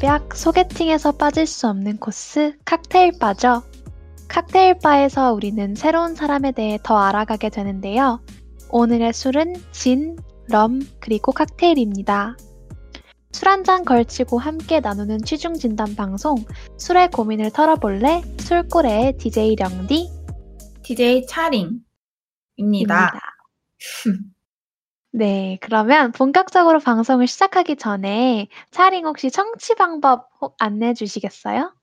밥약 소개팅에서 빠질 수 없는 코스 칵테일 바죠. 칵테일 바에서 우리는 새로운 사람에 대해 더 알아가게 되는데요. 오늘의 술은 진, 럼, 그리고 칵테일입니다. 술 한 잔 걸치고 함께 나누는 취중 진단 방송 술의 고민을 털어볼래 술꼬레의 DJ 령디 DJ 차링입니다. 네, 그러면 본격적으로 방송을 시작하기 전에 차링 혹시 청취 방법 혹 안내해 주시겠어요?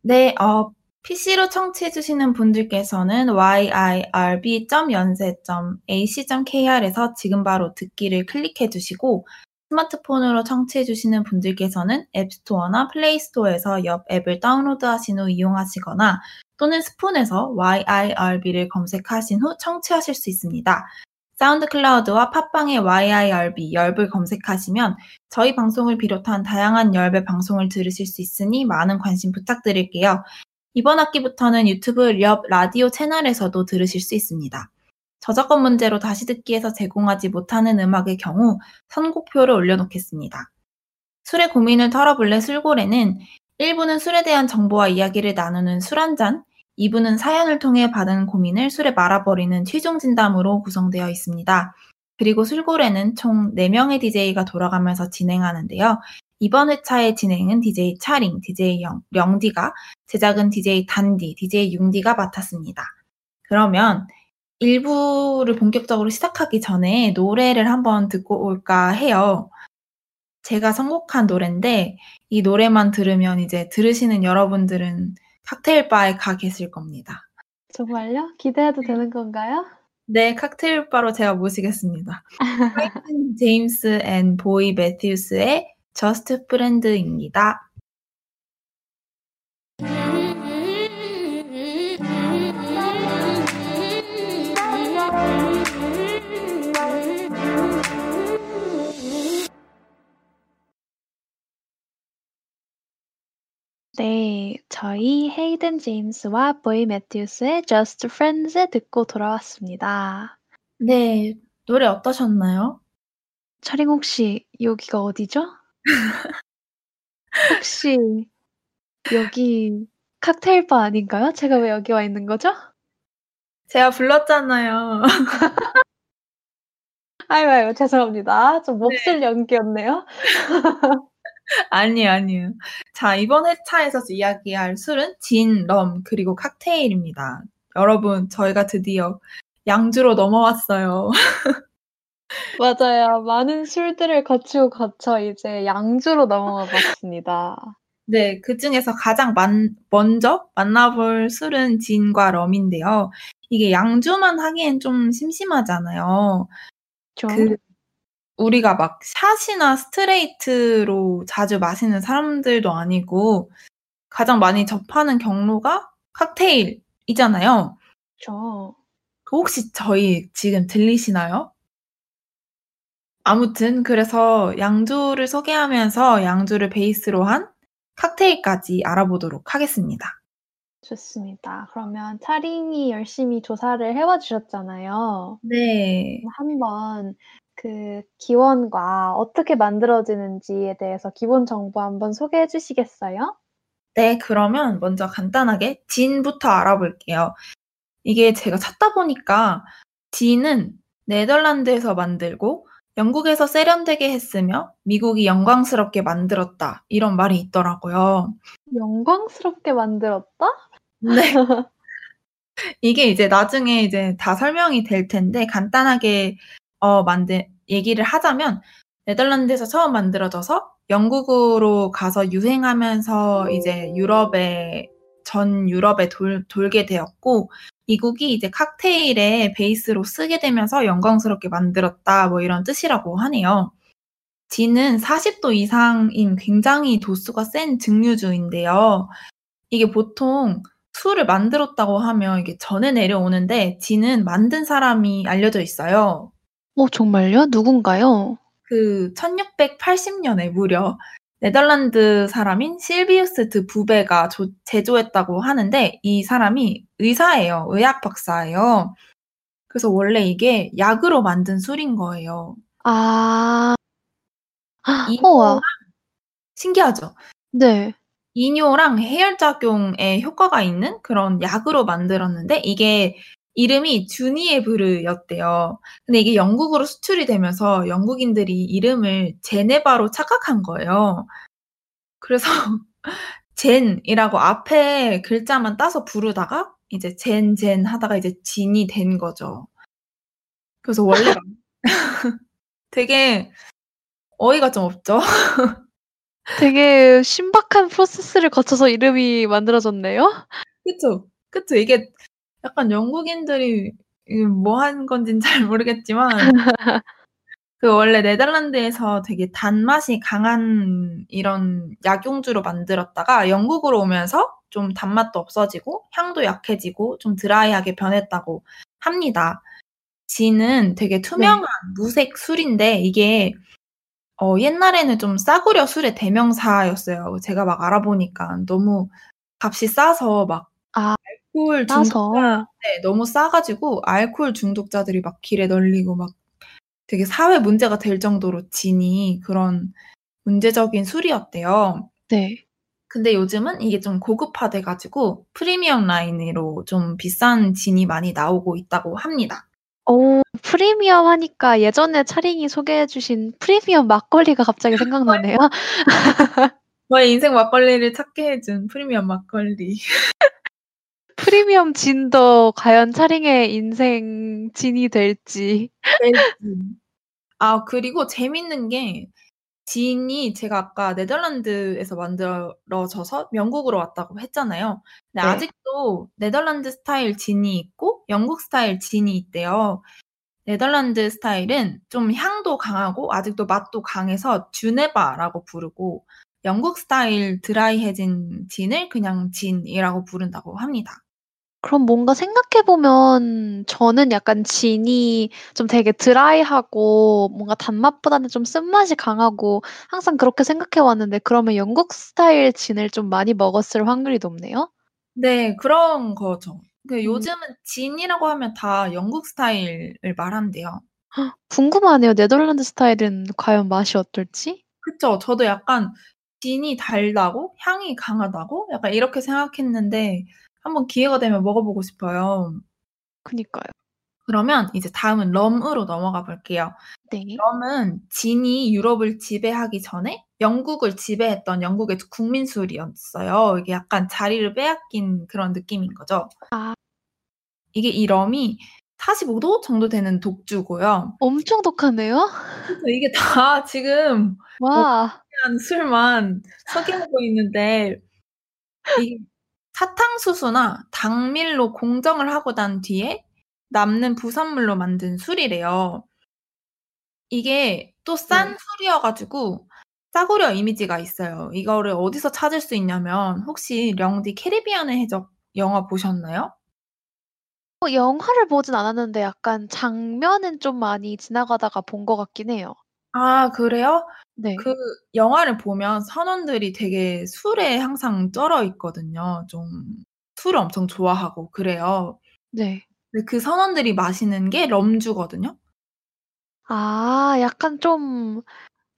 네, 어, PC로 청취해 주시는 분들께서는 yirb.연세.ac.kr에서 지금 바로 듣기를 클릭해 주시고 스마트폰으로 청취해 주시는 분들께서는 앱스토어나 플레이스토어에서 옆 앱을 다운로드 하신 후 이용하시거나 또는 스푼에서 yirb를 검색하신 후 청취하실 수 있습니다. 사운드 클라우드와 팟빵의 YIRB 열을 검색하시면 저희 방송을 비롯한 다양한 열배 방송을 들으실 수 있으니 많은 관심 부탁드릴게요. 이번 학기부터는 유튜브 옆 라디오 채널에서도 들으실 수 있습니다. 저작권 문제로 다시 듣기에서 제공하지 못하는 음악의 경우 선곡표를 올려놓겠습니다. 술의 고민을 털어볼래 술고래는 1부는 술에 대한 정보와 이야기를 나누는 술 한잔, 2부는 사연을 통해 받은 고민을 술에 말아버리는 최종 진담으로 구성되어 있습니다. 그리고 술고래는 총 4명의 DJ가 돌아가면서 진행하는데요. 이번 회차의 진행은 DJ 차링, DJ 영, 영디가, 제작은 DJ 단디, DJ 융디가 맡았습니다. 그러면 1부를 본격적으로 시작하기 전에 노래를 한번 듣고 올까 해요. 제가 선곡한 노래인데 이 노래만 들으면 이제 들으시는 여러분들은 칵테일 바에 가 계실 겁니다. 정말요? 기대해도 되는 건가요? 네, 칵테일 바로 제가 모시겠습니다. 제임스 앤 보이 매튜스의 Just Friend입니다. 네, 저희 헤이든 제임스와 보이 매튜스의 Just Friends 듣고 돌아왔습니다. 네, 노래 어떠셨나요? 차링 혹시 여기가 어디죠? 혹시 여기 칵테일 바 아닌가요? 제가 왜 여기 와 있는 거죠? 제가 불렀잖아요. 아유, 아유, 죄송합니다. 좀 몹쓸 네. 연기였네요. 아니에요, 아니에요. 자, 이번 회차에서 이야기할 술은 진, 럼, 그리고 칵테일입니다. 여러분, 저희가 드디어 양주로 넘어왔어요. 맞아요. 많은 술들을 거치고 거쳐 이제 양주로 넘어가 봤습니다. 네, 그 중에서 가장 만, 먼저 만나볼 술은 진과 럼인데요. 이게 양주만 하기엔 좀 심심하잖아요. 그 우리가 막 샷이나 스트레이트로 자주 마시는 사람들도 아니고 가장 많이 접하는 경로가 칵테일이잖아요. 그 혹시 저희 지금 들리시나요? 아무튼 그래서 양주를 소개하면서 양주를 베이스로 한 칵테일까지 알아보도록 하겠습니다. 좋습니다. 그러면 차링이 열심히 조사를 해와 주셨잖아요. 네. 한번 그 기원과 어떻게 만들어지는지에 대해서 기본 정보 한번 소개해 주시겠어요? 네, 그러면 먼저 간단하게 진부터 알아볼게요. 이게 제가 찾다 보니까 진은 네덜란드에서 만들고 영국에서 세련되게 했으며 미국이 영광스럽게 만들었다. 이런 말이 있더라고요. 영광스럽게 만들었다? 네. 이게 이제 나중에 이제 다 설명이 될 텐데 간단하게 어, 만든, 얘기를 하자면, 네덜란드에서 처음 만들어져서 영국으로 가서 유행하면서 이제 유럽에, 전 유럽에 돌, 돌게 되었고, 미국이 이제 칵테일의 베이스로 쓰게 되면서 영광스럽게 만들었다, 뭐 이런 뜻이라고 하네요. 진은 40도 이상인 굉장히 도수가 센 증류주인데요. 이게 보통 술을 만들었다고 하면 이게 전에 내려오는데 진은 만든 사람이 알려져 있어요. 어 정말요? 누군가요? 그 1680년에 무려 네덜란드 사람인 실비우스 드 부베가 조, 제조했다고 하는데 이 사람이 의사예요. 의학 박사예요. 그래서 원래 이게 약으로 만든 술인 거예요. 아. 이거 신기하죠? 네. 이뇨랑 해열작용에 효과가 있는 그런 약으로 만들었는데 이게 이름이 주니에브르였대요. 근데 이게 영국으로 수출이 되면서 영국인들이 이름을 제네바로 착각한 거예요. 그래서 젠이라고 앞에 글자만 따서 부르다가 이제 젠, 젠 하다가 이제 진이 된 거죠. 그래서 원래 되게 어이가 좀 없죠. 되게 신박한 프로세스를 거쳐서 이름이 만들어졌네요. 그쵸. 그쵸. 이게 약간 영국인들이 뭐 하는 건지는 잘 모르겠지만 그 원래 네덜란드에서 되게 단맛이 강한 이런 약용주로 만들었다가 영국으로 오면서 좀 단맛도 없어지고 향도 약해지고 좀 드라이하게 변했다고 합니다. 진은 되게 투명한 네. 무색 술인데 이게 어, 옛날에는 좀 싸구려 술의 대명사였어요. 제가 막 알아보니까 너무 값이 싸서 막 아, 알코올 중독자 네, 너무 싸가지고 알코올 중독자들이 막 길에 널리고 막 되게 사회 문제가 될 정도로 진이 그런 문제적인 술이었대요. 네. 근데 요즘은 이게 좀 고급화돼 가지고 프리미엄 라인으로 좀 비싼 진이 많이 나오고 있다고 합니다. 오 프리미엄 하니까 예전에 차링이 소개해 주신 프리미엄 막걸리가 갑자기 생각나네요. 저의 인생 막걸리를 찾게 해준 프리미엄 막걸리. 프리미엄 진도 과연 차링의 인생 진이 될지. 아 그리고 재밌는 게 진이 제가 아까 네덜란드에서 만들어져서 영국으로 왔다고 했잖아요. 근데 네. 아직도 네덜란드 스타일 진이 있고 영국 스타일 진이 있대요. 네덜란드 스타일은 좀 향도 강하고 아직도 맛도 강해서 주네바라고 부르고 영국 스타일 드라이해진 진을 그냥 진이라고 부른다고 합니다. 그럼 뭔가 생각해 보면 저는 약간 진이 좀 되게 드라이하고 뭔가 단맛보다는 좀 쓴맛이 강하고 항상 그렇게 생각해 왔는데 그러면 영국 스타일 진을 좀 많이 먹었을 확률이 높네요? 네. 그런 거죠. 그 음. 요즘은 진이라고 하면 다 영국 스타일을 말한대요. 궁금하네요. 네덜란드 스타일은 과연 맛이 어떨지? 그쵸. 저도 약간 진이 달다고 향이 강하다고 약간 이렇게 생각했는데 한번 기회가 되면 먹어보고 싶어요. 그니까요. 그러면 이제 다음은 럼으로 넘어가 볼게요. 네. 럼은 진이 유럽을 지배하기 전에 영국을 지배했던 영국의 국민 술이었어요. 이게 약간 자리를 빼앗긴 그런 느낌인 거죠. 아. 이게 이 럼이 45도 정도 되는 독주고요. 엄청 독하네요. 이게 다 지금 와. 술만 석여하고 있는데 이 사탕수수나 당밀로 공정을 하고 난 뒤에 남는 부산물로 만든 술이래요. 이게 또싼 네. 술이어 가지고 싸구려 이미지가 있어요. 이거를 어디서 찾을 수 있냐면 혹시 령디 캐리비안의 해적 영화 보셨나요? 어 영화를 보진 않았는데 약간 장면은 좀 많이 지나가다가 본 것 같긴 해요. 아 그래요? 네. 그 영화를 보면 선원들이 되게 술에 항상 쩔어 있거든요. 좀 술을 엄청 좋아하고 그래요. 네. 근데 그 선원들이 마시는 게 럼주거든요. 아 약간 좀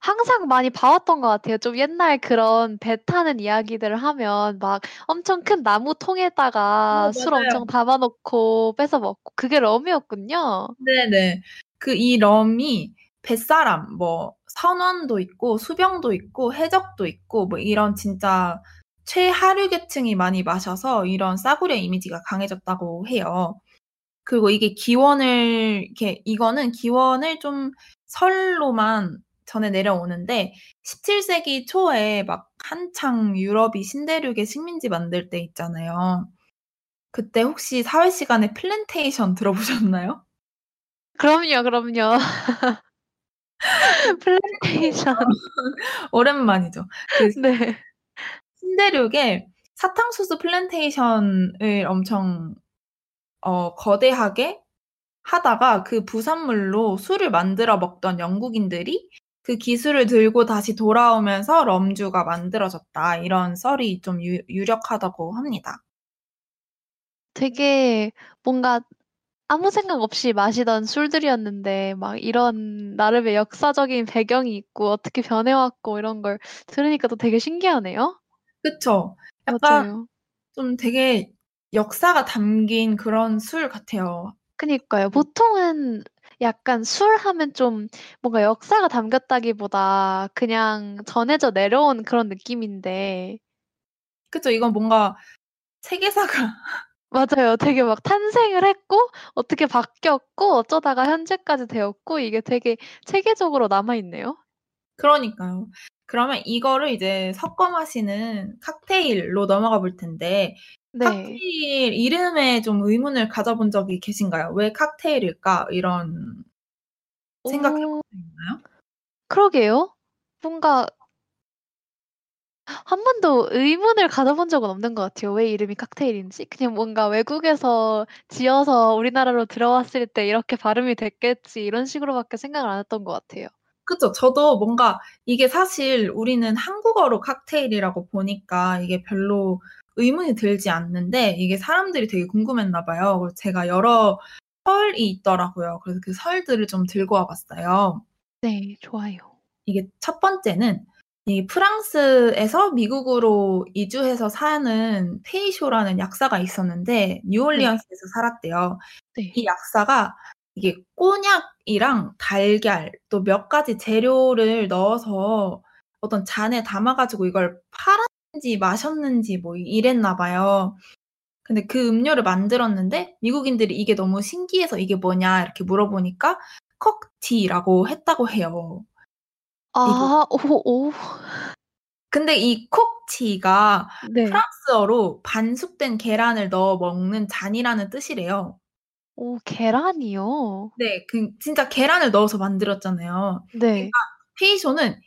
항상 많이 봐 왔던 것 같아요. 좀 옛날 그런 배 타는 이야기들을 하면 막 엄청 큰 나무 통에다가 어 술 맞아요. 엄청 담아 놓고 뺏어 먹고 그게 럼이었군요. 네네. 그 이 럼이 뱃사람 뭐 선원도 있고 수병도 있고 해적도 있고 뭐 이런 진짜 최하류 계층이 많이 마셔서 이런 싸구려 이미지가 강해졌다고 해요. 그리고 이게 기원을 이렇게 이거는 기원을 좀 설로만 전해 내려오는데 17세기 초에 막 한창 유럽이 신대륙의 식민지 만들 때 있잖아요. 그때 혹시 사회 시간에 플랜테이션 들어보셨나요? 그럼요, 그럼요. 플랜테이션. 오랜만이죠. 그 네. 신대륙에 사탕수수 플랜테이션을 엄청 어 거대하게 하다가 그 부산물로 술을 만들어 먹던 영국인들이 그 기술을 들고 다시 돌아오면서 럼주가 만들어졌다. 이런 썰이 좀 유 유력하다고 합니다. 되게 뭔가 아무 생각 없이 마시던 술들이었는데 막 이런 나름의 역사적인 배경이 있고 어떻게 변해 왔고 이런 걸 들으니까 또 되게 신기하네요. 그쵸. 약간 맞아요. 좀 되게 역사가 담긴 그런 술 같아요. 그니까요. 음. 보통은 약간 술 하면 좀 뭔가 역사가 담겼다기보다 그냥 전해져 내려온 그런 느낌인데 그쵸. 이건 뭔가 세계사가 맞아요. 되게 막 탄생을 했고 어떻게 바뀌었고 어쩌다가 현재까지 되었고 이게 되게 체계적으로 남아 있네요. 그러니까요. 그러면 이거를 이제 섞어 마시는 칵테일로 넘어가 볼 텐데 네. 칵테일 이름에 좀 의문을 가져본 적이 계신가요? '왜 칵테일일까?' 이런 생각해. 적 있나요? 그러게요. 뭔가 한 번도 의문을 가져본 적은 없는 것 같아요. 왜 이름이 칵테일인지. 그냥 뭔가 '외국에서 지어서 우리나라로 들어왔을 때 이렇게 발음이 됐겠지.' 이런 식으로밖에 생각을 안 했던 것 같아요. 그쵸. 저도 뭔가 이게 사실 우리는 한국어로 칵테일이라고 보니까 이게 별로 의문이 들지 않는데 이게 사람들이 되게 궁금했나 봐요. 그래서 제가 여러 설이 있더라고요. 그래서 그 설들을 좀 들고 와 봤어요. 네. 좋아요. 이게 첫 번째는 이 프랑스에서 미국으로 이주해서 사는 페이쇼라는 약사가 있었는데 네. 뉴올리언스에서 살았대요. 네. 이 약사가 이게 꼬냑이랑 달걀 또 몇 가지 재료를 넣어서 어떤 잔에 담아 가지고 이걸 팔았는지 마셨는지 뭐 이랬나 봐요. 근데 그 음료를 만들었는데 미국인들이 이게 너무 신기해서 "이게 뭐냐?" 이렇게 물어보니까 콕티라고 했다고 해요. 아. 오 오. 근데 이 콕티가 네. 프랑스어로 반숙된 계란을 넣어 먹는 잔이라는 뜻이래요. 오 계란이요? 네. 그 진짜 계란을 넣어서 만들었잖아요. 그러니까 네. 페이쇼는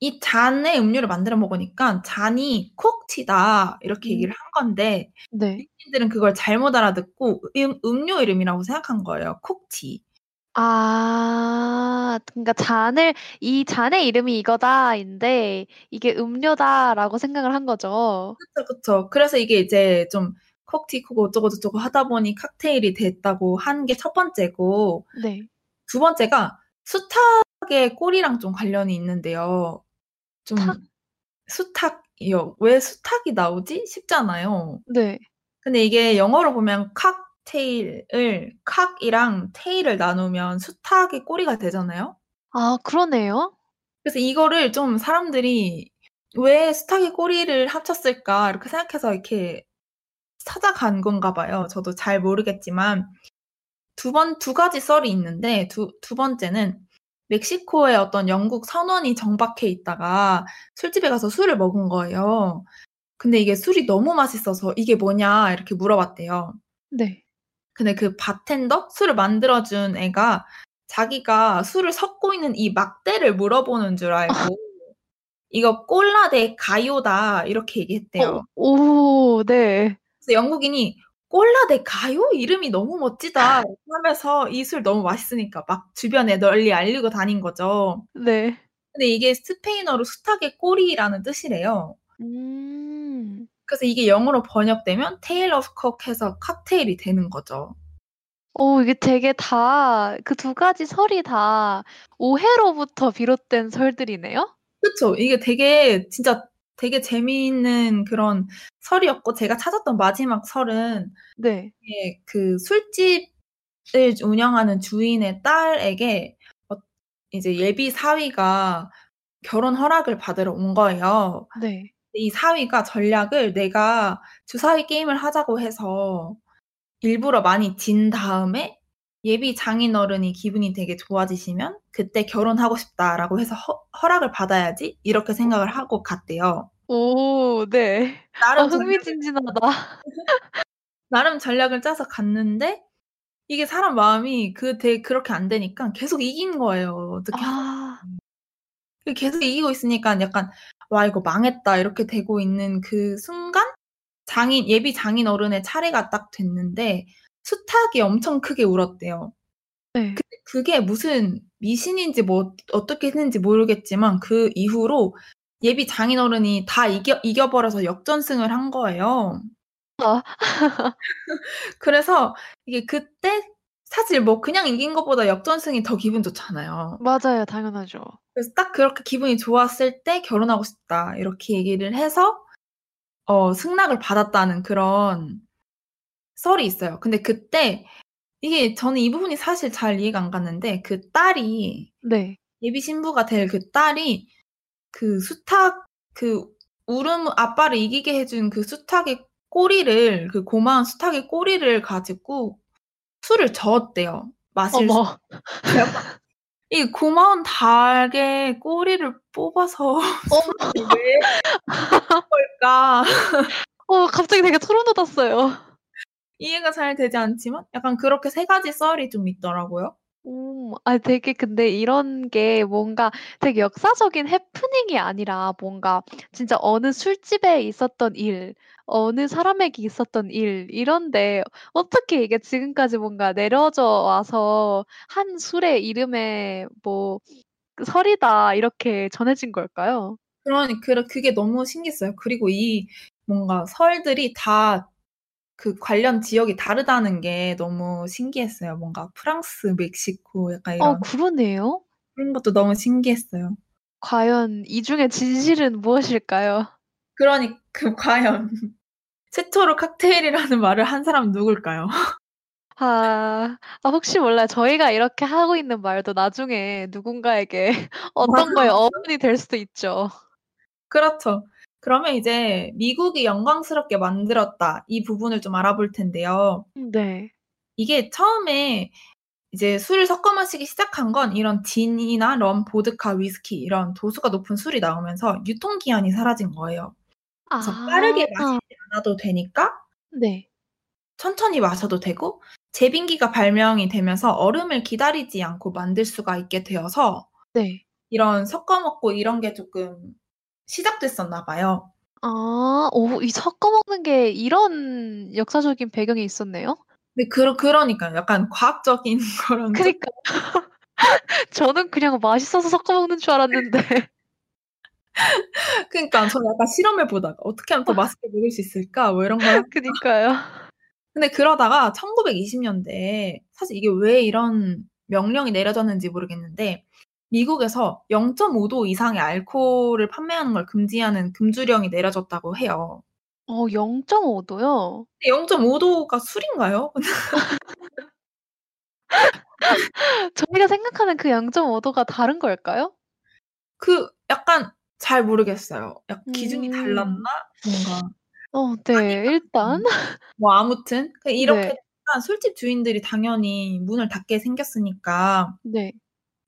이 잔에 음료를 만들어 먹으니까 "잔이 콕티다." 이렇게 음. 얘기를 한 건데 네. 미국인들은 그걸 잘못 알아듣고 음 음료 이름이라고 생각한 거예요, 콕티. 아. 그러니까 잔을 '이 잔의 이름이 이거다.'인데 '이게 음료다.'라고 생각을 한 거죠. 그쵸, 그쵸. 그래서 이게 이제 좀 콕티 크고 어쩌고 저쩌고 하다 보니 칵테일이 됐다고 한 게 첫 번째고 네. 두 번째가 수탉의 꼬리랑 좀 관련이 있는데요. 좀 탁? 수탉이요. '왜 수탉이 나오지?' 싶잖아요. 네. 근데 이게 영어로 보면 칵 테일을 칵이랑 테일을 나누면 수탉의 꼬리가 되잖아요. 아 그러네요. 그래서 이거를 좀 사람들이 '왜 수탉의 꼬리를 합쳤을까?' 이렇게 생각해서 이렇게 찾아간 건가 봐요. 저도 잘 모르겠지만 두 번 두 가지 썰이 있는데 두 두 번째는 멕시코에 어떤 영국 선원이 정박해 있다가 술집에 가서 술을 먹은 거예요. 근데 이게 술이 너무 맛있어서 "이게 뭐냐?" 이렇게 물어봤대요. 네. 근데 그 바텐더 술을 만들어 준 애가 자기가 술을 섞고 있는 이 막대를 물어보는 줄 알고 "이거 꼴라 데 가요다." 이렇게 어 얘기했대요. 오 네. 그래서 영국인이 "꼴라 데 가요? 이름이 너무 멋지다." 하면서 이 술 너무 맛있으니까 막 주변에 널리 알리고 다닌 거죠. 네. 근데 이게 스페인어로 수탉의 꼬리라는 뜻이래요. 음. 그래서 이게 영어로 번역되면 Tail of Cock 해서 칵테일이 되는 거죠. 어 이게 되게 다 그 두 가지 설이 다 오해로부터 비롯된 설들이네요? 그쵸. 이게 되게 진짜 되게 재미있는 그런 설이었고 제가 찾았던 마지막 설은 네. 이게 그 술집을 운영하는 주인의 딸에게 어 이제 예비 사위가 결혼 허락을 받으러 온 거예요. 네. 이 사위가 전략을 내가 주사위 게임을 하자고 해서 일부러 많이 진 다음에 예비 장인어른이 기분이 되게 좋아지시면 "그때 결혼하고 싶다."라고 해서 허 "허락을 받아야지." 이렇게 생각을 하고 갔대요. 오 네. 아 나름 전략을 흥미진진하다. 나름 전략을 짜서 갔는데 이게 사람 마음이 그 되게 그렇게 안 되니까 계속 이긴 거예요, 어떻게. 아. 그 계속 이기고 있으니까 약간 ' 와 이거 망했다.' 이렇게 되고 있는 그 순간 장인 예비 장인 어른의 차례가 딱 됐는데 수탉이 엄청 크게 울었대요. 네. 그게 무슨 미신인지 뭐 어떻게 했는지 모르겠지만 그 이후로 예비 장인어른이 다 이겨 이겨 버려서 역전승을 한 거예요. 아. 그래서 이게 그때 사실 뭐 그냥 이긴 것보다 역전승이 더 기분 좋잖아요. 맞아요. 당연하죠. 그래서 딱 그렇게 기분이 좋았을 때 "결혼하고 싶다." 이렇게 얘기를 해서 어 승낙을 받았다는 그런 썰이 있어요. 근데 그때 이게 저는 이 부분이 사실 잘 이해가 안 갔는데 그 딸이 네. 예비 신부가 될 그 딸이 그 수탉 그 울음 아빠를 이기게 해준 그 수탉의 꼬리를 그 고마운 수탉의 꼬리를 가지고 술을 저었대요. 마실 수. 어머. 이 고마운 닭의 꼬리를 뽑아서 왜 걸까? 어 갑자기 되게 소름 돋았어요. 이해가 잘 되지 않지만 약간 그렇게 세 가지 썰이 좀 있더라고요. 음. 아 되게 근데 이런 게 뭔가 되게 역사적인 해프닝이 아니라 뭔가 진짜 어느 술집에 있었던 일, 어느 사람에게 있었던 일 이런데 어떻게 이게 지금까지 뭔가 내려져 와서 한 술의 이름에 뭐그 설이다 이렇게 전해진 걸까요? 그러니 그러 그게 너무 신기했어요. 그리고 이 뭔가 설들이 다 그 관련 지역이 다르다는 게 너무 신기했어요. 뭔가 프랑스, 멕시코 약간 어 이런 그러네요. 그런 것도 너무 신기했어요. 과연 이 중에 진실은 무엇일까요? 그러니 그 과연 최초로 칵테일이라는 말을 한 사람은 누굴까요? 아. 아 혹시 몰라요. 저희가 이렇게 하고 있는 말도 나중에 누군가에게 어떤 거에. 어른이 될 수도 있죠. 그렇죠. 그러면 이제 미국이 영광스럽게 만들었다 이 부분을 좀 알아볼 텐데요. 음 네. 이게 처음에 이제 술을 섞어 마시기 시작한 건 이런 진이나 럼, 보드카, 위스키 이런 도수가 높은 술이 나오면서 유통기한이 사라진 거예요. 그래서 빠르게 아. 마시지 않아도 되니까 네. 천천히 마셔도 되고 제빙기가 발명이 되면서 얼음을 기다리지 않고 만들 수가 있게 되어서 네. 이런 섞어 먹고 이런 게 쪼끔 시작됐었나 봐요. 아. 어이 섞어 먹는 게 이런 역사적인 배경이 있었네요? 네 그러 그러니까요. 약간 과학적인 좀 그니까요. 저는 그냥 맛있어서 섞어 먹는 줄 알았는데. 그니까 저는 약간 실험해 보다가 '어떻게 하면 더 맛있게 먹을 수 있을까?' 뭐 이런 걸 하다가 그니까요. 근데 그러다가 1920 년대에 사실 이게 왜 이런 명령이 내려졌는지 모르겠는데 미국에서 0.5도 이상의 알코올을 판매하는 걸 금지하는 금주령이 내려졌다고 해요. 어 0.5 도요? 0.5 도가 술인가요? 저희가 생각하는 그 0.5 도가 다른 걸까요? 그 약간 잘 모르겠어요. 약 기준이 달랐나? 음. 뭔가 어 네. 일단 뭐 아무튼 그 이렇게 네. 술집 주인들이 당연히 문을 닫게 생겼으니까 네.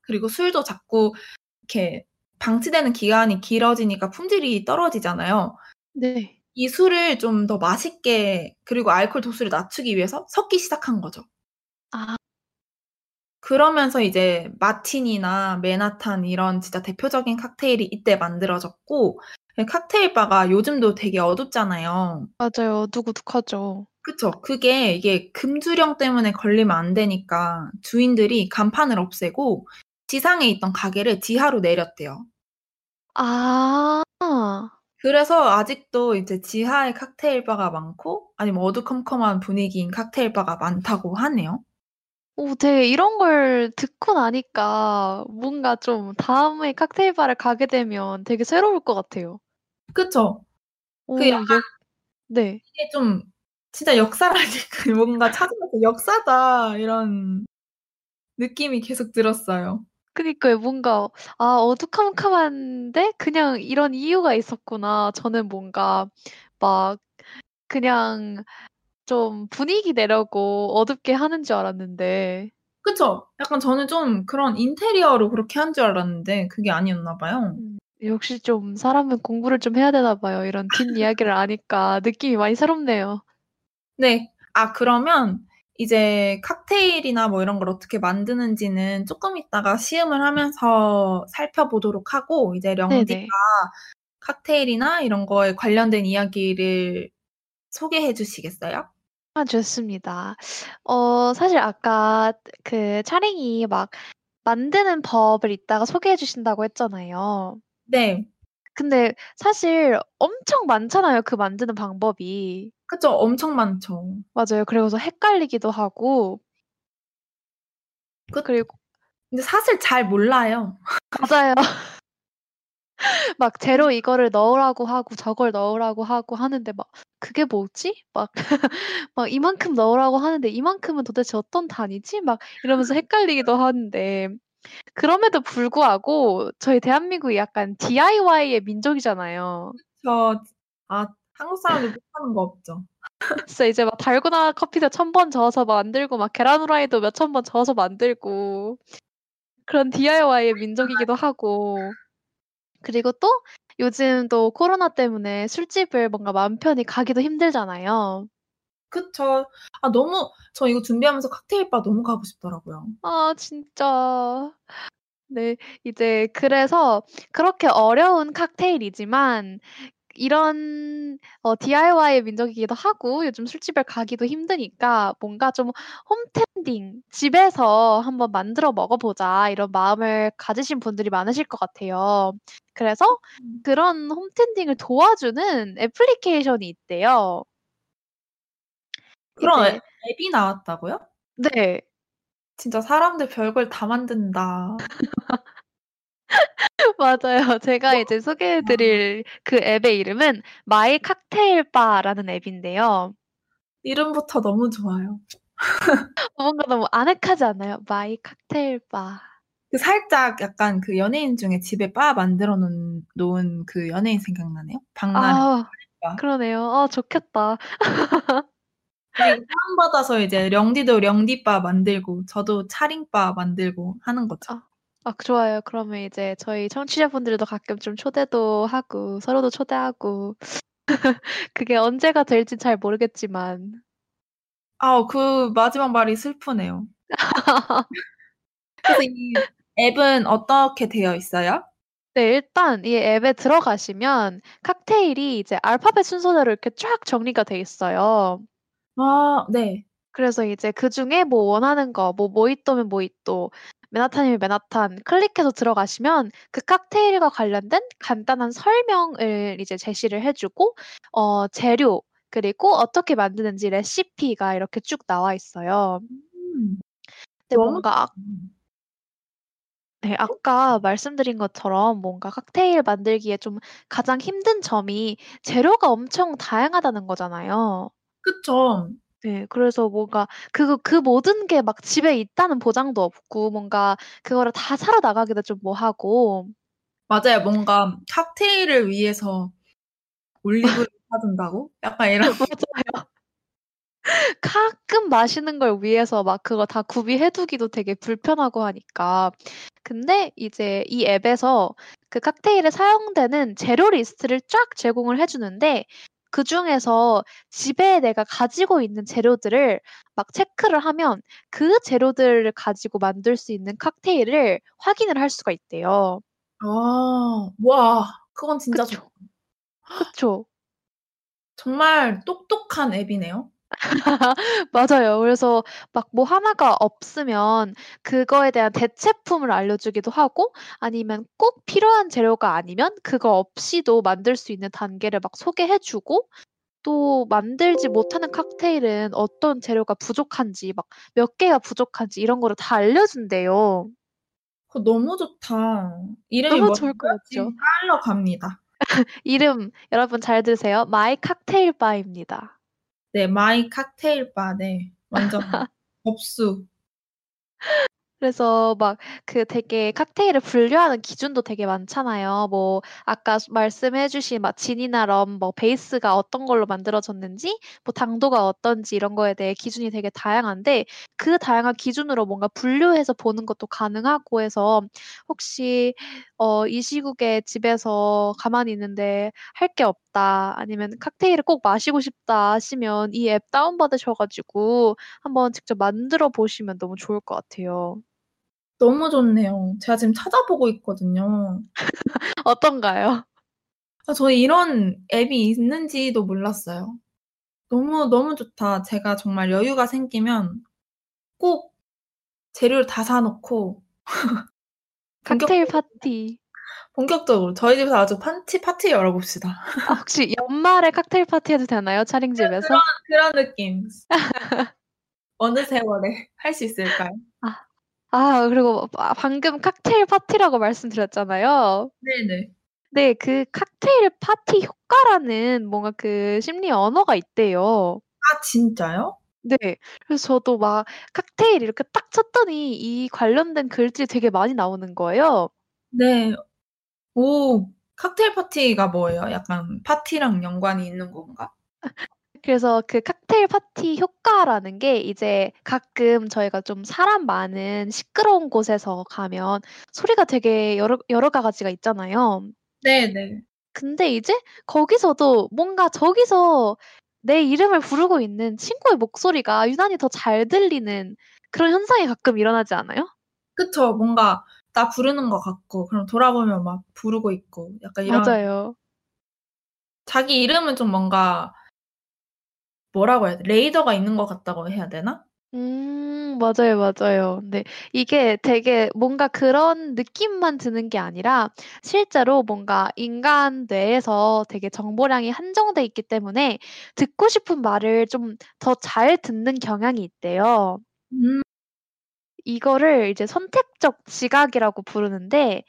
그리고 술도 자꾸 이렇게 방치되는 기간이 길어지니까 품질이 떨어지잖아요. 네. 이 술을 좀 더 맛있게 그리고 알코올 도수를 낮추기 위해서 섞기 시작한 거죠. 아. 그러면서 이제 마티니나 맨하탄 이런 진짜 대표적인 칵테일이 이때 만들어졌고 그 칵테일 바가 요즘도 되게 어둡잖아요. 맞아요. 어두고둑하죠. 그쵸. 그게 이게 금주령 때문에 걸리면 안 되니까 주인들이 간판을 없애고 지상에 있던 가게를 지하로 내렸대요. 아. 그래서 아직도 이제 지하에 칵테일 바가 많고 아니면 어두컴컴한 분위기인 칵테일 바가 많다고 하네요. 오 네. 이런 걸 듣고 나니까 뭔가 좀 다음에 칵테일 바를 가게 되면 되게 새로울 것 같아요. 그쵸. 그오 약간 역 네. 이게 좀 진짜 역사라니까 뭔가 찾으면서 '역사다.' 이런 느낌이 계속 들었어요. 그니까요. 뭔가 '아 어두컴컴한데 그냥 이런 이유가 있었구나.' 저는 뭔가 막 그냥 좀 분위기 내려고 어둡게 하는 줄 알았는데 그쵸. 약간 저는 좀 그런 인테리어로 그렇게 한 줄 알았는데 그게 아니었나 봐요. 음 역시 좀 사람은 공부를 좀 해야 되나 봐요. 이런 뒷이야기를 아니까 느낌이 많이 새롭네요. 네. 아 그러면 이제 칵테일이나 뭐 이런 걸 어떻게 만드는지는 쪼끔 있다가 시음을 하면서 살펴보도록 하고 이제 령디가 네네. 칵테일이나 이런 거에 관련된 이야기를 소개해 주시겠어요? 아 좋습니다. 어 사실 아까 그 차링이 막 만드는 법을 이따가 소개해 주신다고 했잖아요. 네. 근데 사실 엄청 많잖아요, 그 만드는 방법이. 그쵸. 엄청 많죠. 맞아요. 그리고서 헷갈리기도 하고 그 그리고 근데 사실 잘 몰라요. 맞아요. 막 재료 이거를 넣으라고 하고 저걸 넣으라고 하고 하는데 막 '그게 뭐지?' 막 막 이만큼 넣으라고 하는데 '이만큼은 도대체 어떤 단위지?' 막 이러면서 헷갈리기도 하는데 그럼에도 불구하고 저희 대한민국이 약간 DIY의 민족이잖아요. 그쵸. 아 한국 사람들 못하는 거 없죠. 진짜 이제 막 달고나 커피도 1000번 저어서 만들고 막 계란 후라이도 몇 천 번 저어서 만들고 그런 DIY의 민족이기도 하고 그리고 또 요즘 또 코로나 때문에 술집을 뭔가 마음 편히 가기도 힘들잖아요. 그쵸. 아 너무 저 이거 준비하면서 칵테일 바 너무 가고 싶더라고요. 아 진짜. 네. 이제 그래서 그렇게 어려운 칵테일이지만 이런 어 DIY의 민족이기도 하고 요즘 술집을 가기도 힘드니까 뭔가 좀 '홈텐딩 집에서 한번 만들어 먹어 보자.' 이런 마음을 가지신 분들이 많으실 것 같아요. 그래서 음. 그런 홈텐딩을 도와주는 애플리케이션이 있대요. 그런 앱 이제 앱이 나왔다고요? 네. 진짜 사람들 별걸 다 만든다. 맞아요. 제가 이제 소개해 드릴 그 앱의 이름은 My Cocktail Bar라는 앱인데요. 이름부터 너무 좋아요. 뭔가 너무 아늑하지 않아요? My Cocktail Bar. 그 살짝 약간 그 연예인 중에 집에 바 만들어 놓은 놓은 그 연예인 생각나네요. 박나래 아 바. 그러네요. 아 좋겠다. 다운받아서 이제 령디도 령디바 만들고 저도 차링바 만들고 하는 거죠. 아. 아 좋아요. 그러면 이제 저희 청취자분들도 가끔 좀 초대도 하고 서로도 초대하고 그게 언제가 될지 잘 모르겠지만 아우 그 마지막 말이 슬프네요. 그래서 이 앱은 어떻게 되어 있어요? 네 일단 이 앱에 들어가시면 칵테일이 이제 알파벳 순서대로 이렇게 쫙 정리가 돼 있어요. 아 네. 그래서 이제 그 중에 뭐 원하는 거 뭐 모히또면 모히또, 맨하탄이면 맨하탄 클릭해서 들어가시면 그 칵테일과 관련된 간단한 설명을 이제 제시를 해 주고 어 재료 그리고 어떻게 만드는지 레시피가 이렇게 쭉 나와 있어요. 음. 근데 뭔가. 네 아까 말씀드린 것처럼 뭔가 칵테일 만들기에 좀 가장 힘든 점이 재료가 엄청 다양하다는 거잖아요. 그쵸. 네. 그래서 뭔가 그그 모든 게 막 집에 있다는 보장도 없고 뭔가 그거를 다 사러 나가기도 좀 뭐하고 맞아요. 뭔가 칵테일을 위해서 올리브를 사둔다고? 약간 이런 맞아요. 가끔 마시는 걸 위해서 막 그거 다 구비해 두기도 되게 불편하고 하니까. 근데 이제 이 앱에서 그 칵테일에 사용되는 재료 리스트를 쫙 제공을 해 주는데 그 중에서 집에 내가 가지고 있는 재료들을 막 체크를 하면 그 재료들을 가지고 만들 수 있는 칵테일을 확인을 할 수가 있대요. 아. 와. 그건 진짜. 그쵸. 그쵸. 정말 똑똑한 앱이네요. 맞아요. 그래서 막 뭐 하나가 없으면 그거에 대한 대체품을 알려주기도 하고 아니면 꼭 필요한 재료가 아니면 그거 없이도 만들 수 있는 단계를 막 소개해 주고 또 만들지 못하는 칵테일은 어떤 재료가 부족한지 막 몇 개가 부족한지 이런 거를 다 알려준대요. 그거 너무 좋다. 이름이 너무? 좋을 것 지금 같죠? 깔러 갑니다. 이름 여러분 잘 들으세요. My Cocktail Bar입니다. 네. My Cocktail Bar 네. 완전 접수. 그래서 막 그 되게 칵테일을 분류하는 기준도 되게 많잖아요. 뭐 아까 수 말씀해 주신 막 진이나 럼 뭐 베이스가 어떤 걸로 만들어졌는지 뭐 당도가 어떤지 이런 거에 대해 기준이 되게 다양한데 그 다양한 기준으로 뭔가 분류해서 보는 것도 가능하고 해서 혹시 어 이 시국에 집에서 가만히 있는데 할 게 없다 아니면 '칵테일을 꼭 마시고 싶다.' 하시면 이 앱 다운 받으셔 가지고 한번 직접 만들어 보시면 너무 좋을 것 같아요. 너무 좋네요. 제가 지금 찾아보고 있거든요. 어떤가요? 아 저 이런 앱이 있는지도 몰랐어요. 너무, 너무 좋다. 제가 정말 여유가 생기면 꼭 재료를 다 사 놓고 칵테일 파티. 본격적으로 저희 집에서 아주 파티 열어 봅시다. 아 혹시 연말에 칵테일 파티 해도 되나요? 차림 그 집에서? 그런 그런 느낌. 어느 세월에 할 수 있을까요? 아. 아 그리고 아 방금 칵테일 파티라고 말씀드렸잖아요. 네네. 네. 그 칵테일 파티 효과라는 뭔가 그 심리 언어가 있대요. 아 진짜요? 네. 그래서 저도 막 칵테일 이렇게 딱 쳤더니 이 관련된 글들이 되게 많이 나오는 거예요. 네. 오. 칵테일 파티가 뭐예요? 약간 파티랑 연관이 있는 건가? 그래서 그 칵테일 파티 효과라는 게 이제 가끔 저희가 좀 사람 많은 시끄러운 곳에서 가면 소리가 되게 여러 여러 가지가 있잖아요. 네네. 근데 이제 거기서도 뭔가 저기서 내 이름을 부르고 있는 친구의 목소리가 유난히 더 잘 들리는 그런 현상이 가끔 일어나지 않아요? 그쵸. 뭔가 나 부르는 것 같고 그럼 돌아보면 막 부르고 있고 약간 이런 맞아요. 자기 이름은 좀 뭔가 뭐라고 해야 돼? 레이더가 있는 것 같다고 해야 되나? 음 맞아요, 맞아요. 네. 이게 되게 뭔가 그런 느낌만 드는 게 아니라 실제로 뭔가 인간 뇌에서 되게 정보량이 한정돼 있기 때문에 듣고 싶은 말을 좀 더 잘 듣는 경향이 있대요. 음. 이거를 이제 선택적 지각이라고 부르는데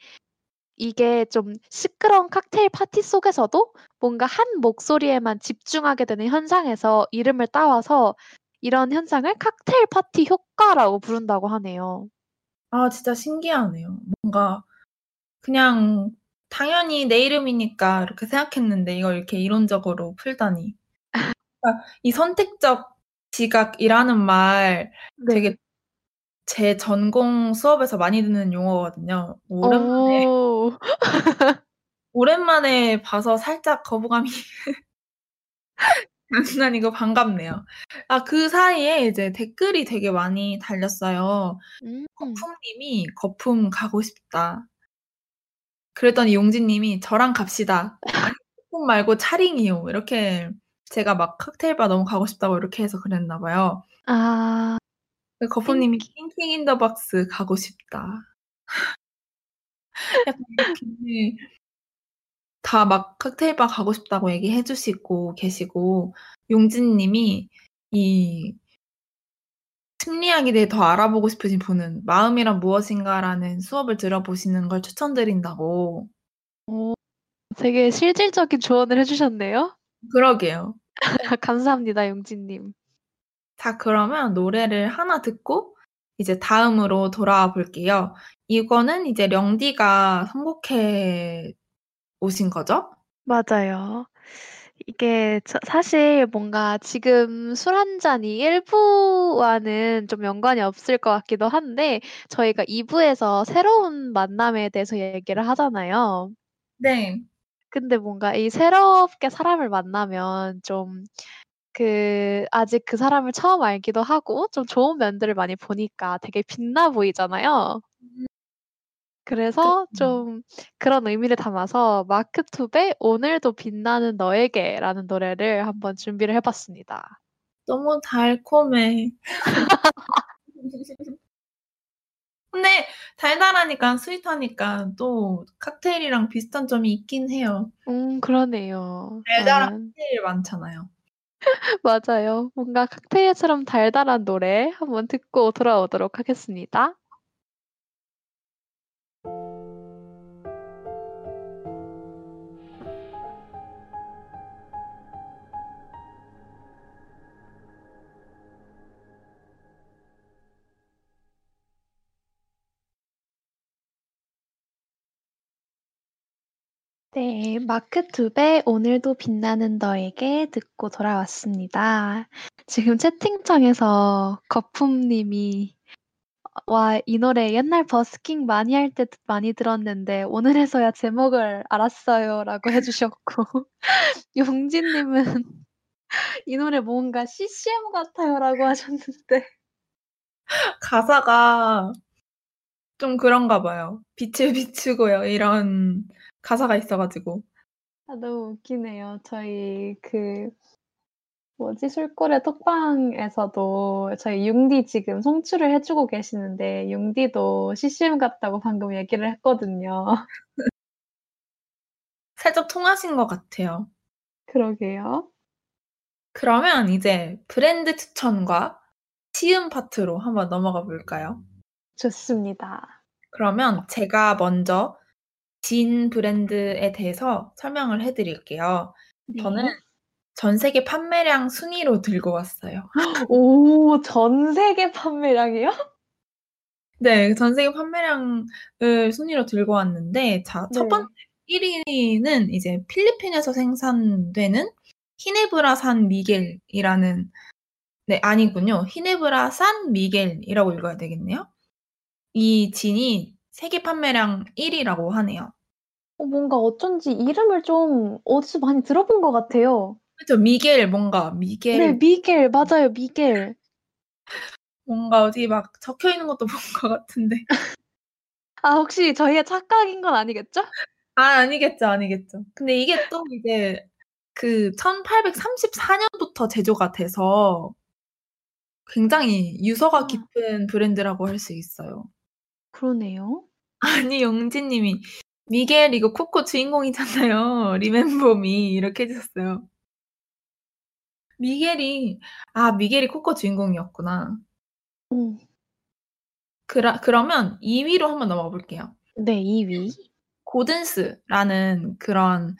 이게 좀 시끄러운 칵테일 파티 속에서도 뭔가 한 목소리에만 집중하게 되는 현상에서 이름을 따와서 이런 현상을 칵테일 파티 효과라고 부른다고 하네요. 아 진짜 신기하네요. 뭔가 그냥 당연히 내 이름이니까 이렇게 생각했는데 이걸 이렇게 이론적으로 풀다니. 그러니까 이 선택적 지각이라는 말 되게 네. 제 전공 수업에서 많이 듣는 용어거든요. 오랜만에 어. 오랜만에 봐서 살짝 거부감이 장난 아니고 반갑네요. 아 그 사이에 이제 댓글이 되게 많이 달렸어요. 음. 거품 님이 "거품 가고 싶다." 그랬더니 용진 님이 "저랑 갑시다." 거품 말고 차링이요. 이렇게 제가 막 칵테일 바 너무 가고 싶다고 이렇게 해서 그랬나 봐요. 아. 그 거품 님이 띵킹. "띵킹 인 더 박스 가고 싶다." 약간 이렇게 다막 칵테일 바 가고 싶다고 얘기해 주시고 계시고 용진 님이 이 심리학에 대해 더 알아보고 싶으신 분은 마음이란 무엇인가라는 수업을 들어보시는 걸 추천드린다고. 어. 되게 실질적인 조언을 해 주셨네요. 그러게요. 감사합니다, 용진 님. 자 그러면 노래를 하나 듣고 이제 다음으로 돌아와 볼게요. 이거는 이제 령디가 선곡해 오신 거죠? 맞아요. 이게 저 사실 뭔가 지금 술 한 잔이 1 부와는 좀 연관이 없을 것 같기도 한데 저희가 2 부에서 새로운 만남에 대해서 얘기를 하잖아요. 네. 근데 뭔가 이 새롭게 사람을 만나면 좀 그 아직 그 사람을 처음 알기도 하고 좀 좋은 면들을 많이 보니까 되게 빛나 보이잖아요. 음. 그래서 좀 그런 의미를 담아서 마크 투의 오늘도 빛나는 너에게라는 노래를 한번 준비를 해 봤습니다. 너무 달콤해. 근데 달달하니까 스윗하니까 또 칵테일이랑 비슷한 점이 있긴 해요. 음 그러네요. 달달한 아. 칵테일 많잖아요. 맞아요. 뭔가 칵테일처럼 달달한 노래 한번 듣고 돌아오도록 하겠습니다. 네. 마크 투의 오늘도 빛나는 너에게 듣고 돌아왔습니다. 지금 채팅창에서 거품 님이 어 "와 이 노래 옛날 버스킹 많이 할 때 많이 들었는데 오늘에서야 제목을 알았어요."라고 해 주셨고 용진 님은 "이 노래 뭔가 CCM 같아요."라고 하셨는데 가사가 좀 그런가 봐요. "빛을 비추고요." 이런 가사가 있어 가지고. 아 너무 웃기네요. 저희 그 뭐지? 술고래 톡방에서도 저희 융디 지금 송출을 해 주고 계시는데 융디도 CCM 같다고 방금 얘기를 했거든요. 살짝 통하신 것 같아요. 그러게요. 그러면 이제 브랜드 추천과 시음 파트로 한번 넘어가 볼까요? 좋습니다. 그러면 제가 먼저 진 브랜드에 대해서 설명을 해 드릴게요. 저는 네. 전 세계 판매량 순위로 들고 왔어요. 오 전 세계 판매량이요? 네. 전 세계 판매량을 순위로 들고 왔는데 자첫 번째 네. 1 위는 이제 필리핀에서 생산되는 히네브라 산 미겔이라는 네 아니군요. 히네브라 산 미겔이라고 읽어야 되겠네요. 이 진이 세계 판매량 1 위라고 하네요. 어 뭔가 어쩐지 이름을 좀 어디서 많이 들어본 것 같아요. 그쵸. 미겔 뭔가 네 미겔 미겔 맞아요. 미겔. 뭔가 어디 막 적혀 있는 것도 본 것 같은데. 아 혹시 저희의 착각인 건 아니겠죠? 아 아니겠죠, 아니겠죠. 근데 이게 또 이제 그 1834 년부터 제조가 돼서 굉장히 유서가 아. 깊은 브랜드라고 할 수 있어요. 그러네요. 아니 영진 님이 "미겔 이거 코코 주인공이잖아요. 리멤버 미." 이렇게 해 주셨어요. 미겔이 아 미겔이 코코 주인공이었구나. 음. 그라 그러면 2 위로 한번 넘어가 볼게요. 네 2 위. 고든스라는 그런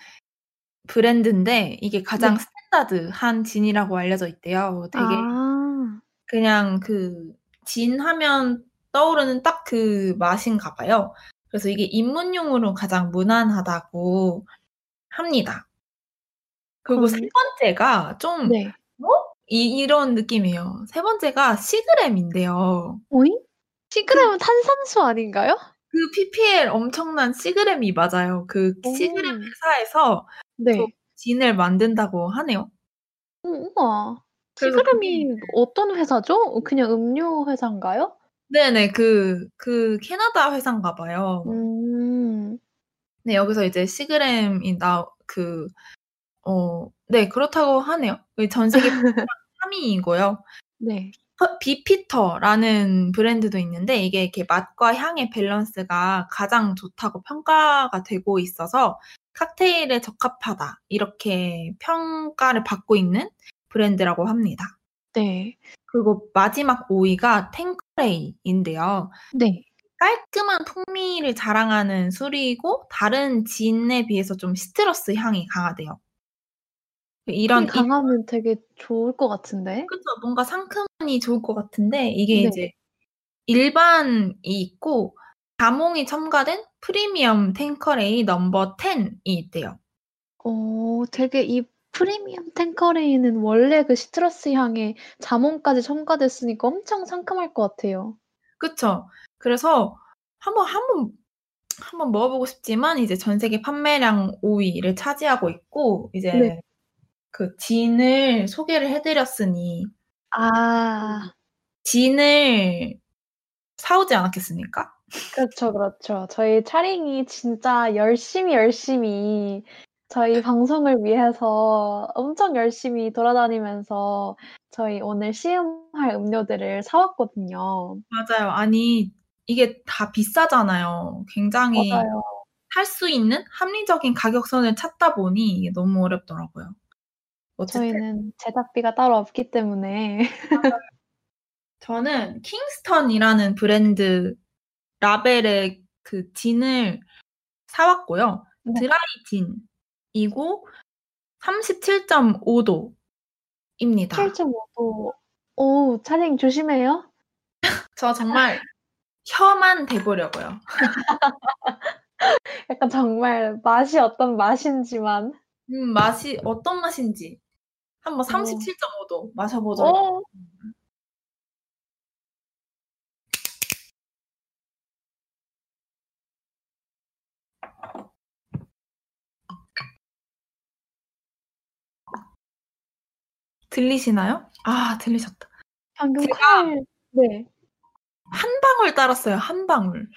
브랜드인데 이게 가장 네. 스탠다드한 진이라고 알려져 있대요. 되게 아. 그냥 그 진 하면 떠오르는 딱 그 맛인가 봐요. 그래서 이게 입문용으로 가장 무난하다고 합니다. 그리고 세 그럼 번째가 좀 네. 어? 이 이런 느낌이에요. 세 번째가 시그램인데요. 오잉? 그 시그램은 탄산수 아닌가요? 그 PPL 엄청난 시그램이 맞아요. 그 시그램 오. 회사에서 저 네. 진을 만든다고 하네요. 어 우와. 시그램이 어떤 회사죠? 어 그냥 음료 회사인가요? 네네. 그 그 캐나다 회사인가 봐요. 음. 네 여기서 이제 시그램이 나 그 어 네 그렇다고 하네요. 그전 세계 판매량 3 위이고요. 네. 터 비피터라는 브랜드도 있는데 이게 이렇게 맛과 향의 밸런스가 가장 좋다고 평가가 되고 있어서 "칵테일에 적합하다." 이렇게 평가를 받고 있는 브랜드라고 합니다. 네. 그리고 마지막 5 위가 탱커레이인데요. 네. 깔끔한 풍미를 자랑하는 술이고 다른 진에 비해서 좀 시트러스 향이 강하대요. 이런 이 강하면 되게 좋을 것 같은데. 그쵸. 뭔가 상큼하니 좋을 것 같은데 이게 네. 이제 일반이 있고 자몽이 첨가된 프리미엄 탱커레이 넘버 10이 있대요. 어 되게 이 프리미엄 탱커레이는 원래 그 시트러스 향에 자몽까지 첨가됐으니까 엄청 상큼할 것 같아요. 그쵸. 그래서 한번 한번 한번 먹어 보고 싶지만 이제 전 세계 판매량 5 위를 차지하고 있고 이제 네. 그 진을 소개를 해 드렸으니 아. 진을 사 오지 않았겠습니까? 그렇죠, 그렇죠. 저희 차링이 진짜 열심히, 열심히 저희 방송을 위해서 엄청 열심히 돌아다니면서 저희 오늘 시음할 음료들을 사 왔거든요. 맞아요. 아니 이게 다 비싸잖아요. 굉장히. 살수 있는 합리적인 가격선을 찾다 보니 이게 너무 어렵더라고요. 어쨌든 저희는 제작비가 따로 없기 때문에. 저는 킹스턴이라는 브랜드 라벨의 그 진을 사 왔고요. 네. 드라이 진 이고 37.5 도입니다. 7.5 도. 오 차링 조심해요. 저 정말 혀만 대 보려고요. 약간 정말 맛이 어떤 맛인지만. 음 맛이 어떤 맛인지 한번 어. 37.5도 마셔 보도 들리시나요? 아 들리셨다. 방금 제가 칼 네. 한 방울 따랐어요, 한 방울.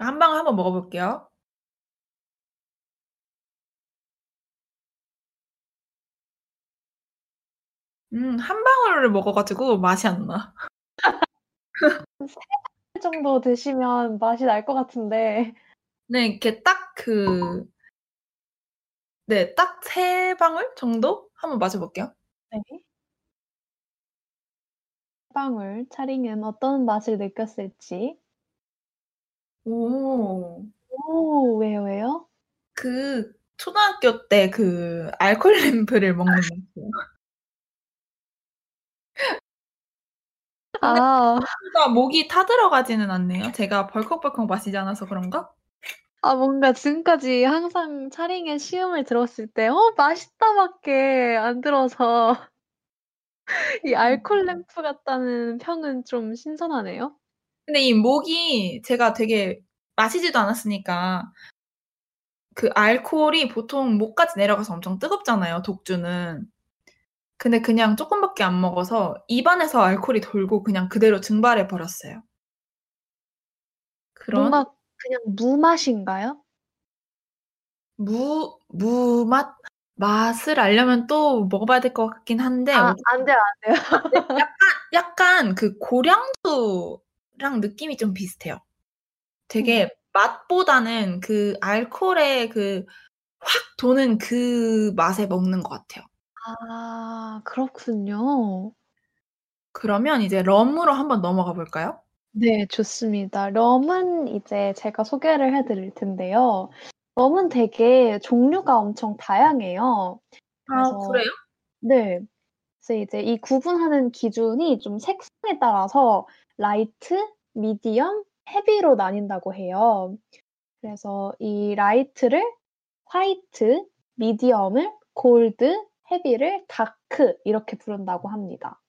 한 방울 한번 먹어 볼게요. 음 한 방울을 먹어 가지고 맛이 안 나. 한3 방울 정도 드시면 맛이 날 것 같은데. 네 이렇게 딱 그 네 딱 3 방울 정도 한번 마셔 볼게요. 네. 방울 차링은 어떤 맛을 느꼈을지. 오. 오, 왜요, 왜요? 그 초등학교 때 그 알콜 램프를 먹는 맛이에요. 근데 아. 생각보다 목이 타들어가지는 않네요. 제가 벌컥벌컥 마시지 않아서 그런가? 아 뭔가 지금까지 항상 차링의 시음을 들었을 때 '어 맛있다.'밖에 안 들어서 이 알콜 램프 같다는 평은 좀 신선하네요. 근데 이 목이 제가 되게 마시지도 않았으니까 그 알코올이 보통 목까지 내려가서 엄청 뜨겁잖아요, 독주는. 근데 그냥 쪼끔밖에 안 먹어서 입안에서 알코올이 돌고 그냥 그대로 증발해 버렸어요. 그런 뭔가 그냥 무맛인가요? 무 무맛? 맛을 알려면 또 먹어봐야 될 것 같긴 한데 아 안 돼요, 안 돼요. 네 약간 약간 그 고량주랑 느낌이 좀 비슷해요. 음. 되게 맛보다는 그 알코올의 그 확 도는 그 맛에 먹는 것 같아요. 아 그렇군요. 그러면 이제 럼으로 한번 넘어가 볼까요? 네 좋습니다. 럼은 이제 제가 소개를 해 드릴 텐데요. 럼은 되게 종류가 엄청 다양해요. 아 그래서 그래요? 네. 그래서 이제 이 구분하는 기준이 좀 색상에 따라서 light, medium, heavy로 나뉜다고 해요. 그래서 이 light를 white, medium을 gold, heavy를 dark 이렇게 부른다고 합니다.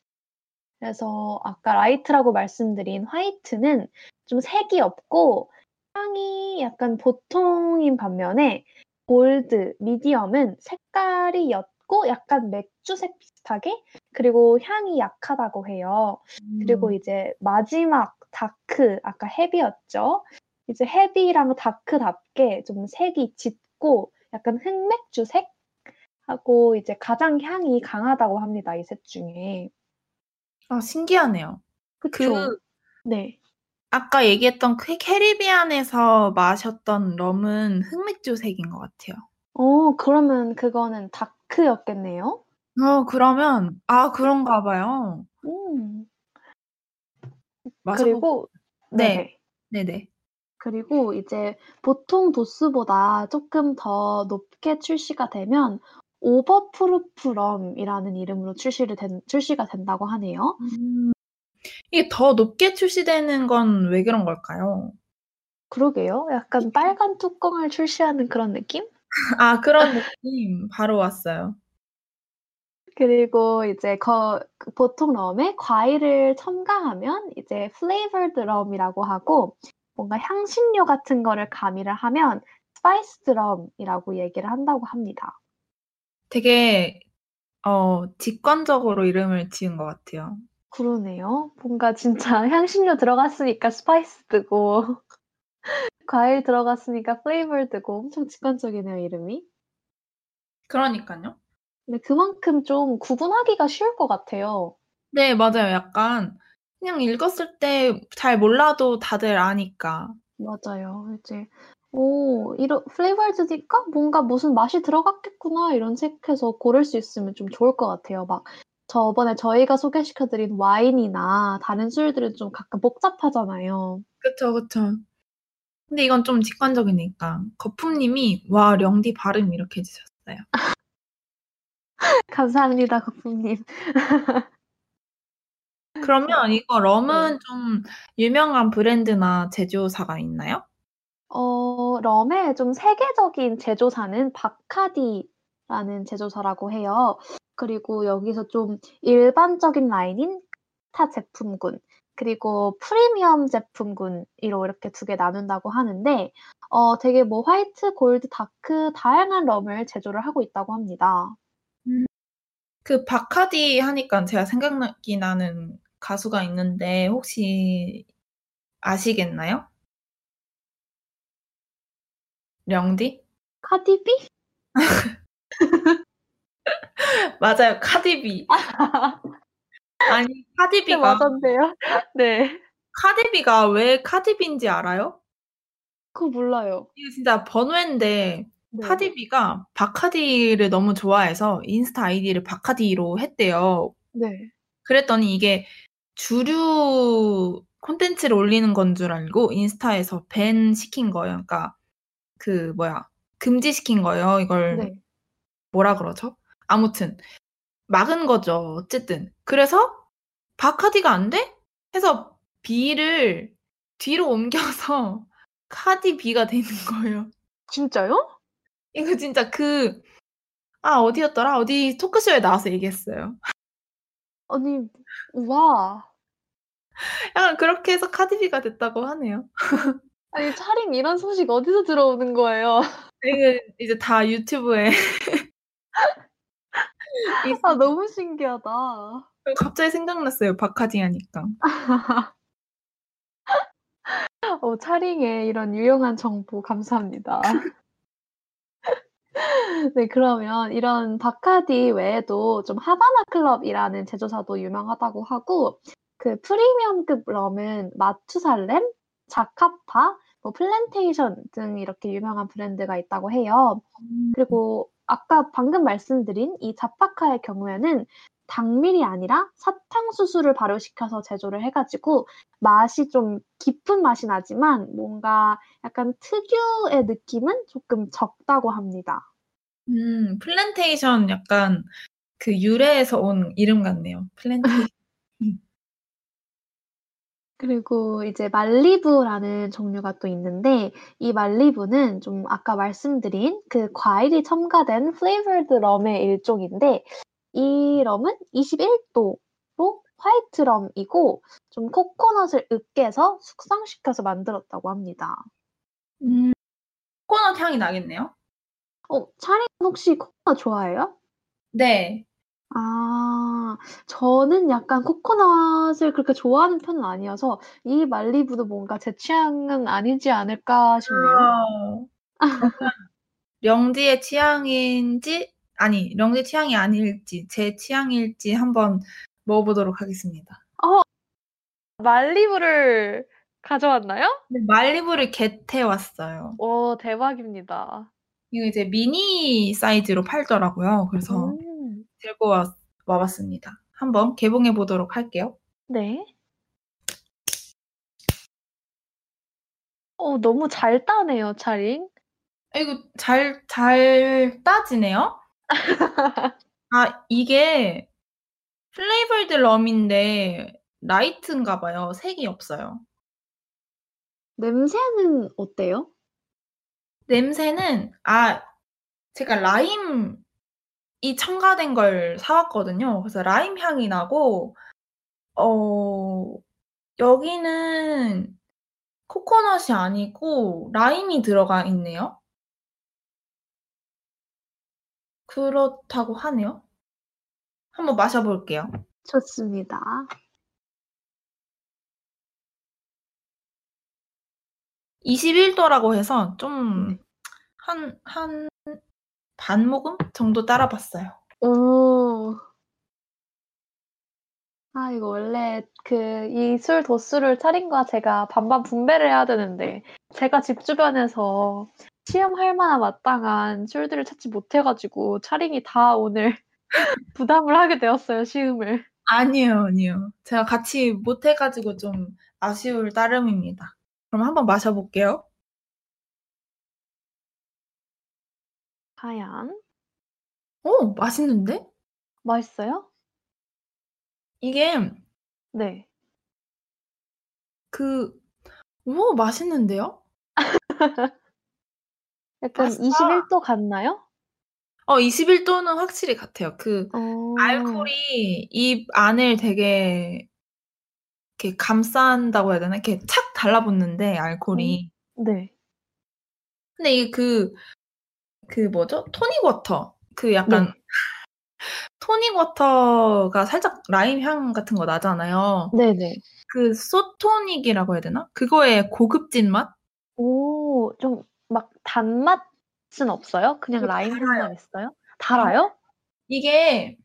그래서 아까 light라고 말씀드린 white는 좀 색이 없고 향이 약간 보통인 반면에 gold, medium은 색깔이 옅고 약간 맥주색 비슷하게 그리고 향이 약하다고 해요. 그리고 음. 이제 마지막 dark 아까 heavy였죠. 이제 heavy랑 dark답게 좀 색이 짙고 약간 흑맥주색 하고 이제 가장 향이 강하다고 합니다, 이 셋 중에. 아 신기하네요. 그쵸. 그 네. 아까 얘기했던 그 캐리비안에서 마셨던 럼은 흑맥주색인 것 같아요. 어 그러면 그거는 다크였겠네요? 어 그러면 아 그런가 봐요. 음. 그리고 네. 네네. 네네. 그리고 이제 보통 도수보다 쪼끔 더 높게 출시가 되면 overproof rum이라는 이름으로 출시를 된 출시가 된다고 하네요. 음. 이게 더 높게 출시되는 건 왜 그런 걸까요? 그러게요. 약간 빨간 뚜껑을 출시하는 그런 느낌? 아 그런 느낌. 바로 왔어요. 그리고 이제 거그 보통 럼에 과일을 첨가하면 이제 flavored rum이라고 하고 뭔가 향신료 같은 거를 가미를 하면 spiced rum이라고 얘기를 한다고 합니다. 되게 어 직관적으로 이름을 지은 것 같아요. 그러네요. 뭔가 진짜 향신료 들어갔으니까 스파이스드고 과일 들어갔으니까 flavored고 엄청 직관적이네요, 이름이. 그러니깐요. 근데 그만큼 좀 구분하기가 쉬울 것 같아요. 네 맞아요. 약간 그냥 읽었을 때 잘 몰라도 다들 아니까. 맞아요. 이제 ' 오 이런 flavored니까 뭔가 무슨 맛이 들어갔겠구나.' 이런 생각해서 고를 수 있으면 좀 좋을 것 같아요. 막 저번에 저희가 소개시켜 드린 와인이나 다른 술들은 좀 가끔 복잡하잖아요. 그쵸, 그쵸. 근데 이건 좀 직관적이니까. 거품님이 "와 령디 발음." 이렇게 해 주셨어요. 감사합니다, 거품님. 그러면 이거 네. 럼은 좀 유명한 브랜드나 제조사가 있나요? 어 럼의 좀 세계적인 제조사는 바카디라는 제조사라고 해요. 그리고 여기서 좀 일반적인 라인인 타 제품군 그리고 프리미엄 제품군 이로 이렇게 2개 나눈다고 하는데 어 되게 뭐 white, gold, dark 다양한 럼을 제조를 하고 있다고 합니다. 음. 그 바카디 하니까 제가 생각나기 나는 가수가 있는데 혹시 아시겠나요? 령디? 카디비? 맞아요. 카디비. 아니 네 카디비가 맞았네요. 네. 카디비가 왜 카디비인지 알아요? 그거 몰라요. 이게 진짜 번외인데 네. 카디비가 바카디를 너무 좋아해서 인스타 아이디를 바카디로 했대요. 네. 그랬더니 이게 주류 콘텐츠를 올리는 건 줄 알고 인스타에서 밴 시킨 거예요. 그러니까 그 뭐야 금지시킨 거예요. 이걸 네. 뭐라 그러죠? 아무튼 막은 거죠. 어쨌든 그래서 바카디가 안 돼? 해서 B를 뒤로 옮겨서 카디 B가 되는 거예요. 진짜요? 이거 진짜 그, 아, 어디였더라? 어디 토크쇼에 나와서 얘기했어요. 아니, 와. 약간 그렇게 해서 카디비가 됐다고 하네요. 아니, 차림 이런 소식 어디서 들어오는 거예요? 이거 이제 다 유튜브에. 아, 너무 신기하다. 갑자기 생각났어요. 바카디 하니까. 어, 차링의 이런 유용한 정보 감사합니다. 네, 그러면 이런 바카디 외에도 좀 하바나 클럽이라는 제조사도 유명하다고 하고, 그 프리미엄급 럼은 마투살렘, 자카파, 뭐 플랜테이션 등 이렇게 유명한 브랜드가 있다고 해요. 그리고 아까 방금 말씀드린 이 자파카의 경우에는 당밀이 아니라 사탕수수를 발효시켜서 제조를 해가지고 맛이 좀 깊은 맛이 나지만 뭔가 약간 특유의 느낌은 조금 적다고 합니다. 음, 플랜테이션 약간 그 유래에서 온 이름 같네요. 플랜테이션. 그리고 이제 말리부라는 종류가 또 있는데 이 말리부는 좀 아까 말씀드린 그 과일이 첨가된 flavored rum의 일종인데 이 럼은 21도로 화이트 럼이고 좀 코코넛을 으깨서 숙성시켜서 만들었다고 합니다. 음, 코코넛 향이 나겠네요. 어, 차린 혹시 코코넛 좋아해요? 네. 아, 저는 약간 코코넛을 그렇게 좋아하는 편은 아니어서 이 말리부도 뭔가 제 취향은 아니지 않을까 싶네요. 아, 영지의 취향인지 아니 영지 취향이 아닐지 제 취향일지 한번 먹어보도록 하겠습니다. 어, 말리부를 가져왔나요? 네, 말리부를 겟해 왔어요. 오, 대박입니다. 이거 이제 미니 사이즈로 팔더라고요. 그래서 음, 들고 와, 와봤습니다. 한번 개봉해 보도록 할게요. 네. 어, 너무 잘 따네요, 차링. 아, 이거 잘, 잘 따지네요? 아, 이게 flavored rum인데 light인가 봐요. 색이 없어요. 냄새는 어때요? 냄새는, 아, 제가 라임 이 첨가된 걸 사왔거든요. 그래서 라임 향이 나고, 어, 여기는 코코넛이 아니고 라임이 들어가 있네요. 그렇다고 하네요. 한번 마셔볼게요. 좋습니다. (21도라고) 해서 좀 네. 한한 반 모금 정도 따라 봤어요. 오. 아, 이거 원래 그 이 술 도수를 차림과 제가 반반 분배를 해야 되는데 제가 집 주변에서 시음할 만한 마땅한 술들을 찾지 못해 가지고 차림이 다 오늘 부담을 하게 되었어요, 시음을. 아니에요, 아니에요. 제가 같이 못해 가지고 좀 아쉬울 따름입니다. 그럼 한번 마셔볼게요. 과연 오, 맛있는데? 맛있어요? 이게 네. 그 오, 맛있는데요? 약간 맛있다. 21도 같나요? 어, 21도는 확실히 같아요. 그 어. 알코올이 입 안을 되게 이렇게 감싼다고 해야 되나? 이렇게 착 달라붙는데 알코올이. 네. 근데 이게 그, 그 뭐죠? 토닉 워터. 그 약간 네. 토닉 워터가 살짝 라임 향 같은 거 나잖아요. 네네. 그 소토닉이라고 해야 되나? 그거의 고급진 맛? 오, 좀 막 단맛은 없어요? 그냥 어, 라임. 향만 있어요? 달아요? 이게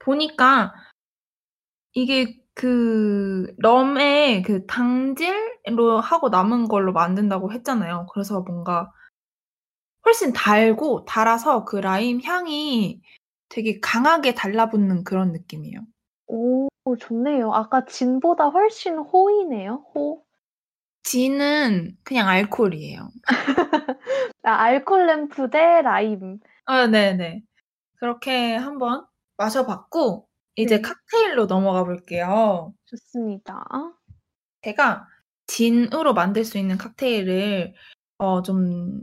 보니까 이게 그 럼의 그 당질로 하고 남은 걸로 만든다고 했잖아요. 그래서 뭔가 훨씬 달고 달아서 그 라임 향이 되게 강하게 달라붙는 그런 느낌이에요. 오, 오 좋네요. 아까 진보다 훨씬 호이네요. 호. 진은 그냥 알코올이에요. 아 알콜 램프 대 라임. 아 네네. 그렇게 한번 마셔봤고 이제 네. 칵테일로 넘어가 볼게요. 좋습니다. 제가 진으로 만들 수 있는 칵테일을 어 좀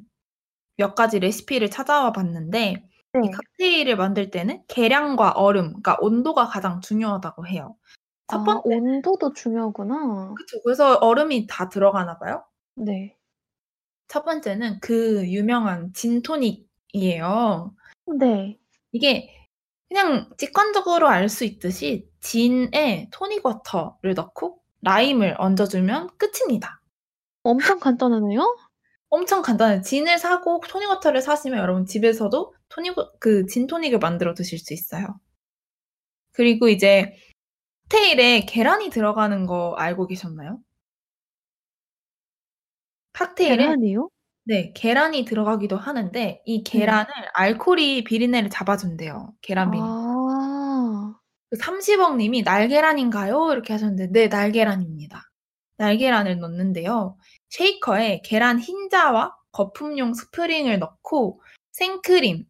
몇 가지 레시피를 찾아와 봤는데 이 네. 칵테일을 만들 때는 계량과 얼음, 그러니까 온도가 가장 중요하다고 해요. 첫아 번째 온도도 중요하구나. 그쵸. 그래서 얼음이 다 들어가나 봐요. 네. 첫 번째는 그 유명한 진토닉이에요. 네. 이게 그냥 직관적으로 알 수 있듯이 진에 토닉 워터를 넣고 라임을 얹어 주면 끝입니다. 엄청 간단하네요. 엄청 간단해요. 진을 사고 토닉 워터를 사시면 여러분 집에서도 토닉 그 진토닉을 만들어 드실 수 있어요. 그리고 이제 칵테일에 계란이 들어가는 거 알고 계셨나요? 칵테일에 계란이요? 네. 계란이 들어가기도 하는데 이 네. 계란을 알코올이 비린내를 잡아준대요, 계란 비린. 아. 그 30억 님이 "날계란인가요?" 이렇게 하셨는데 네 날계란입니다. 날계란을 넣는데요. 쉐이커에 계란 흰자와 거품용 스프링을 넣고 생크림,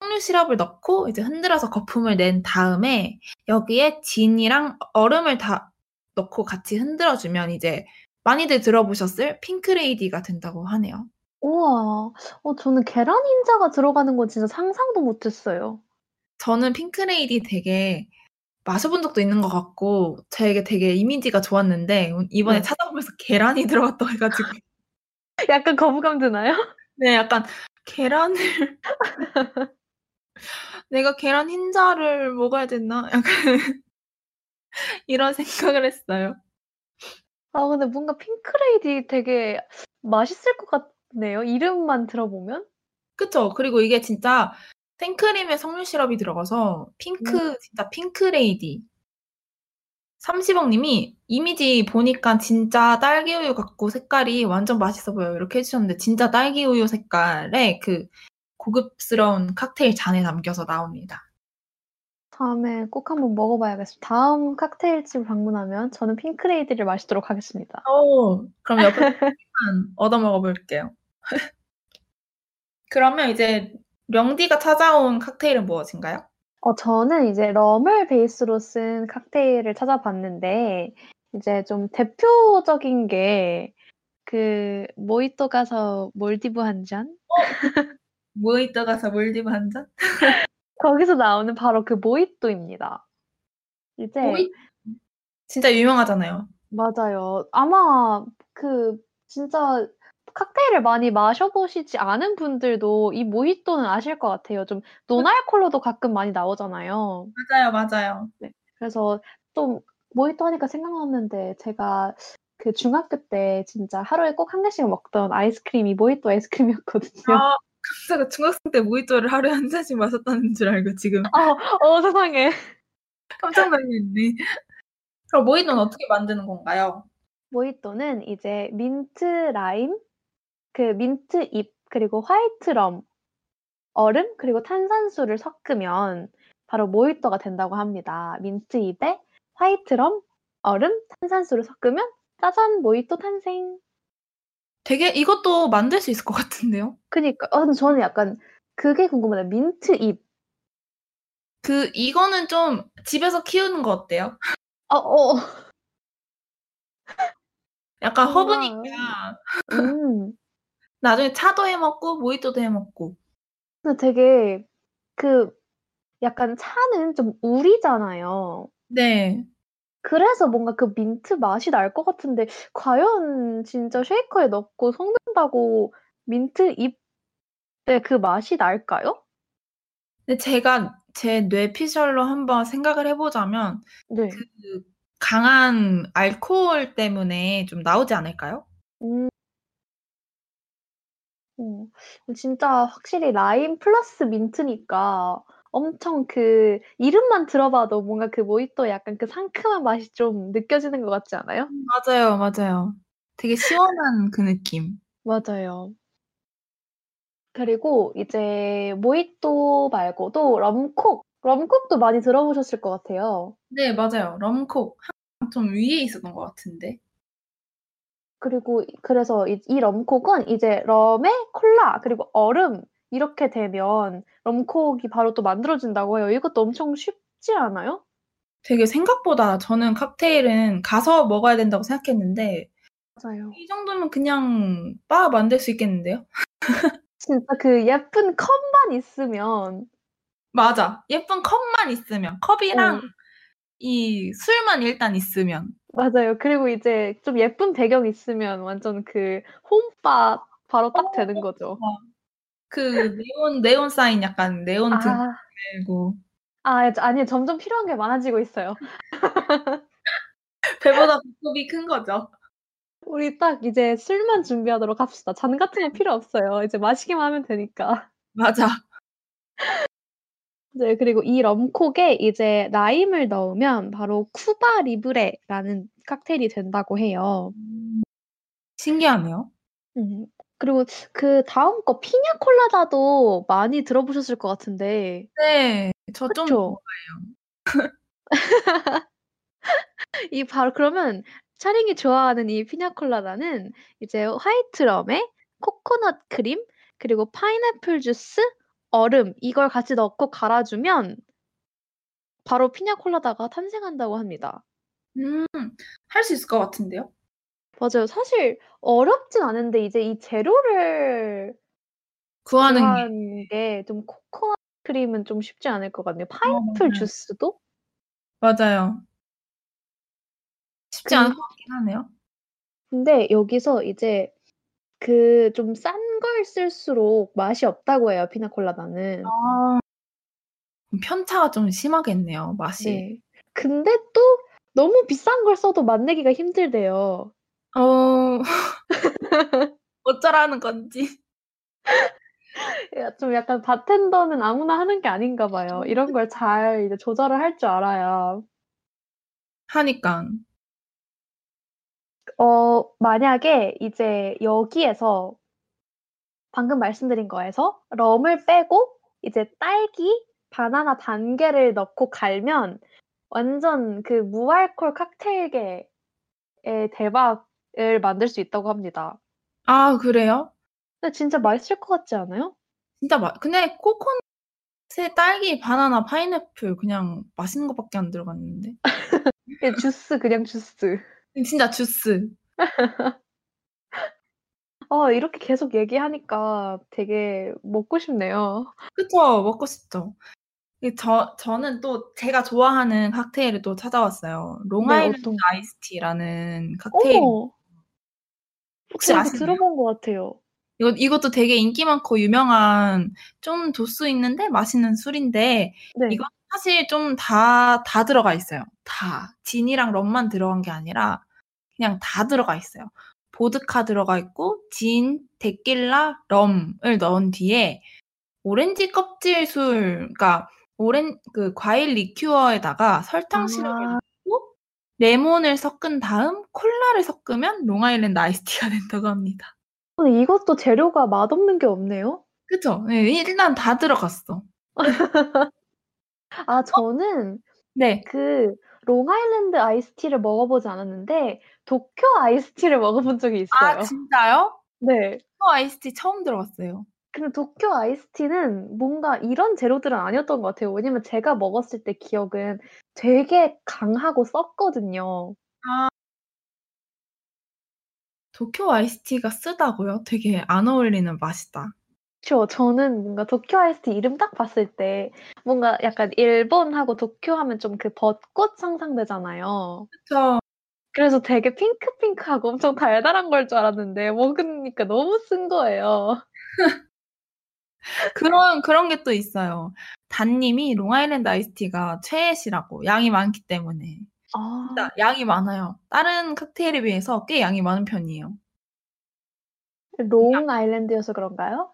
석류 시럽을 넣고 이제 흔들어서 거품을 낸 다음에 여기에 진이랑 얼음을 다 넣고 같이 흔들어 주면 이제 많이들 들어보셨을 핑크레이디가 된다고 하네요. 우와. 어 저는 계란 흰자가 들어가는 건 진짜 상상도 못 했어요. 저는 핑크레이디 되게 마셔본 적도 있는 것 같고 저에게 되게 이미지가 좋았는데 이번에 네. 찾아보면서 계란이 들어갔다고 해 가지고 약간 거부감 드나요? 네 약간 '계란을 내가 계란 흰자를 먹어야 됐나?' 약간 이런 생각을 했어요. 아 근데 뭔가 핑크레이디 되게 맛있을 것 같네요, 이름만 들어보면. 그쵸. 그리고 이게 진짜 생크림에 석류 시럽이 들어가서 핑크 음. 진짜 핑크 레이디. 30억 님이 "이미지 보니까 진짜 딸기 우유 같고 색깔이 완전 맛있어 보여요." 이렇게 해 주셨는데 진짜 딸기 우유 색깔의 그 고급스러운 칵테일 잔에 담겨서 나옵니다. 다음에 꼭 한번 먹어 봐야겠어요. 다음 칵테일집 방문하면 저는 핑크레이디를 마시도록 하겠습니다. 어. 그럼 옆에서 만 얻어 먹어 볼게요. 그러면 이제 명디가 찾아온 칵테일은 무엇인가요? 어 저는 이제 럼을 베이스로 쓴 칵테일을 찾아봤는데 이제 좀 대표적인 게 그 모히또 가서 몰디브 한 잔? 어. 모히또 가서 몰디브 한 잔? 거기서 나오는 바로 그 모히또입니다. 이제 모히 진짜 유명하잖아요. 맞아요. 아마 그 진짜 칵테일을 많이 마셔 보시지 않은 분들도 이 모히또는 아실 것 같아요. 좀 노날콜로도 가끔 많이 나오잖아요. 맞아요, 맞아요. 네. 그래서 좀 모히또 하니까 생각났는데 제가 그 중학교 때 진짜 하루에 꼭 한 개씩 먹던 아이스크림이 모히또 아이스크림이었거든요. 아 깜짝이야. 중학생 때 모히또를 하루에 한 잔씩 마셨다는 줄 알고 지금 아 어 세상에. 깜짝 놀랐네. 그럼 모히또는 어떻게 만드는 건가요? 모히또는 이제 민트 라임, 그 민트 잎 그리고 white rum, 얼음 그리고 탄산수를 섞으면 바로 모히또가 된다고 합니다. 민트 잎에 white rum, 얼음, 탄산수를 섞으면 짜잔 모히또 탄생. 되게 이것도 만들 수 있을 것 같은데요? 그니까 아 근데 저는 약간 그게 궁금해요. 민트 잎. 그 이거는 좀 집에서 키우는 거 어때요? 아 어. 약간 뭔가 허브니까 음. 나중에 차도 해 먹고 모히또도 해 먹고. 근데 되게 그 약간 차는 좀 우리잖아요. 네. 그래서 뭔가 그 민트 맛이 날 것 같은데 과연 진짜 쉐이커에 넣고 섞는다고 민트 잎의 그 맛이 날까요? 근데 제가 제 뇌피셜로 한번 생각을 해 보자면 네. 그 강한 알코올 때문에 좀 나오지 않을까요? 음. 어. 진짜 확실히 라임 플러스 민트니까 엄청 그 이름만 들어봐도 뭔가 그 모히또의 약간 그 상큼한 맛이 좀 느껴지는 것 같지 않아요? 음 맞아요, 맞아요. 되게 시원한 그 느낌. 맞아요. 그리고 이제 모히또 말고도 럼콕 럼콕도 많이 들어보셨을 것 같아요. 네, 맞아요. 럼콕 항상 좀 위에 있었던 것 같은데. 그리고 그래서 이, 이 럼콕은 이제 럼에 콜라 그리고 얼음 이렇게 되면 럼콕이 바로 또 만들어진다고 해요. 이것도 엄청 쉽지 않아요? 되게 생각보다 저는 칵테일은 가서 먹어야 된다고 생각했는데 맞아요. 이 정도면 그냥 바 만들 수 있겠는데요? 진짜 그 예쁜 컵만 있으면 맞아. 예쁜 컵만 있으면 컵이랑 어. 이 술만 일단 있으면 맞아요. 그리고 이제 좀 예쁜 배경 있으면 완전 그 홈바 바로 딱 되는 거죠. 그 네온 네온 사인 약간 네온 등 아, 들고 아 아니 점점 필요한 게 많아지고 있어요. 배보다 배꼽이 큰 거죠. 우리 딱 이제 술만 준비하도록 합시다. 잔 같은 거 필요 없어요. 이제 마시기만 하면 되니까. 맞아. 네, 그리고 이 럼콕에 이제 라임을 넣으면 바로 쿠바 리브레라는 칵테일이 된다고 해요. 신기하네요. 음, 그리고 그 다음 거 피냐 콜라다도 많이 들어보셨을 것 같은데. 네, 저좀 그쵸? 이 바로 그러면 차링이 좋아하는 이 피냐 콜라다는 이제 화이트 럼에 코코넛 크림 그리고 파인애플 주스, 얼음 이걸 같이 넣고 갈아주면 바로 피냐 콜라다가 탄생한다고 합니다. 음, 할 수 있을 것 같은데요? 맞아요. 사실 어렵진 않은데 이제 이 재료를 구하는 게 좀 코코넛 크림은 좀 쉽지 않을 것 같네요. 파인애플 맞아요. 주스도? 맞아요. 쉽지 그- 않을 것 같긴 하네요. 근데 여기서 이제 그 좀 싼 걸 쓸수록 맛이 없다고 해요, 피나콜라다는. 아, 편차가 좀 심하겠네요, 맛이. 네. 근데 또 너무 비싼 걸 써도 맛내기가 힘들대요. 어, 어쩌라는 건지. 야, 좀 약간 바텐더는 아무나 하는 게 아닌가 봐요. 이런 걸 잘 이제 조절을 할 줄 알아야. 하니까. 어, 만약에 이제 여기에서 방금 말씀드린 거에서 럼을 빼고 이제 딸기, 바나나 반 개를 넣고 갈면 완전 그 무알콜 칵테일계의 대박을 만들 수 있다고 합니다. 아, 그래요? 근데 진짜 맛있을 것 같지 않아요? 진짜 맛, 근데 코코넛에 딸기, 바나나, 파인애플 그냥 맛있는 것밖에 안 들어갔는데. 그냥 주스, 그냥 주스. 진짜 주스. 어, 이렇게 계속 얘기하니까 되게 먹고 싶네요. 그쵸, 먹고 싶죠. 이 저, 저는 또 제가 좋아하는 칵테일을 또 찾아왔어요. 네, 롱아일랜드 어떤 아이스티라는 칵테일. 어머! 혹시 아시나요? 들어본 것 같아요. 이거, 이것도 되게 인기 많고 유명한 좀 도수 있는데 맛있는 술인데 네. 이건 사실 좀 다, 다 들어가 있어요. 다. 진이랑 럼만 들어간 게 아니라 그냥 다 들어가 있어요. 보드카 들어가 있고 진, 데킬라, 럼을 넣은 뒤에 오렌지 껍질 술, 그러니까 오렌 그 과일 리큐어에다가 설탕 시럽을 아. 레몬을 섞은 다음 콜라를 섞으면 롱아일랜드 아이스티가 된다고 합니다. 근데 이것도 재료가 맛없는 게 없네요. 그쵸? 네, 일단 다 들어갔어. 아, 저는 네. 그 롱아일랜드 아이스티를 먹어보지 않았는데 도쿄 아이스티를 먹어본 적이 있어요. 아, 진짜요? 네. 저 아이스티 처음 들어봤어요. 근데 도쿄 아이스티는 뭔가 이런 재료들은 아니었던 것 같아요. 왜냐면 제가 먹었을 때 기억은 되게 강하고 썼거든요. 도쿄 아이스티가 쓰다고요? 되게 안 어울리는 맛이다. 그쵸. 저는 뭔가 도쿄 아이스티 이름 딱 봤을 때 뭔가 약간 일본하고 도쿄 하면 좀 그 벚꽃 상상되잖아요. 그쵸? 그래서 되게 핑크핑크하고 엄청 달달한 걸 줄 알았는데 먹으니까 너무 쓴 거예요. 그런, 그런 게 또 있어요. 단님이 롱아일랜드 아이스티가 최애시라고. 양이 많기 때문에. 아, 진짜 양이 많아요. 다른 칵테일에 비해서 꽤 양이 많은 편이에요. 롱 아일랜드여서 그런가요?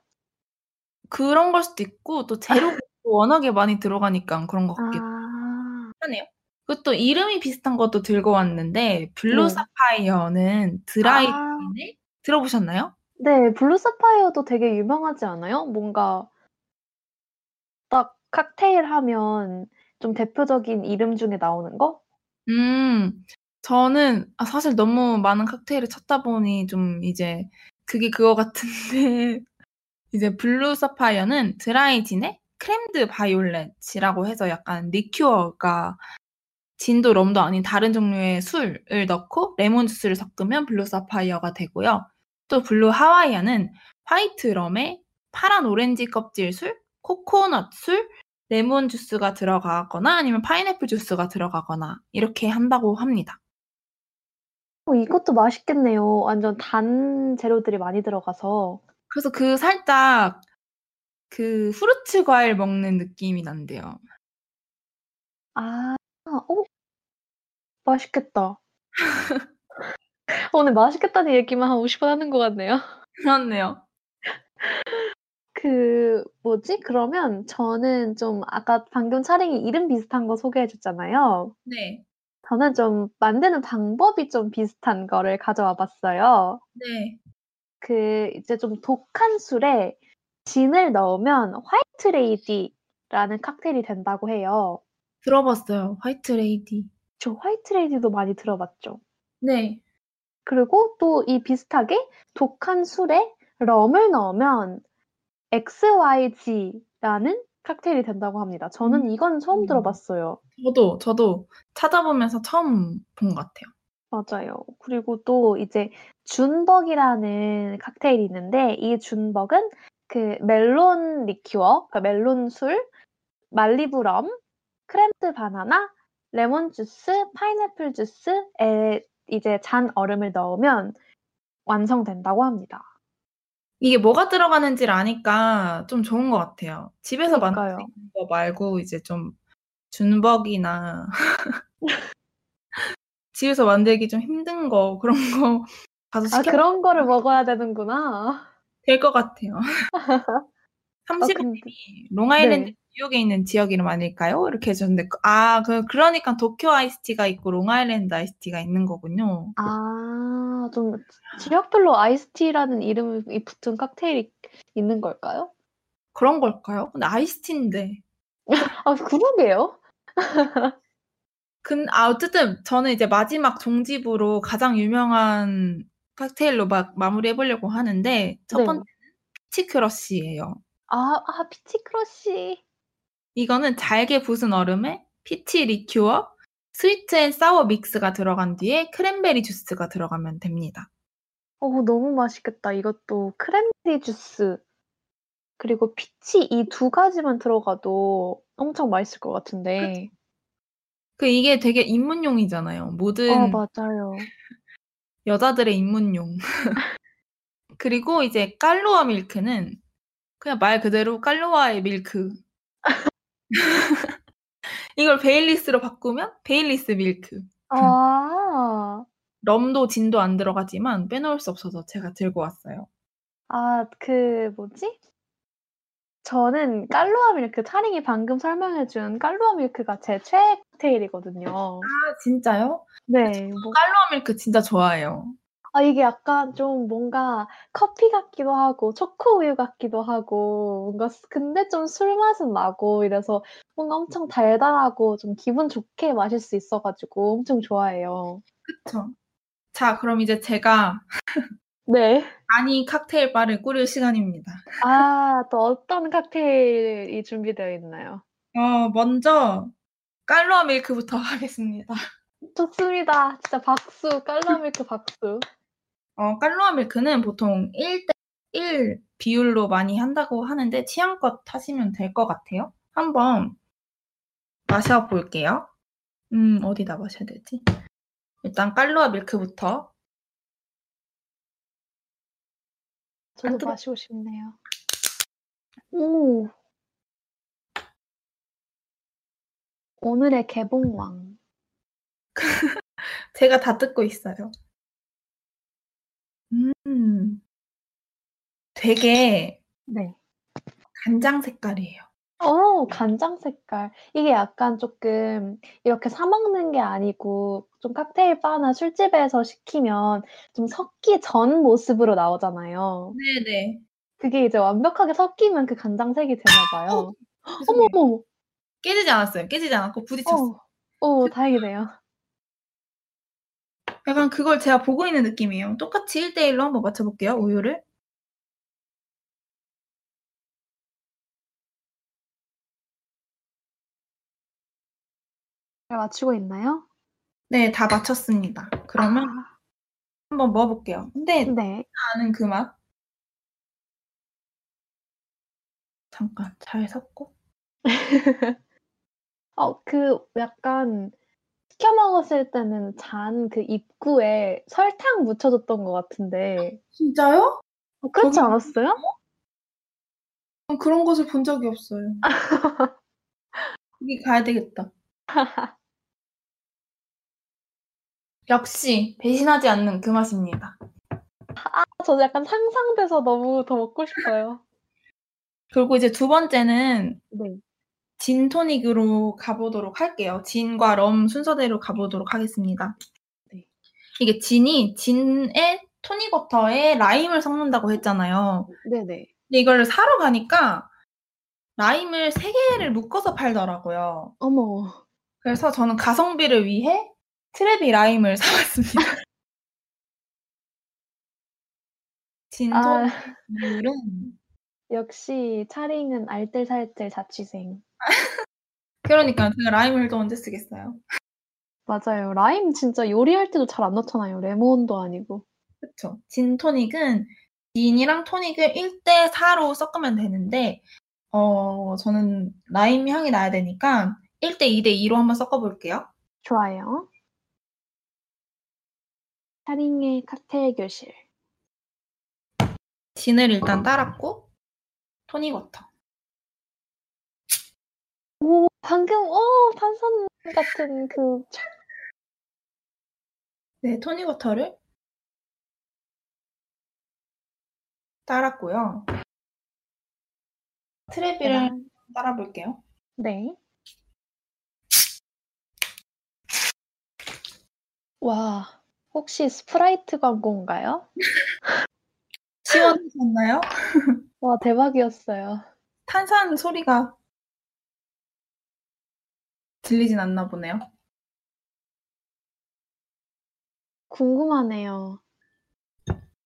그런 걸 수도 있고, 또 재료가 또 워낙에 많이 들어가니까 그런 것 같기도 아, 하네요. 그것도 이름이 비슷한 것도 들고 왔는데, 블루 네. 사파이어는 드라이 아. 들어보셨나요? 네, 블루 사파이어도 되게 유명하지 않아요? 뭔가 딱 칵테일 하면 좀 대표적인 이름 중에 나오는 거? 음. 저는 아 사실 너무 많은 칵테일을 찾다 보니 좀 이제 그게 그거 같은데 이제 블루 사파이어는 드라이 진에 crème de violette이라고 해서 약간 리큐어가 진도 럼도 아닌 다른 종류의 술을 넣고 레몬 주스를 섞으면 블루 사파이어가 되고요. 또 블루 하와이안은 화이트 럼에 파란 오렌지 껍질 술, 코코넛 술, 레몬 주스가 들어가거나 아니면 파인애플 주스가 들어가거나 이렇게 한다고 합니다. 어, 이것도 맛있겠네요. 완전 단 재료들이 많이 들어가서. 그래서 그 살짝 그 후르츠 과일 먹는 느낌이 난대요. 아, 어? 맛있겠다. 오늘 맛있겠다는 얘기만 한 50번 하는 것 같네요. 그렇네요. 그 뭐지? 그러면 저는 좀 아까 방금 차링이 이름 비슷한 거 소개해 줬잖아요. 네. 저는 좀 만드는 방법이 좀 비슷한 거를 가져와 봤어요. 네. 그 이제 좀 독한 술에 진을 넣으면 화이트 레이디라는 칵테일이 된다고 해요. 들어봤어요. 화이트 레이디. 저 화이트 레이디도 많이 들어봤죠. 네. 그리고 또 이 비슷하게 독한 술에 럼을 넣으면 XYZ라는 칵테일이 된다고 합니다. 저는 이건 처음 음. 들어봤어요. 저도 저도 찾아보면서 처음 본 것 같아요. 맞아요. 그리고 또 이제 준벅이라는 칵테일이 있는데 이 준벅은 그 멜론 리큐어, 그러니까 멜론 술, 말리부 럼, crème de banana, 레몬 주스, 파인애플 주스에 이제 잔 얼음을 넣으면 완성된다고 합니다. 이게 뭐가 들어가는지를 아니까 좀 좋은 것 같아요. 집에서. 만드는 거 말고 이제 좀 준벅이나 집에서 만들기 좀 힘든 거 그런 거 가서 아 시켜 그런 거를 먹어야 되는구나. 될 것 같아요. 아, 근데- 롱아일랜드 네. 뉴욕에 있는 지역 이름 아닐까요? 이렇게 해줬는데 아, 그 그러니까 도쿄 아이스티가 있고 롱아일랜드 아이스티가 있는 거군요. 아, 좀 지역별로 아이스티라는 이름이 붙은 칵테일이 있는 걸까요? 그런 걸까요? 근데 아이스티인데. 아, 그러게요. 근, 아, 어쨌든 저는 이제 마지막 종지부로 가장 유명한 칵테일로 막 마무리 해보려고 하는데 첫 네. 번째는 peach crush예요. 아, 아, peach crush. 이거는 잘게 부순 얼음에 peach 리큐어, sweet and sour mix가 들어간 뒤에 크랜베리 주스가 들어가면 됩니다. 어, 너무 맛있겠다. 이것도 크랜베리 주스, 그리고 peach 이 두 가지만 들어가도 엄청 맛있을 것 같은데. 그 이게 되게 입문용이잖아요. 모든 어, 맞아요. 여자들의 입문용. 그리고 이제 깔루아 밀크는 그냥 말 그대로 깔루아에 밀크. 이걸 베일리스로 바꾸면 베일리스 밀크. 아, 럼도 진도 안 들어가지만 빼놓을 수 없어서 제가 들고 왔어요. 아, 그 뭐지? 저는 깔루아 밀크, 차링이 방금 설명해준 깔루아 밀크가 제 최애 칵테일이거든요. 아 진짜요? 네, 뭐, 깔루아 밀크 진짜 좋아해요. 아, 이게 약간 좀 뭔가 커피 같기도 하고, 초코 우유 같기도 하고, 뭔가, 스- 근데 좀 술 맛은 나고, 이래서 뭔가 엄청 달달하고, 좀 기분 좋게 마실 수 있어 가지고 엄청 좋아해요. 그쵸? 자 그럼 이제 제가 네. 아니 칵테일 바를 꾸릴 시간입니다. 아, 또 어떤 칵테일이 준비되어 있나요? 어 먼저 깔루아 밀크부터 하겠습니다. 좋습니다. 진짜 박수, 깔루아 밀크 박수. 어, 깔루아 밀크는 보통 1대 1 비율로 많이 한다고 하는데 취향껏 하시면 될 것 같아요. 한번 마셔볼게요. 음, 어디다 마셔야 되지? 일단 깔루아 밀크부터. 저도 아, 마시고 싶네요. 오. 오늘의 개봉왕. 제가 다 뜯고 있어요. 음, 되게 네. 간장 색깔이에요. 어, 간장 색깔. 이게 약간 조금 이렇게 사 먹는 게 아니고 좀 칵테일 바나 술집에서 시키면 좀 섞기 전 모습으로 나오잖아요. 네네. 그게 이제 완벽하게 섞이면 그 간장색이 되나 봐요. 죄송해요. 어머, 깨지지 않았어요. 깨지지 않았고 부딪혔어. 어, 어, 다행이네요. 약간 그걸 제가 보고 있는 느낌이에요. 똑같이 1대1로 한번 맞춰볼게요. 우유를. 잘 맞추고 있나요? 네, 다 맞췄습니다. 그러면 아, 한번 먹어볼게요. 근데 네. 아는 그 맛. 잠깐 잘 섞고. 어, 그 약간 시켜 먹었을 때는 잔 그 입구에 설탕 묻혀줬던 것 같은데 진짜요? 어, 그렇지 저기- 않았어요? 어, 그런 것을 본 적이 없어요. 여기 가야 되겠다. 역시 배신하지 않는 그 맛입니다. 저 약간 상상돼서 너무 더 먹고 싶어요. 그리고 이제 두 번째는 네. 진 토닉으로 가보도록 할게요. 진과 럼 순서대로 가보도록 하겠습니다. 네. 이게 진이 진에 토닉워터에 라임을 섞는다고 했잖아요. 네네. 근데 이걸 사러 가니까 라임을 세 개를 묶어서 팔더라고요. 어머. 그래서 저는 가성비를 위해 트레비 라임을 사왔습니다. 진 아, 토닉은 역시 차링은 알뜰살뜰 자취생. 그러니까 제가 라임을 또 언제 쓰겠어요. 맞아요. 라임 진짜 요리할 때도 잘 안 넣잖아요. 레몬도 아니고. 그쵸. 진 토닉은 진이랑 토닉을 1대 4로 섞으면 되는데 어 저는 라임 향이 나야 되니까 1대 2대 2로 한번 섞어 볼게요. 좋아요. 차링의 칵테일 교실. 진을 일단 따랐고 토닉 워터. 오, 방금, 오, 탄산 같은 그, 차- 네, 토닉워터를 따랐고요. 트레비를 따라 볼게요. 네. 와, 혹시 스프라이트 광고인가요? 시원하셨나요? 와, 대박이었어요. 탄산 소리가 들리진 않나 보네요. 궁금하네요.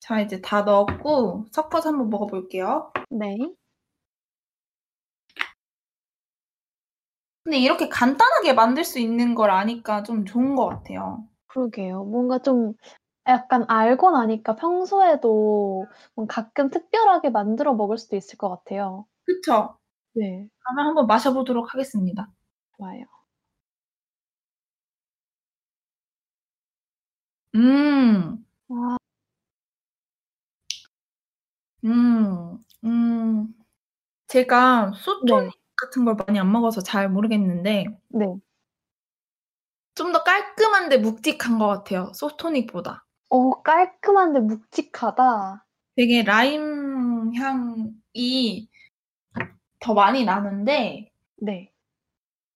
자, 이제 다 넣었고 섞어서 한번 먹어볼게요. 네. 근데 이렇게 간단하게 만들 수 있는 걸 아니까 좀 좋은 것 같아요. 그러게요. 뭔가 좀 약간 알고 나니까 평소에도 가끔 특별하게 만들어 먹을 수도 있을 것 같아요. 그쵸? 네, 그러면 한번 마셔보도록 하겠습니다. 좋아요. 음, 와, 음, 음. 제가 소토닉 네, 같은 걸 많이 안 먹어서 잘 모르겠는데 네. 좀 더 깔끔한데 묵직한 것 같아요. 소토닉보다. 오, 깔끔한데 묵직하다. 되게 라임 향이 더 많이 나는데 네.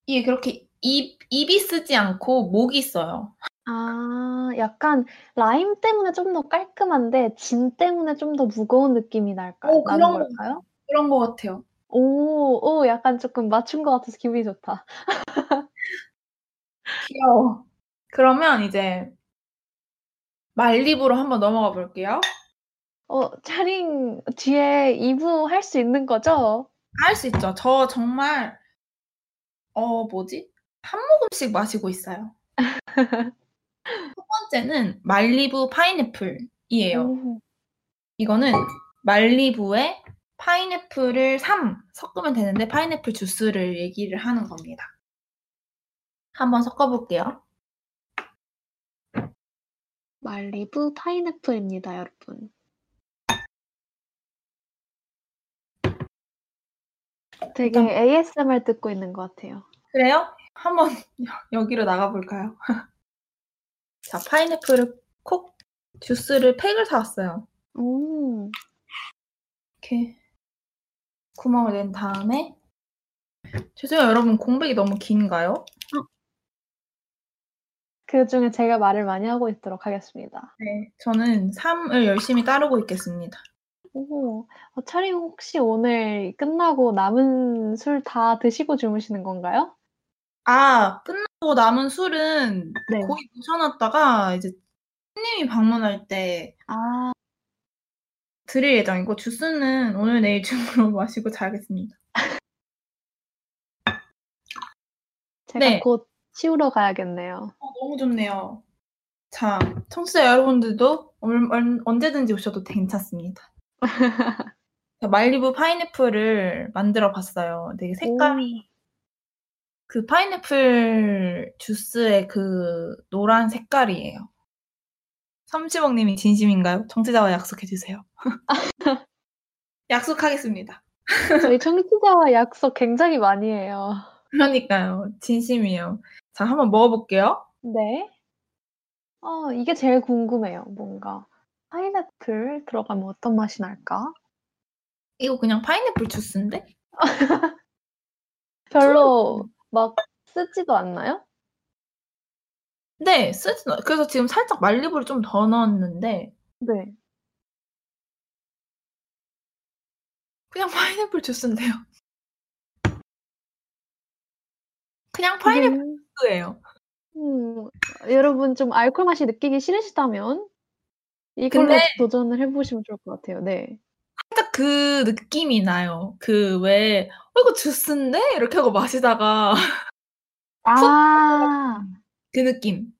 이게 그렇게 입, 입이 쓰지 않고 목이 써요. 아, 약간 라임 때문에 좀 더 깔끔한데 진 때문에 좀 더 무거운 느낌이 날까, 오, 나는 그런 거- 걸까요? 그런 것 같아요. 오, 오, 약간 조금 맞춘 것 같아서 기분이 좋다. 귀여워. 그러면 이제 말리부로 한번 넘어가 볼게요. 어, 차링 뒤에 2부 할 수 있는 거죠? 할 수 있죠. 저 정말 어 뭐지? 한 모금씩 마시고 있어요. 첫 번째는 말리부 파인애플이에요. 오, 이거는 말리부에 파인애플을 3 섞으면 되는데 파인애플 주스를 얘기를 하는 겁니다. 한번 섞어볼게요. 말리부 파인애플입니다, 여러분. 되게 ASMR 듣고 있는 것 같아요. 그래요? 한번 여기로 나가볼까요? 자, 파인애플을 콕 주스를 팩을 사왔어요. 오, 이렇게 구멍을 낸 다음에 죄송해요 여러분 공백이 너무 긴가요? 그 중에 제가 말을 많이 하고 있도록 하겠습니다. 네 저는 3을 열심히 따르고 있겠습니다 오. 어 촬영 혹시 오늘 끝나고 남은 술 다 드시고 주무시는 건가요? 아 끝나고 남은 술은 네. 거의 모셔 놨다가 이제 손님이 방문할 때 아. 드릴 예정이고 주스는 오늘 내일 중으로 마시고 자겠습니다. 제가 네. 곧 치우러 가야겠네요. 어 너무 좋네요. 자 청취자 여러분들도 얼 얼 언제든지 오셔도 괜찮습니다. 자 말리부 파인애플을 만들어 봤어요. 되게 색감이 오. 그 파인애플 주스의 그 노란 색깔이에요. 삼십억 님이 진심인가요? 청취자와 약속해 주세요. 약속하겠습니다. 저희 청취자와 약속 굉장히 많이 해요. 그러니까요. 진심이에요. 자 한번 먹어 볼게요. 네. 어 이게 제일 궁금해요. 뭔가 파인애플 들어가면 어떤 맛이 날까? 이거 그냥 파인애플 주스인데? 별로 막 쓰지도 않나요? 네. 쓰진 않 그래서 지금 살짝 말리부를 좀 더 넣었는데 네. 그냥 파인애플 주스인데요. 그냥 파인애플 이게 주스예요. 음. 여러분 좀 알코올 맛이 느끼기 싫으시다면 이걸로 근데 도전을 해 보시면 좋을 것 같아요. 네. 살짝 그 느낌이 나요. 그 왜 '어 이거 주스인데?' 이렇게 하고 마시다가 아. 그 느낌.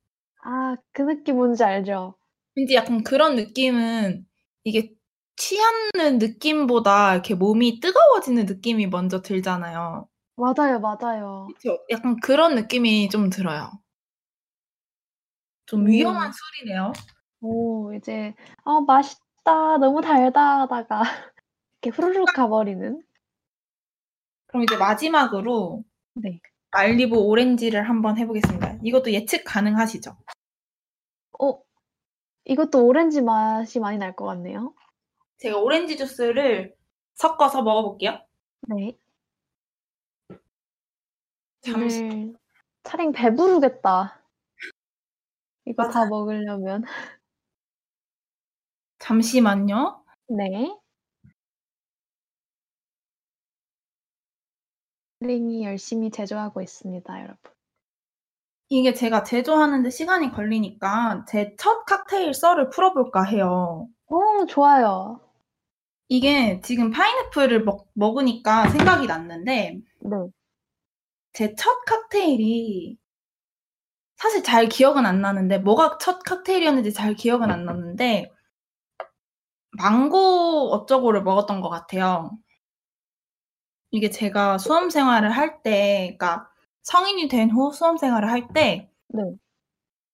아 그 느낌 뭔지 알죠. 왠지 약간 그런 느낌은 이게 취하는 느낌보다 이렇게 몸이 뜨거워지는 느낌이 먼저 들잖아요. 맞아요, 맞아요. 그쵸. 약간 그런 느낌이 좀 들어요. 좀 위험한 오. 술이네요. 오 이제 '어 맛있다. 너무 달다.' 하다가 이렇게 후루룩 가버리는. 그럼 이제 마지막으로 네. 말리부 오렌지를 한번 해 보겠습니다. 이것도 예측 가능하시죠? 어 이것도 오렌지 맛이 많이 날 것 같네요. 제가 오렌지 주스를 섞어서 먹어 볼게요. 네. 잠시 오늘 차림 배부르겠다. 이거 다. 먹으려면. 잠시만요. 네. 링이 열심히 제조하고 있습니다, 여러분. 이게 제가 제조하는 데 시간이 걸리니까 제 첫 칵테일 썰을 풀어 볼까 해요. 어 좋아요. 이게 지금 파인애플을 먹 먹으니까 생각이 났는데 네. 제 첫 칵테일이 사실 잘 기억은 안 나는데 뭐가 첫 칵테일이었는지 잘 기억은 안 나는데 망고 어쩌고를 먹었던 것 같아요. 이게 제가 수험 생활을 할 때 그러니까 성인이 된 후 수험 생활을 할 때 네.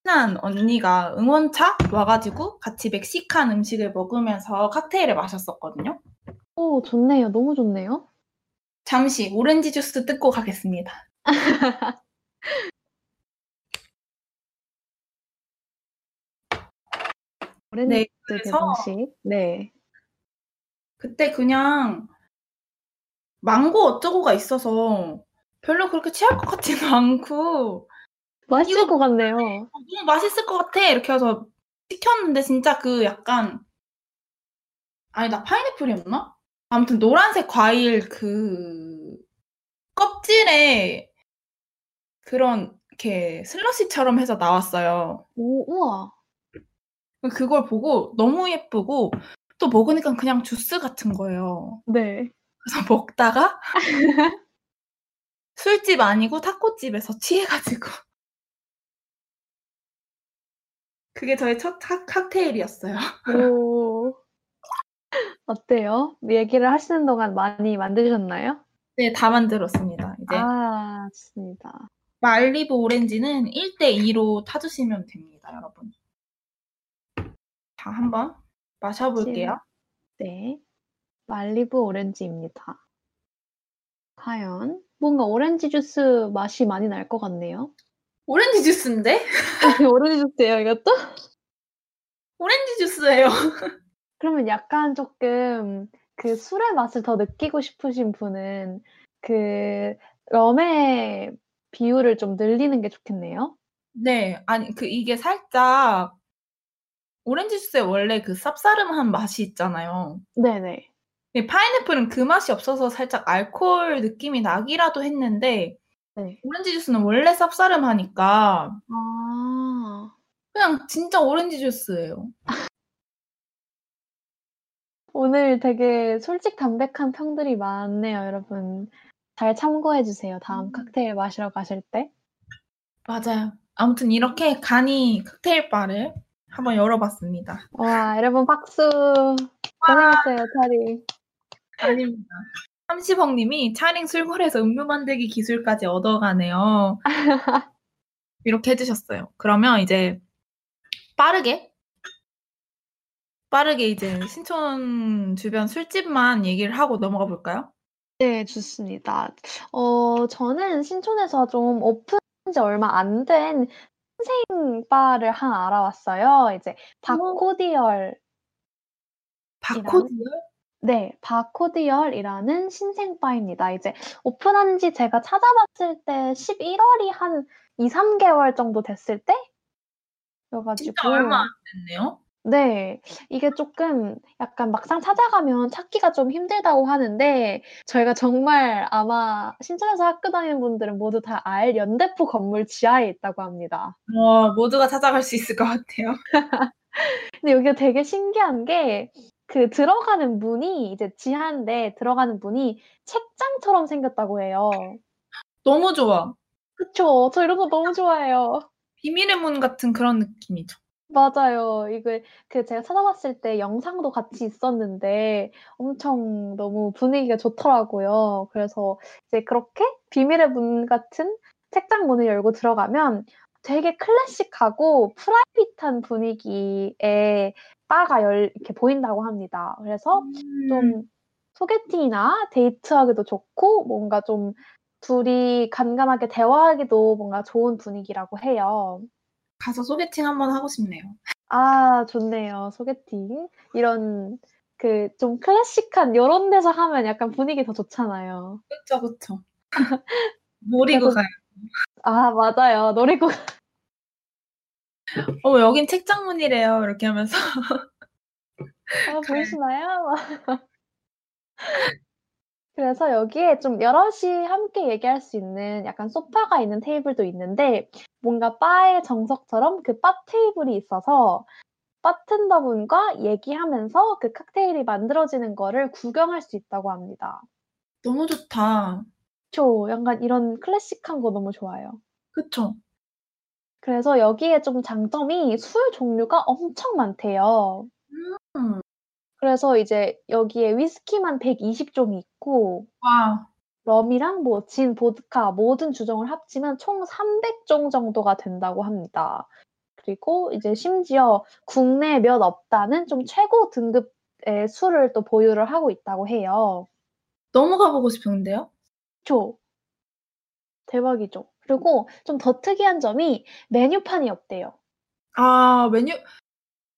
친한 언니가 응원차 와 가지고 같이 멕시칸 음식을 먹으면서 칵테일을 마셨었거든요. 오 좋네요. 너무 좋네요. 잠시 오렌지 주스 뜯고 가겠습니다. 오렌지 네. 그래서 개봉식. 네. 그때 그냥 망고 어쩌고가 있어서 별로 그렇게 취할 것 같지는 않고 맛있을 것 같네요. 어 "너무 맛있을 것 같아." 이렇게 해서 시켰는데 진짜 그 약간 아니다. 파인애플이었나? 아무튼 노란색 과일 그 껍질에 그런 이렇게 슬러시처럼 해서 나왔어요. 오 우와. 그 그걸 보고 너무 예쁘고 또 먹으니깐 그냥 주스 같은 거예요. 네. 그래서 먹다가 술집 아니고 타코집에서 취해 가지고 그게 저의 첫 칵 칵테일이었어요. 오. 어때요? 얘기를 하시는 동안 많이 만드셨나요? 네. 다 만들었습니다. 이제 아 좋습니다. 말리부 오렌지는 1대 2로 타 주시면 됩니다, 여러분. 자 한번 마셔 볼게요. 네. 말리부 오렌지입니다. 과연 뭔가 오렌지 주스 맛이 많이 날 것 같네요. 오렌지 주스인데? 오렌지 주스예요, 이것도? 오렌지 주스예요. 그러면 약간 쪼끔 그 술의 맛을 더 느끼고 싶으신 분은 그 럼의 비율을 좀 늘리는 게 좋겠네요. 네. 아니 그 이게 살짝 오렌지 주스에 원래 그 쌉싸름한 맛이 있잖아요. 네네. 파인애플은 그 맛이 없어서 살짝 알코올 느낌이 나기라도 했는데 네. 오렌지 주스는 원래 쌉싸름하니까 아. 그냥 진짜 오렌지 주스예요. 오늘 되게 솔직 담백한 평들이 많네요, 여러분. 잘 참고해 주세요. 다음 음. 칵테일 마시러 가실 때. 맞아요. 아무튼 이렇게 간이 칵테일 바를 한번 열어봤습니다. 와, 여러분 박수. 고생했어요, 차리. 아닙니다. 30억 님이 차링 술골에서 음료 만들기 기술까지 얻어가네요. 이렇게 해주셨어요. 그러면 이제 빠르게 빠르게 이제 신촌 주변 술집만 얘기를 하고 넘어가 볼까요? 네, 좋습니다. 어, 저는 신촌에서 좀 오픈한 지 얼마 안 된 신생 바를 하나 알아왔어요. 이제 바코디얼. 바코디얼? 네, 바코디얼이라는 신생 바입니다. 이제 오픈한 지 제가 찾아봤을 때 11월이 한 2, 3개월 정도 됐을 때? 여가지고. 진짜 얼마 안 됐네요. 네. 이게 조금 약간 막상 찾아가면 찾기가 좀 힘들다고 하는데 저희가 정말 아마 신촌에서 학교 다니는 분들은 모두 다 알 연대포 건물 지하에 있다고 합니다. 와, 모두가 찾아갈 수 있을 것 같아요. 근데 여기가 되게 신기한 게 그 들어가는 문이 이제 지하인데 들어가는 문이 책장처럼 생겼다고 해요. 너무 좋아. 그쵸. 저 이런 거 너무 좋아해요. 비밀의 문 같은 그런 느낌이죠. 맞아요. 이거 그 제가 찾아봤을 때 영상도 같이 있었는데 엄청 너무 분위기가 좋더라고요. 그래서 이제 그렇게 비밀의 문 같은 책장 문을 열고 들어가면 되게 클래식하고 프라이빗한 분위기의 바가 열 이렇게 보인다고 합니다. 그래서 음. 좀 소개팅이나 데이트하기도 좋고 뭔가 좀 둘이 간간하게 대화하기도 뭔가 좋은 분위기라고 해요. 가서 소개팅 한번 하고 싶네요. 아, 좋네요. 소개팅. 이런 그 좀 클래식한 요런 데서 하면 약간 분위기 더 좋잖아요. 그쵸. 놀이고 그래서- 가요. 아, 맞아요. 놀이국. 어, 여긴 책장문이래요. 이렇게 하면서. 아, 보이시나요? 그래서 여기에 좀 여럿이 함께 얘기할 수 있는 약간 소파가 있는 테이블도 있는데 뭔가 바의 정석처럼 그 바 테이블이 있어서 바텐더분과 얘기하면서 그 칵테일이 만들어지는 거를 구경할 수 있다고 합니다. 너무 좋다. 저 약간 이런 클래식한 거 너무 좋아요. 그쵸? 그래서 여기에 좀 장점이 술 종류가 엄청 많대요. 음. 그래서 이제 여기에 위스키만 120종이 있고 와, 럼이랑 뭐 진, 보드카 모든 주종을 합치면 총 300종 정도가 된다고 합니다. 그리고 이제 심지어 국내에 몇 없다는 좀 최고 등급의 술을 또 보유를 하고 있다고 해요. 너무 가보고 싶은데요? 그쵸? 대박이죠. 그리고 좀 더 특이한 점이 메뉴판이 없대요. 아, 메뉴,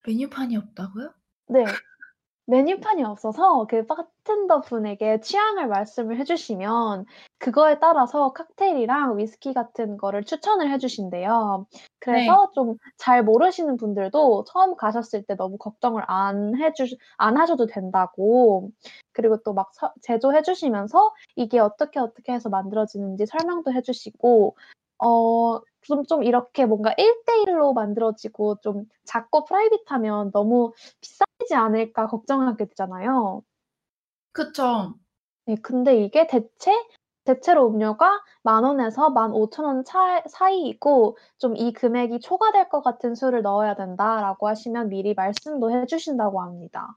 메뉴판이 없다고요? 네. 메뉴판이 없어서 그 바텐더 분에게 취향을 말씀을 해 주시면 그거에 따라서 칵테일이랑 위스키 같은 거를 추천을 해 주신대요. 그래서 좀 잘 모르시는 분들도 처음 가셨을 때 너무 걱정을 안 해주, 안 하셔도 된다고. 그리고 또 막 제조해 주시면서 이게 어떻게 어떻게 해서 만들어지는지 설명도 해 주시고, 어, 좀, 좀 이렇게 뭔가 1대1로 만들어지고 좀 작고 프라이빗하면 너무 비싸지 않을까 걱정하게 되잖아요. 그쵸. 네, 근데 이게 대체, 대체로 음료가 만 원에서 만 오천 원 차, 사이이고 좀 이 금액이 초과될 것 같은 술을 넣어야 된다라고 하시면 미리 말씀도 해주신다고 합니다.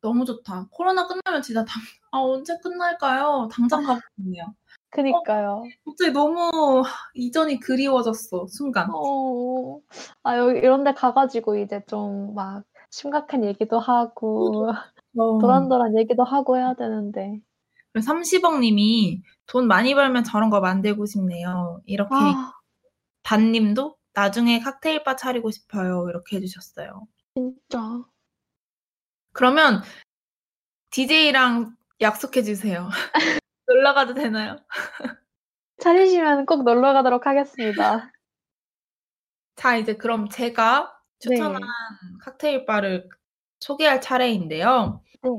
너무 좋다. 코로나 끝나면 진짜 당, 아, 언제 끝날까요? 당장 가고 싶네요. 그니까요. 갑자기 너무 이전이 그리워졌어, 순간. 어, 아, 여기 이런 데 가가지고 이제 좀 막 심각한 얘기도 하고, 어. 도란도란 얘기도 하고 해야 되는데. 30억 님이 돈 많이 벌면 저런 거 만들고 싶네요. 이렇게 아, 단님도 나중에 칵테일바 차리고 싶어요. 이렇게 해주셨어요. 진짜. 그러면 DJ랑 약속해주세요. 놀러 가도 되나요? 차리시면 꼭 놀러 가도록 하겠습니다. 자, 이제 그럼 제가 추천한 네. 칵테일 바를 소개할 차례인데요. 네.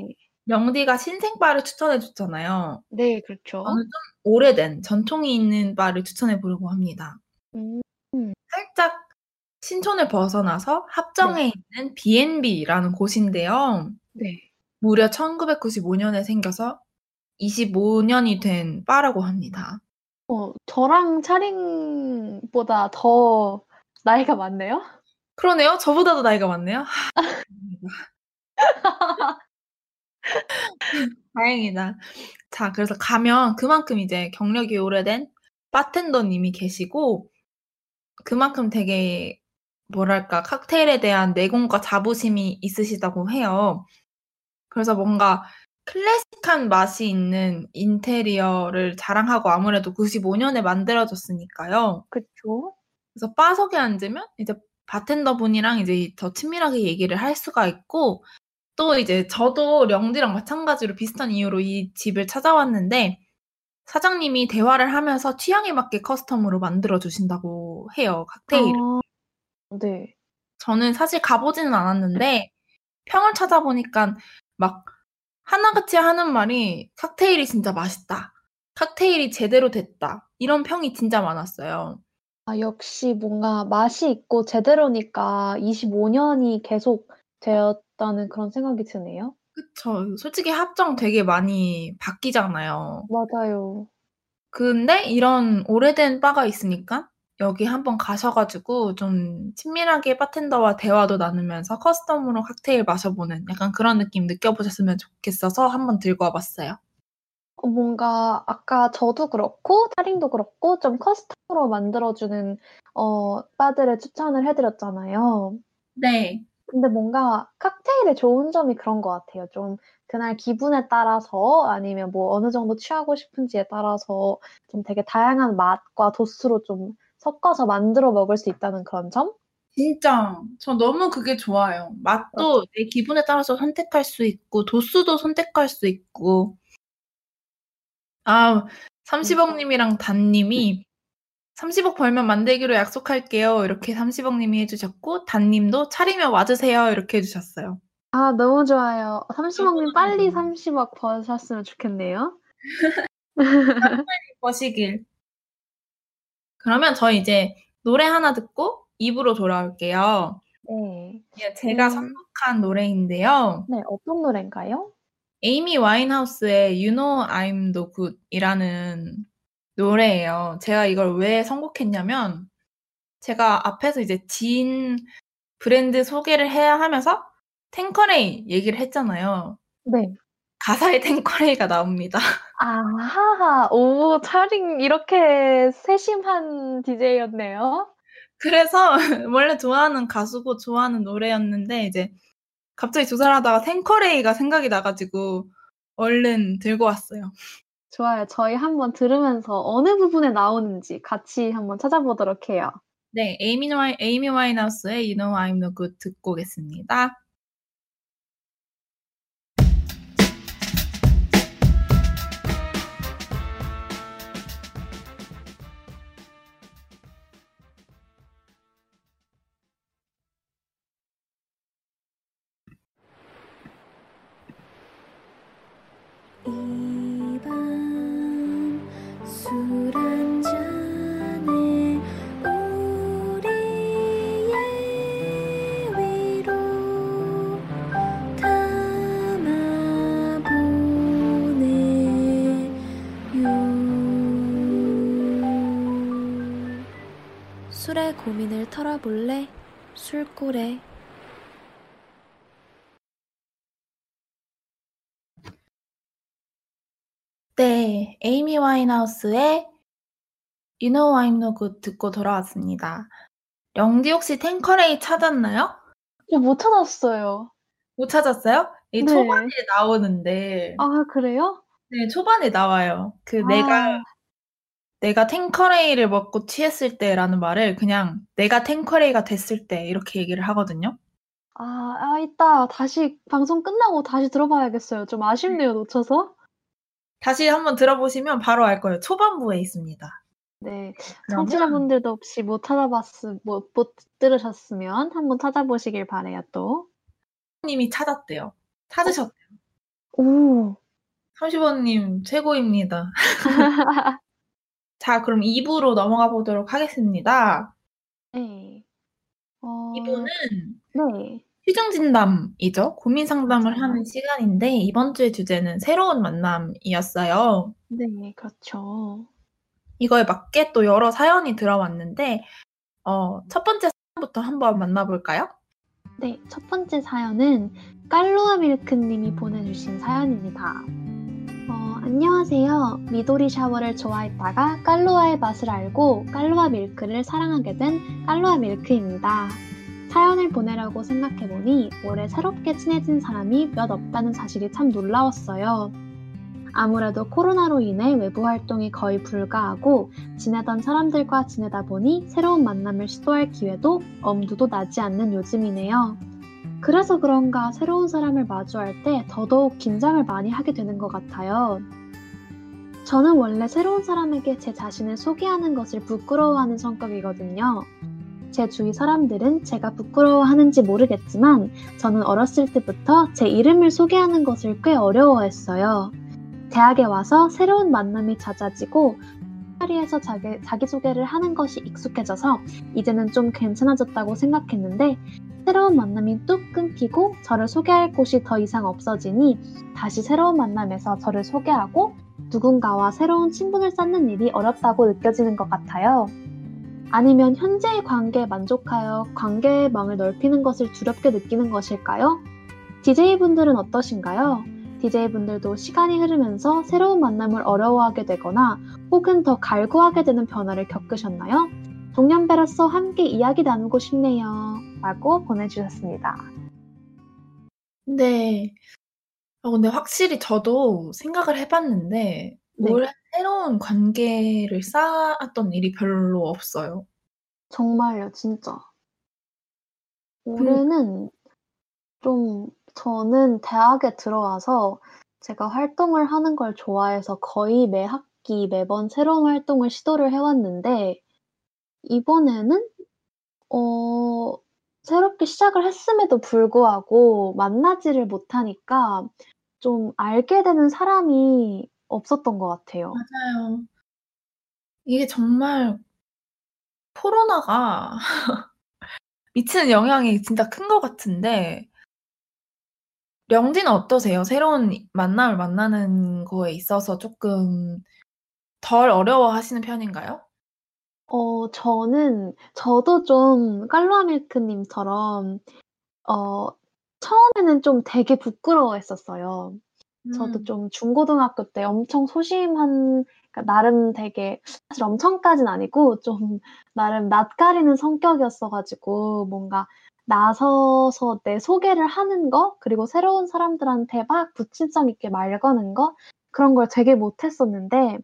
명디가 신생 바를 추천해 줬잖아요. 네, 그렇죠. 저는 좀 오래된 전통이 있는 바를 추천해 보려고 합니다. 음. 살짝 신촌을 벗어나서 합정에 네. 있는 B&B라는 곳인데요. 네. 무려 1995년에 생겨서 25년이 된 바라고 합니다. 어, 저랑 차링보다 더 나이가 많네요? 그러네요. 저보다도 나이가 많네요. 다행이다. 자, 그래서 가면 그만큼 이제 경력이 오래된 바텐더님이 계시고 그만큼 되게 뭐랄까 칵테일에 대한 내공과 자부심이 있으시다고 해요. 그래서 뭔가 클래식한 맛이 있는 인테리어를 자랑하고 아무래도 95년에 만들어졌으니까요. 그쵸. 그래서 바석에 앉으면 이제 바텐더 분이랑 이제 더 친밀하게 얘기를 할 수가 있고 또 이제 저도 령디랑 마찬가지로 비슷한 이유로 이 집을 찾아왔는데 사장님이 대화를 하면서 취향에 맞게 커스텀으로 만들어 주신다고 해요. 칵테일. 아, 네. 저는 사실 가보지는 않았는데 평을 찾아보니까 막 하나같이 하는 말이 칵테일이 진짜 맛있다. 칵테일이 제대로 됐다. 이런 평이 진짜 많았어요. 아, 역시 뭔가 맛이 있고 제대로니까 25년이 계속 되었다는 그런 생각이 드네요. 그쵸. 솔직히 합정 되게 많이 바뀌잖아요. 맞아요. 근데 이런 오래된 바가 있으니까 여기 한번 가셔가지고 좀 친밀하게 바텐더와 대화도 나누면서 custom으로 칵테일 마셔보는 약간 그런 느낌 느껴보셨으면 좋겠어서 한번 들고 와봤어요. 어, 뭔가 아까 저도 그렇고 차링도 그렇고 좀 custom으로 만들어주는 어, 바들을 추천을 해드렸잖아요. 네. 근데 뭔가 칵테일의 좋은 점이 그런 것 같아요. 좀 그날 기분에 따라서 아니면 뭐 어느 정도 취하고 싶은지에 따라서 좀 되게 다양한 맛과 도수로 좀 섞어서 만들어 먹을 수 있다는 그런 점? 진짜 저 너무 그게 좋아요. 맛도 내 기분에 따라서 선택할 수 있고 도수도 선택할 수 있고 아 30억님이랑 단님이 30억 벌면 만들기로 약속할게요. 이렇게 30억님이 해주셨고 단님도 차리면 와주세요. 이렇게 해주셨어요. 아 너무 좋아요. 30억님 빨리 너무 30억 버셨으면 좋겠네요. 버시길. 그러면 저희 이제 노래 하나 듣고 입으로 돌아올게요. 네. 예, 제가 음. 선곡한 노래인데요. 네, 어떤 노래인가요? 에이미 와인하우스의 You Know I'm No Good이라는 노래예요. 제가 이걸 왜 선곡했냐면 제가 앞에서 이제 진 브랜드 소개를 해야 하면서 탱커레이 얘기를 했잖아요. 네. 가사에 탱커레이가 나옵니다. 아하하. 오, 차링 이렇게 세심한 DJ였네요. 그래서 원래 좋아하는 가수고 좋아하는 노래였는데 이제 갑자기 조사하다가 탱커레이가 생각이 나가지고 얼른 들고 왔어요. 좋아요. 저희 한번 들으면서 어느 부분에 나오는지 같이 한번 찾아보도록 해요. 네, 에이미, 와인, 에이미 와인하우스의 You Know I'm No Good 듣고 오겠습니다. 고민을 털어볼래? 술고래 네, 에이미 와인하우스의 You Know I'm No Good 듣고 돌아왔습니다. 영디 혹시 탱커레이 찾았나요? 저못 찾았어요. 못 찾았어요? 이 네. 초반에 나오는데 아, 그래요? 네, 초반에 나와요. 그 아. 내가 내가 탱커레이를 먹고 취했을 때라는 말을 그냥 내가 탱커레이가 됐을 때 이렇게 얘기를 하거든요. 아, 아, 이따 다시 방송 끝나고 다시 들어봐야겠어요. 좀 아쉽네요, 놓쳐서. 다시 한번 들어보시면 바로 알 거예요. 초반부에 있습니다. 네. 청취자분들도 혹시 못 찾아봤으 못못 들으셨으면 한번 찾아보시길 바라요 또. 님이 찾았대요. 찾으셨대요. 오. 30원 님 최고입니다. 자, 그럼 2부로 넘어가 보도록 하겠습니다. 네. 어 2부는 네. 휴증 진담이죠. 고민 상담을 맞아요. 하는 시간인데 이번 주의 주제는 새로운 만남이었어요. 네. 그렇죠. 이거에 맞게 또 여러 사연이 들어왔는데 어, 첫 번째 사연부터 한번 만나볼까요? 네. 첫 번째 사연은 깔루아 밀크 님이 보내주신 사연입니다. 어, 안녕하세요. 미도리 샤워를 좋아했다가 깔루아의 맛을 알고 깔루아 밀크를 사랑하게 된 깔루아 밀크입니다. 사연을 보내려고 생각해보니 올해 새롭게 친해진 사람이 몇 없다는 사실이 참 놀라웠어요. 아무래도 코로나로 인해 외부 활동이 거의 불가하고 지내던 사람들과 지내다 보니 새로운 만남을 시도할 기회도 엄두도 나지 않는 요즘이네요. 그래서 그런가 새로운 사람을 마주할 때 더더욱 긴장을 많이 하게 되는 것 같아요. 저는 원래 새로운 사람에게 제 자신을 소개하는 것을 부끄러워하는 성격이거든요. 제 주위 사람들은 제가 부끄러워하는지 모르겠지만 저는 어렸을 때부터 제 이름을 소개하는 것을 꽤 어려워했어요. 대학에 와서 새로운 만남이 잦아지고 자리에서 자기, 자기소개를 하는 것이 익숙해져서 이제는 좀 괜찮아졌다고 생각했는데 새로운 만남이 뚝 끊기고 저를 소개할 곳이 더 이상 없어지니 다시 새로운 만남에서 저를 소개하고 누군가와 새로운 친분을 쌓는 일이 어렵다고 느껴지는 것 같아요. 아니면 현재의 관계에 만족하여 관계의 망을 넓히는 것을 두렵게 느끼는 것일까요? DJ분들은 어떠신가요? DJ분들도 시간이 흐르면서 새로운 만남을 어려워하게 되거나 혹은 더 갈구하게 되는 변화를 겪으셨나요? 동년배로서 함께 이야기 나누고 싶네요. 라고 보내주셨습니다. 네. 어, 근데 확실히 저도 생각을 해봤는데 네. 새로운 관계를 쌓았던 일이 별로 없어요. 정말요, 진짜. 올해는 좀 저는 대학에 들어와서 제가 활동을 하는 걸 좋아해서 거의 매 학기 매번 새로운 활동을 시도를 해왔는데 이번에는 어, 새롭게 시작을 했음에도 불구하고 만나지를 못하니까 좀 알게 되는 사람이 없었던 것 같아요. 맞아요. 이게 정말 코로나가 미치는 영향이 진짜 큰 것 같은데 명진은 어떠세요? 새로운 만남을 만나는 거에 있어서 조금 덜 어려워하시는 편인가요? 어, 저는 저도 좀 깔루아 밀크 님처럼 어, 처음에는 좀 되게 부끄러워했었어요. 저도 음. 좀 중고등학교 때 엄청 소심한 그러니까 나름 되게 사실 엄청까진 아니고 좀 나름 낯가리는 성격이었어 가지고 뭔가 나서서 내 소개를 하는 거 그리고 새로운 사람들한테 막 부침성 있게 말 거는 거 그런 걸 되게 못했었는데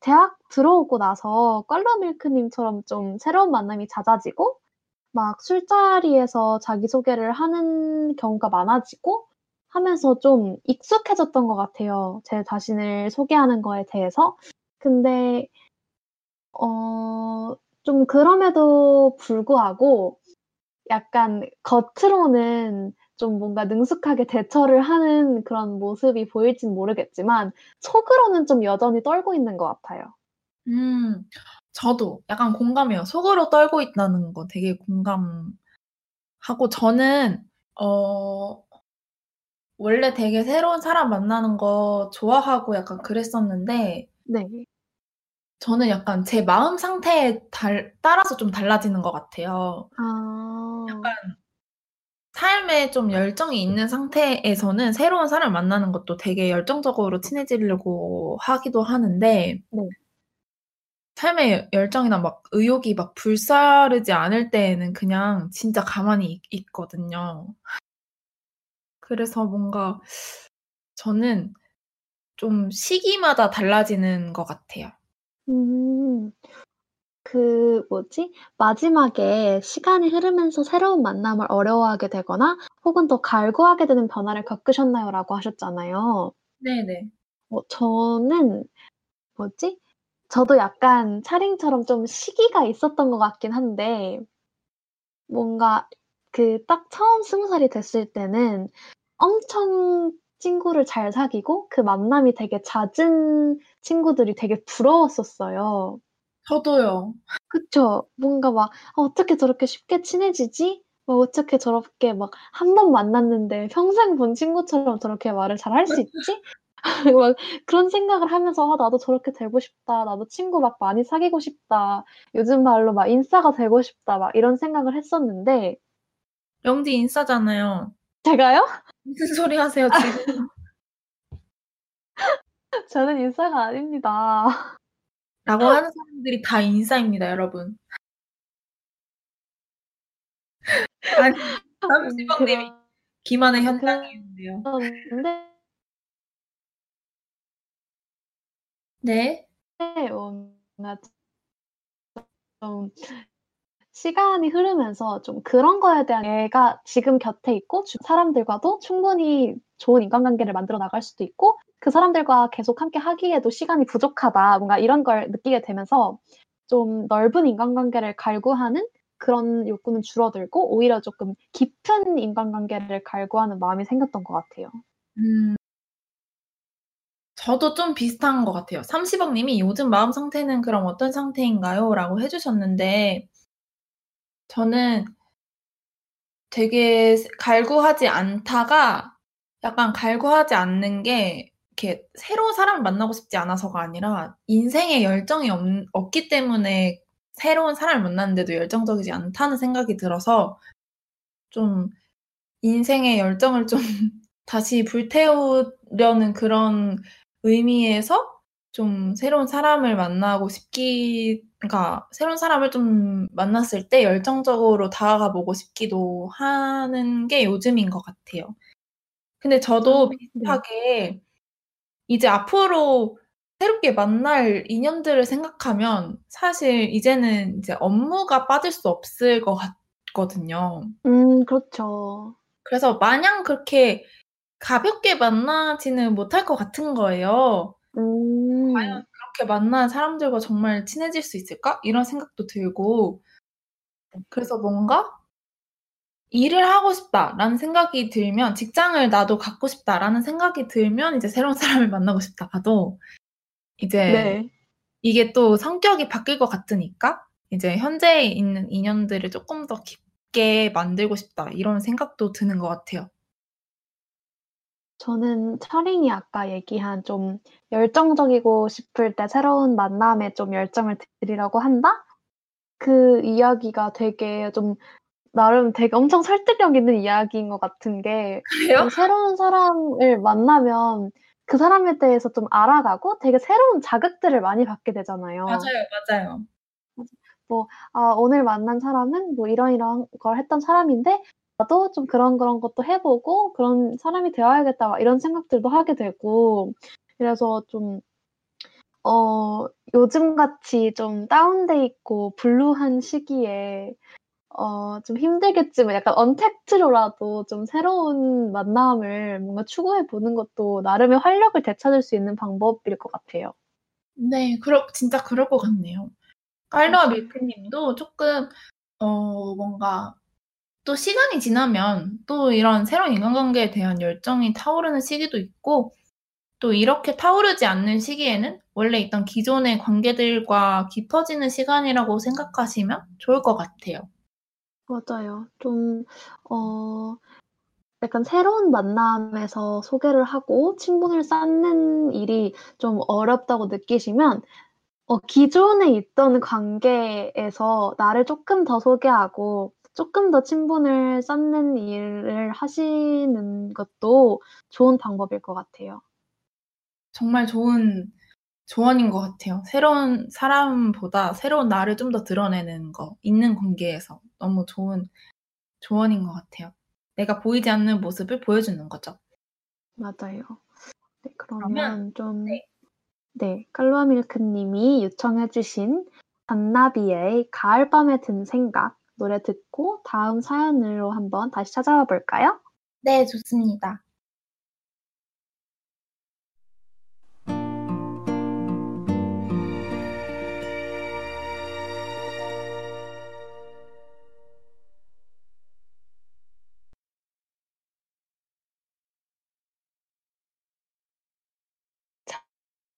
대학 들어오고 나서 깔러밀크님처럼 좀 새로운 만남이 잦아지고 막 술자리에서 자기소개를 하는 경우가 많아지고 하면서 좀 익숙해졌던 것 같아요. 제 자신을 소개하는 거에 대해서. 근데 어, 좀 그럼에도 불구하고 약간 겉으로는 좀 뭔가 능숙하게 대처를 하는 그런 모습이 보일진 모르겠지만 속으로는 좀 여전히 떨고 있는 것 같아요. 음, 저도 약간 공감해요. 속으로 떨고 있다는 거 되게 공감하고 저는 어, 원래 되게 새로운 사람 만나는 거 좋아하고 약간 그랬었는데 네. 저는 약간 제 마음 상태에 달, 따라서 좀 달라지는 것 같아요. 아. 약간 삶에 좀 열정이 있는 상태에서는 새로운 사람을 만나는 것도 되게 열정적으로 친해지려고 하기도 하는데 네. 삶에 열정이나 막 의욕이 막 불사르지 않을 때에는 그냥 진짜 가만히 있, 있거든요. 그래서 뭔가 저는 좀 시기마다 달라지는 것 같아요. 음. 그 뭐지? 마지막에 시간이 흐르면서 새로운 만남을 어려워하게 되거나 혹은 더 갈구하게 되는 변화를 겪으셨나요?라고 하셨잖아요. 네네. 어 저는 뭐지? 저도 약간 차링처럼 좀 시기가 있었던 것 같긴 한데 뭔가 그 딱 처음 스무 살이 됐을 때는 엄청 친구를 잘 사귀고 그 만남이 되게 잦은 친구들이 되게 부러웠었어요. 저도요. 그쵸. 뭔가 막 어, 어떻게 저렇게 쉽게 친해지지? 뭐 어떻게 저렇게 막 한 번 만났는데 평생 본 친구처럼 저렇게 말을 잘 할 수 있지? 막 그런 생각을 하면서 아, 나도 저렇게 되고 싶다. 나도 친구 막 많이 사귀고 싶다. 요즘 말로 막 인싸가 되고 싶다. 막 이런 생각을 했었는데 영디 인싸잖아요. 제가요? 무슨 소리 하세요 지금? 저는 인싸가 아닙니다. 라고 하는 사람들이 다 인싸입니다, 여러분. 아니, 삼시방님이 기만의 현장이었는데요. 그런데 네. 뭔가 좀 시간이 흐르면서 좀 그런 거에 대한 애가 지금 곁에 있고 주- 사람들과도 충분히 좋은 인간관계를 만들어 나갈 수도 있고 그 사람들과 계속 함께 하기에도 시간이 부족하다 뭔가 이런 걸 느끼게 되면서 좀 넓은 인간관계를 갈구하는 그런 욕구는 줄어들고 오히려 조금 깊은 인간관계를 갈구하는 마음이 생겼던 것 같아요. 음, 저도 좀 비슷한 것 같아요. 삼시방 님이 요즘 마음 상태는 그럼 어떤 상태인가요? 라고 해주셨는데, 저는 되게 갈구하지 않다가 약간 갈구하지 않는 게 이렇게 새로운 사람을 만나고 싶지 않아서가 아니라 인생에 열정이 없, 없기 때문에 새로운 사람을 만났는데도 열정적이지 않다는 생각이 들어서 좀 인생의 열정을 좀 다시 불태우려는 그런 의미에서 좀 새로운 사람을 만나고 싶기, 그러니까 새로운 사람을 좀 만났을 때 열정적으로 다가가 보고 싶기도 하는 게 요즘인 것 같아요. 근데 저도 음, 네. 비슷하게 이제 앞으로 새롭게 만날 인연들을 생각하면 사실 이제는 이제 업무가 빠질 수 없을 것 같거든요. 음, 그렇죠. 그래서 마냥 그렇게 가볍게 만나지는 못할 것 같은 거예요. 음, 과연 그렇게 만난 사람들과 정말 친해질 수 있을까? 이런 생각도 들고, 그래서 뭔가 일을 하고 싶다라는 생각이 들면, 직장을 나도 갖고 싶다라는 생각이 들면, 이제 새로운 사람을 만나고 싶다가도, 이제 네. 이게 또 성격이 바뀔 것 같으니까, 이제 현재 있는 인연들을 조금 더 깊게 만들고 싶다, 이런 생각도 드는 것 같아요. 저는 차링이 아까 얘기한 좀 열정적이고 싶을 때 새로운 만남에 좀 열정을 들이라고 한다? 그 이야기가 되게 좀 나름 되게 엄청 설득력 있는 이야기인 것 같은 게 그래요? 좀 새로운 사람을 만나면 그 사람에 대해서 좀 알아가고 되게 새로운 자극들을 많이 받게 되잖아요. 맞아요, 맞아요. 아, 오늘 만난 사람은 뭐 이런 이런 걸 했던 사람인데 나도 좀 그런 그런 것도 해보고 그런 사람이 되어야겠다 막 이런 생각들도 하게 되고 그래서 좀 어, 요즘 같이 좀 다운돼 있고 블루한 시기에 어, 좀 힘들겠지만 약간 언택트로라도 좀 새로운 만남을 뭔가 추구해 보는 것도 나름의 활력을 되찾을 수 있는 방법일 것 같아요. 네, 그러, 진짜 그럴 것 같네요. 깔로와 밀크님도 조금, 어, 뭔가, 또 시간이 지나면 또 이런 새로운 인간관계에 대한 열정이 타오르는 시기도 있고, 또 이렇게 타오르지 않는 시기에는 원래 있던 기존의 관계들과 깊어지는 시간이라고 생각하시면 좋을 것 같아요. 맞아요. 좀, 어, 약간 새로운 만남에서 소개를 하고 친분을 쌓는 일이 좀 어렵다고 느끼시면, 어, 기존에 있던 관계에서 나를 조금 더 소개하고, 조금 더 친분을 쌓는 일을 하시는 것도 좋은 방법일 것 같아요. 정말 좋은 조언인 것 같아요. 새로운 사람보다 새로운 나를 좀 더 드러내는 거, 있는 관계에서 너무 좋은 조언인 것 같아요. 내가 보이지 않는 모습을 보여주는 거죠. 맞아요. 네, 그러면, 그러면 좀, 네. 네, 깔로아 밀크님이 요청해주신 잔나비의 가을밤에 든 생각 노래 듣고 다음 사연으로 한번 다시 찾아와 볼까요? 네, 좋습니다.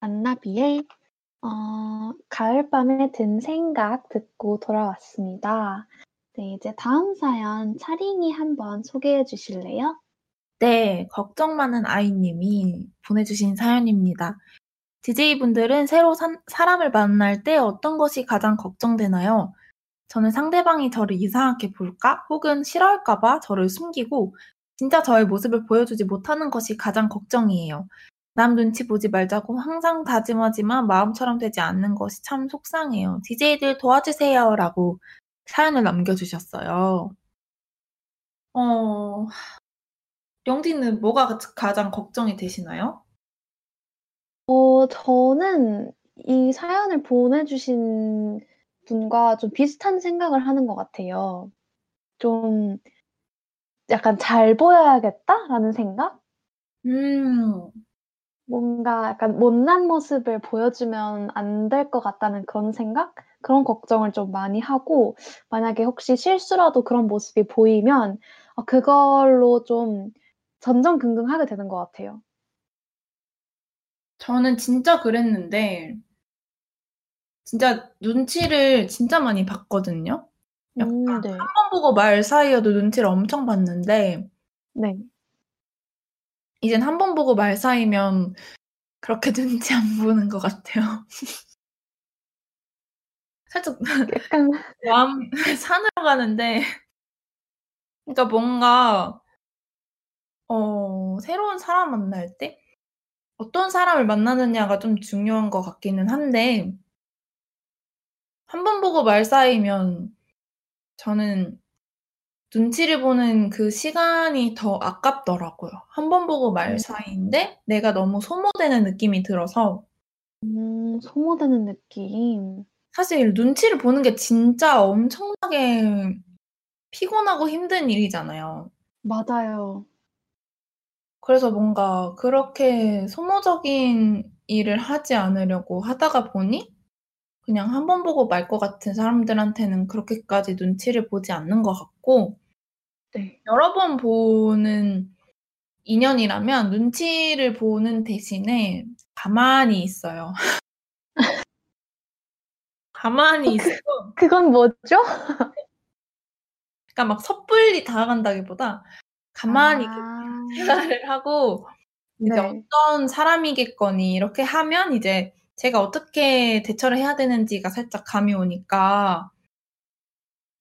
안나비의 어, 가을밤에 든 생각 듣고 돌아왔습니다. 네, 이제 다음 사연 차링이 한번 소개해 주실래요? 네, 걱정 많은 아이님이 보내주신 사연입니다. DJ분들은 새로 산, 사람을 만날 때 어떤 것이 가장 걱정되나요? 저는 상대방이 저를 이상하게 볼까? 혹은 싫어할까봐 저를 숨기고 진짜 저의 모습을 보여주지 못하는 것이 가장 걱정이에요. 남 눈치 보지 말자고 항상 다짐하지만 마음처럼 되지 않는 것이 참 속상해요. DJ들 도와주세요. 라고 사연을 남겨주셨어요. 어, 영디는 뭐가 가장 걱정이 되시나요? 어, 저는 이 사연을 보내주신 분과 좀 비슷한 생각을 하는 것 같아요. 좀 약간 잘 보여야겠다라는 생각? 음, 뭔가 약간 못난 모습을 보여주면 안 될 것 같다는 그런 생각? 그런 걱정을 좀 많이 하고, 만약에 혹시 실수라도 그런 모습이 보이면, 어, 그걸로 좀 전전긍긍하게 되는 것 같아요. 저는 진짜 그랬는데, 진짜 눈치를 진짜 많이 봤거든요. 약간 음, 네. 한번 보고 말 사이여도 눈치를 엄청 봤는데, 네. 이젠 한 번 보고 말 사이면 그렇게 눈치 안 보는 것 같아요. 살짝 약간 마음 산으로 가는데, 그러니까 뭔가 어, 새로운 사람 만날 때 어떤 사람을 만나느냐가 좀 중요한 것 같기는 한데, 한 번 보고 말 사이면 저는 눈치를 보는 그 시간이 더 아깝더라고요. 한 번 보고 말 음. 사이인데 내가 너무 소모되는 느낌이 들어서 음, 소모되는 느낌. 사실 눈치를 보는 게 진짜 엄청나게 피곤하고 힘든 일이잖아요. 맞아요. 그래서 뭔가 그렇게 소모적인 일을 하지 않으려고 하다가 보니 그냥 한 번 보고 말 것 같은 사람들한테는 그렇게까지 눈치를 보지 않는 것 같고 네. 여러 번 보는 인연이라면 눈치를 보는 대신에 가만히 있어요. 가만히 있어. 그건 뭐죠? 그러니까 막 섣불리 다가간다기보다 가만히 아, 생각을 하고 이제 네. 어떤 사람이겠거니 이렇게 하면 이제 제가 어떻게 대처를 해야 되는지가 살짝 감이 오니까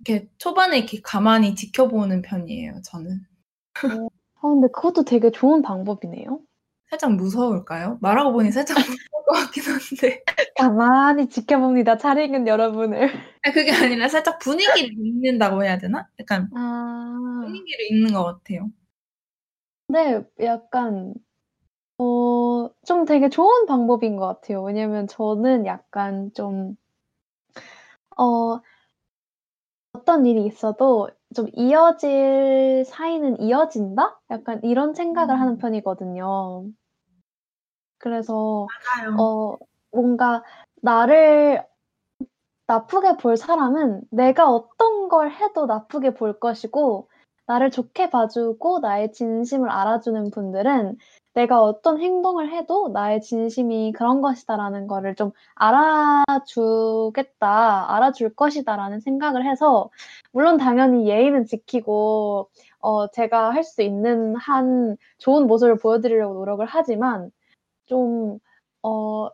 이렇게 초반에 이렇게 가만히 지켜보는 편이에요, 저는. 아, 근데 그것도 되게 좋은 방법이네요. 살짝 무서울까요? 말하고 보니 살짝 무서울 것 같긴 한데. 가만히 지켜봅니다. 잘 읽은 여러분을. 아니, 그게 아니라 살짝 분위기를 읽는다고 해야 되나? 약간 아, 분위기를 읽는 것 같아요. 네, 약간, 어, 좀 되게 좋은 방법인 것 같아요. 왜냐면 저는 약간 좀, 어, 어떤 일이 있어도 좀 이어질 사이는 이어진다? 약간 이런 생각을 하는 편이거든요. 그래서, 맞아요. 어, 뭔가 나를 나쁘게 볼 사람은 내가 어떤 걸 해도 나쁘게 볼 것이고, 나를 좋게 봐주고 나의 진심을 알아주는 분들은 내가 어떤 행동을 해도 나의 진심이 그런 것이다라는 거를 좀 알아주겠다, 알아줄 것이다라는 생각을 해서, 물론 당연히 예의는 지키고, 어, 제가 할 수 있는 한 좋은 모습을 보여드리려고 노력을 하지만, 좀, 어,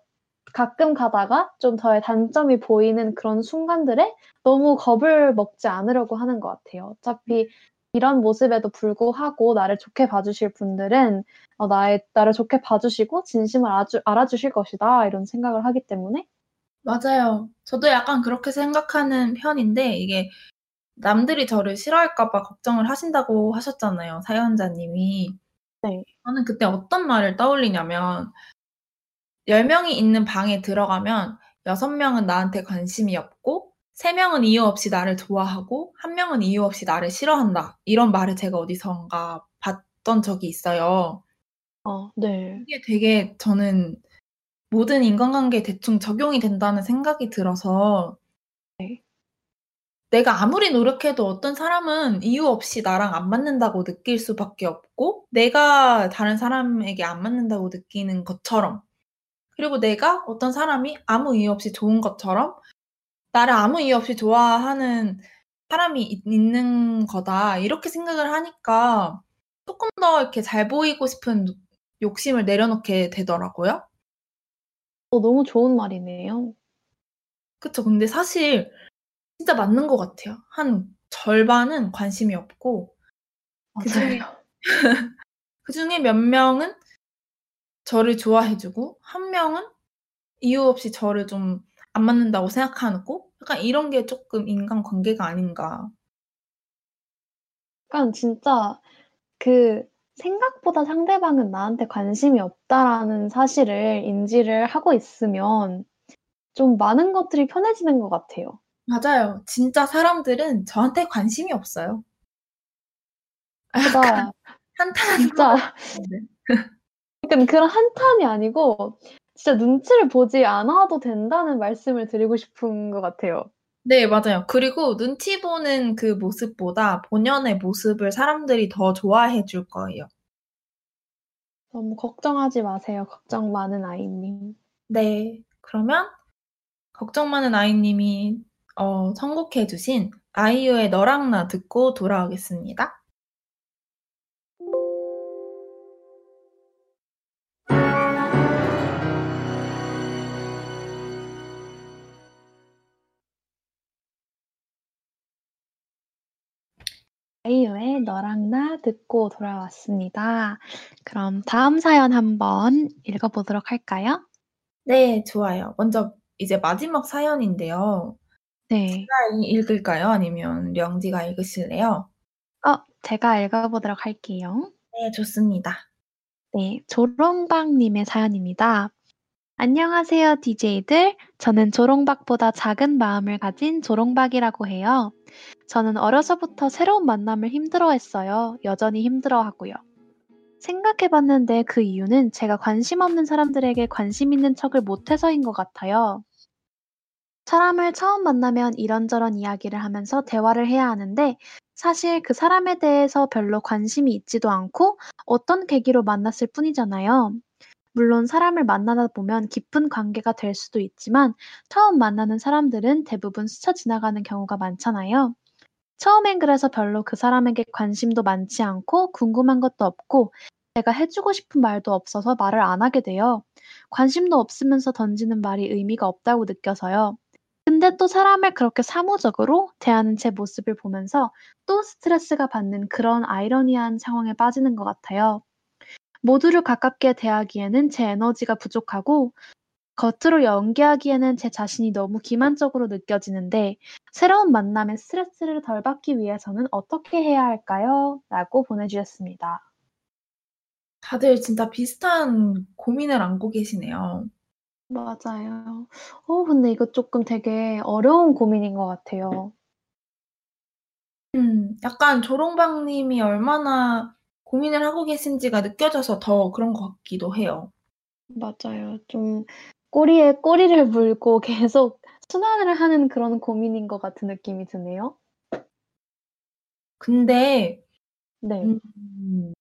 가끔 가다가 좀 저의 단점이 보이는 그런 순간들에 너무 겁을 먹지 않으려고 하는 것 같아요. 어차피 이런 모습에도 불구하고 나를 좋게 봐주실 분들은 어, 나의, 나를 좋게 봐주시고 진심을 알아주, 알아주실 것이다. 이런 생각을 하기 때문에. 맞아요. 저도 약간 그렇게 생각하는 편인데, 이게 남들이 저를 싫어할까봐 걱정을 하신다고 하셨잖아요, 사연자님이. 네. 저는 그때 어떤 말을 떠올리냐면, 10명이 있는 방에 들어가면 6명은 나한테 관심이 없고 3명은 이유 없이 나를 좋아하고 1명은 이유 없이 나를 싫어한다. 이런 말을 제가 어디선가 봤던 적이 있어요. 어, 네. 이게 되게 저는 모든 인간관계에 대충 적용이 된다는 생각이 들어서 네. 내가 아무리 노력해도 어떤 사람은 이유 없이 나랑 안 맞는다고 느낄 수밖에 없고 내가 다른 사람에게 안 맞는다고 느끼는 것처럼 그리고 내가 어떤 사람이 아무 이유 없이 좋은 것처럼 나를 아무 이유 없이 좋아하는 사람이 있, 있는 거다. 이렇게 생각을 하니까 조금 더 이렇게 잘 보이고 싶은 욕심을 내려놓게 되더라고요. 어, 너무 좋은 말이네요. 그쵸. 근데 사실 진짜 맞는 것 같아요. 한 절반은 관심이 없고 그중에. 그중에 몇 명은 저를 좋아해주고 한 명은 이유 없이 저를 좀 안 맞는다고 생각하고 약간 이런 게 조금 인간관계가 아닌가. 약간 진짜 그 생각보다 상대방은 나한테 관심이 없다라는 사실을 인지를 하고 있으면 좀 많은 것들이 편해지는 것 같아요. 맞아요. 진짜 사람들은 저한테 관심이 없어요. 그다 한탄 진짜 약간 그런 한탄이 아니고 진짜 눈치를 보지 않아도 된다는 말씀을 드리고 싶은 것 같아요. 네, 맞아요. 그리고 눈치 보는 그 모습보다 본연의 모습을 사람들이 더 좋아해 줄 거예요. 너무 걱정하지 마세요. 걱정 많은 아이님. 네. 그러면 걱정 많은 아이님이 어, 선곡해 주신 아이유의 너랑 나 듣고 돌아오겠습니다. 아이유의 너랑 나 듣고 돌아왔습니다. 그럼 다음 사연 한번 읽어보도록 할까요? 네, 좋아요. 먼저 이제 마지막 사연인데요. 네. 제가 읽을까요? 아니면 령지가 읽으실래요? 어, 제가 읽어보도록 할게요. 네, 좋습니다. 네, 조롱박님의 사연입니다. 안녕하세요, DJ들. 저는 조롱박보다 작은 마음을 가진 조롱박이라고 해요. 저는 어려서부터 새로운 만남을 힘들어 했어요. 여전히 힘들어 하고요. 생각해 봤는데 그 이유는 제가 관심 없는 사람들에게 관심 있는 척을 못해서인 것 같아요. 사람을 처음 만나면 이런저런 이야기를 하면서 대화를 해야 하는데 사실 그 사람에 대해서 별로 관심이 있지도 않고 어떤 계기로 만났을 뿐이잖아요. 물론 사람을 만나다 보면 깊은 관계가 될 수도 있지만 처음 만나는 사람들은 대부분 스쳐 지나가는 경우가 많잖아요. 처음엔 그래서 별로 그 사람에게 관심도 많지 않고 궁금한 것도 없고 내가 해주고 싶은 말도 없어서 말을 안 하게 돼요. 관심도 없으면서 던지는 말이 의미가 없다고 느껴서요. 근데 또 사람을 그렇게 사무적으로 대하는 제 모습을 보면서 또 스트레스가 받는 그런 아이러니한 상황에 빠지는 것 같아요. 모두를 가깝게 대하기에는 제 에너지가 부족하고 겉으로 연기하기에는 제 자신이 너무 기만적으로 느껴지는데 새로운 만남에 스트레스를 덜 받기 위해서는 어떻게 해야 할까요? 라고 보내주셨습니다. 다들 진짜 비슷한 고민을 안고 계시네요. 맞아요. 어, 근데 이거 조금 되게 어려운 고민인 것 같아요. 음, 약간 조롱박님이 얼마나 고민을 하고 계신지가 느껴져서 더 그런 것 같기도 해요. 맞아요. 좀 꼬리에 꼬리를 물고 계속 순환을 하는 그런 고민인 것 같은 느낌이 드네요. 근데 네. 음,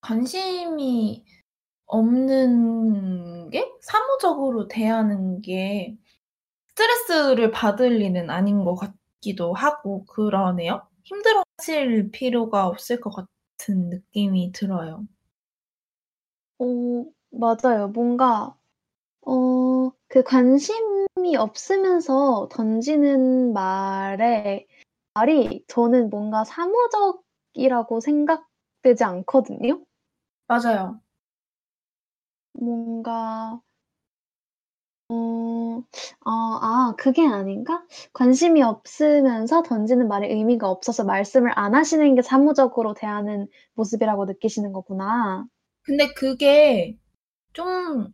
관심이 없는 게 사무적으로 대하는 게 스트레스를 받을 일은 아닌 것 같기도 하고 그러네요. 힘들어 하실 필요가 없을 것 같은 느낌이 들어요. 어, 맞아요. 뭔가 어, 그 관심이 없으면서 던지는 말에 말이 저는 뭔가 사무적이라고 생각되지 않거든요. 맞아요. 뭔가 어, 어, 아, 그게 아닌가? 관심이 없으면서 던지는 말에 의미가 없어서 말씀을 안 하시는 게 사무적으로 대하는 모습이라고 느끼시는 거구나. 근데 그게 좀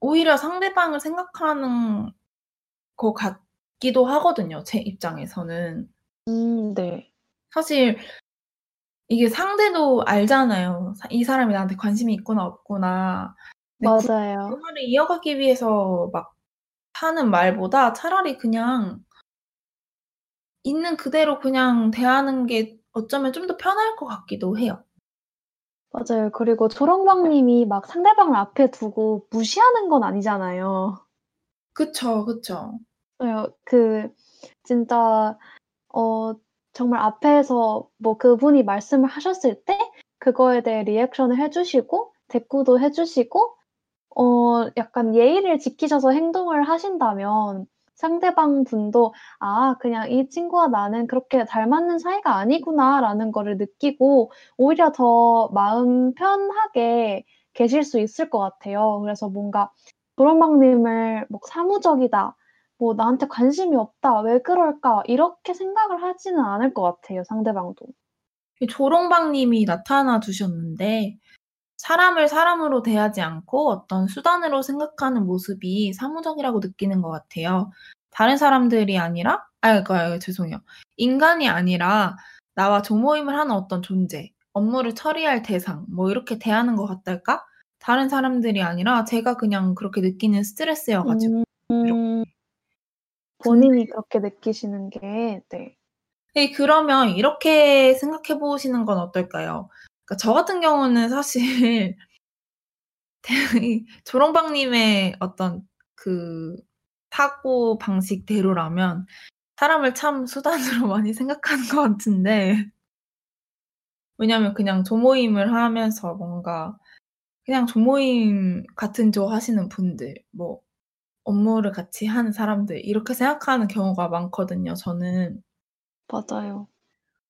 오히려 상대방을 생각하는 것 같기도 하거든요. 제 입장에서는. 음, 네. 사실 이게 상대도 알잖아요. 이 사람이 나한테 관심이 있구나 없구나. 맞아요. 대화를 이어가기 위해서 막 하는 말보다 차라리 그냥 있는 그대로 그냥 대하는 게 어쩌면 좀 더 편할 것 같기도 해요. 맞아요. 그리고 조롱박 님이 막 상대방을 앞에 두고 무시하는 건 아니잖아요. 그쵸, 그쵸. 예그 진짜 어 정말 앞에서 뭐 그분이 말씀을 하셨을 때 그거에 대해 리액션을 해 주시고 대꾸도 해 주시고 어 약간 예의를 지키셔서 행동을 하신다면 상대방 분도 '아 그냥 이 친구와 나는 그렇게 잘 맞는 사이가 아니구나.'라는 거를 느끼고 오히려 더 마음 편하게 계실 수 있을 것 같아요. 그래서 뭔가 조롱박 님을 뭐 '사무적이다. 뭐 나한테 관심이 없다. 왜 그럴까?' 이렇게 생각을 하지는 않을 것 같아요, 상대방도. 이 조롱박 님이 나타나 주셨는데 사람을 사람으로 대하지 않고 어떤 수단으로 생각하는 모습이 사무적이라고 느끼는 것 같아요. 다른 사람들이 아니라 아 그러니까 죄송해요. 인간이 아니라 나와 조모임을 하는 어떤 존재, 업무를 처리할 대상 뭐 이렇게 대하는 것 같달까? 다른 사람들이 아니라 제가 그냥 그렇게 느끼는 스트레스여 가지고 음. 본인이 그렇게 느끼시는 게 네. 네 그러면 이렇게 생각해 보시는 건 어떨까요? 그러니까 저 같은 경우는 사실 이 조롱박 님의 어떤 그 사고 방식대로라면 사람을 참 수단으로 많이 생각하는 것 같은데 왜냐하면 그냥 조모임을 하면서 뭔가 그냥 조모임 같은 조 하시는 분들 뭐 업무를 같이 하는 사람들 이렇게 생각하는 경우가 많거든요, 저는. 맞아요.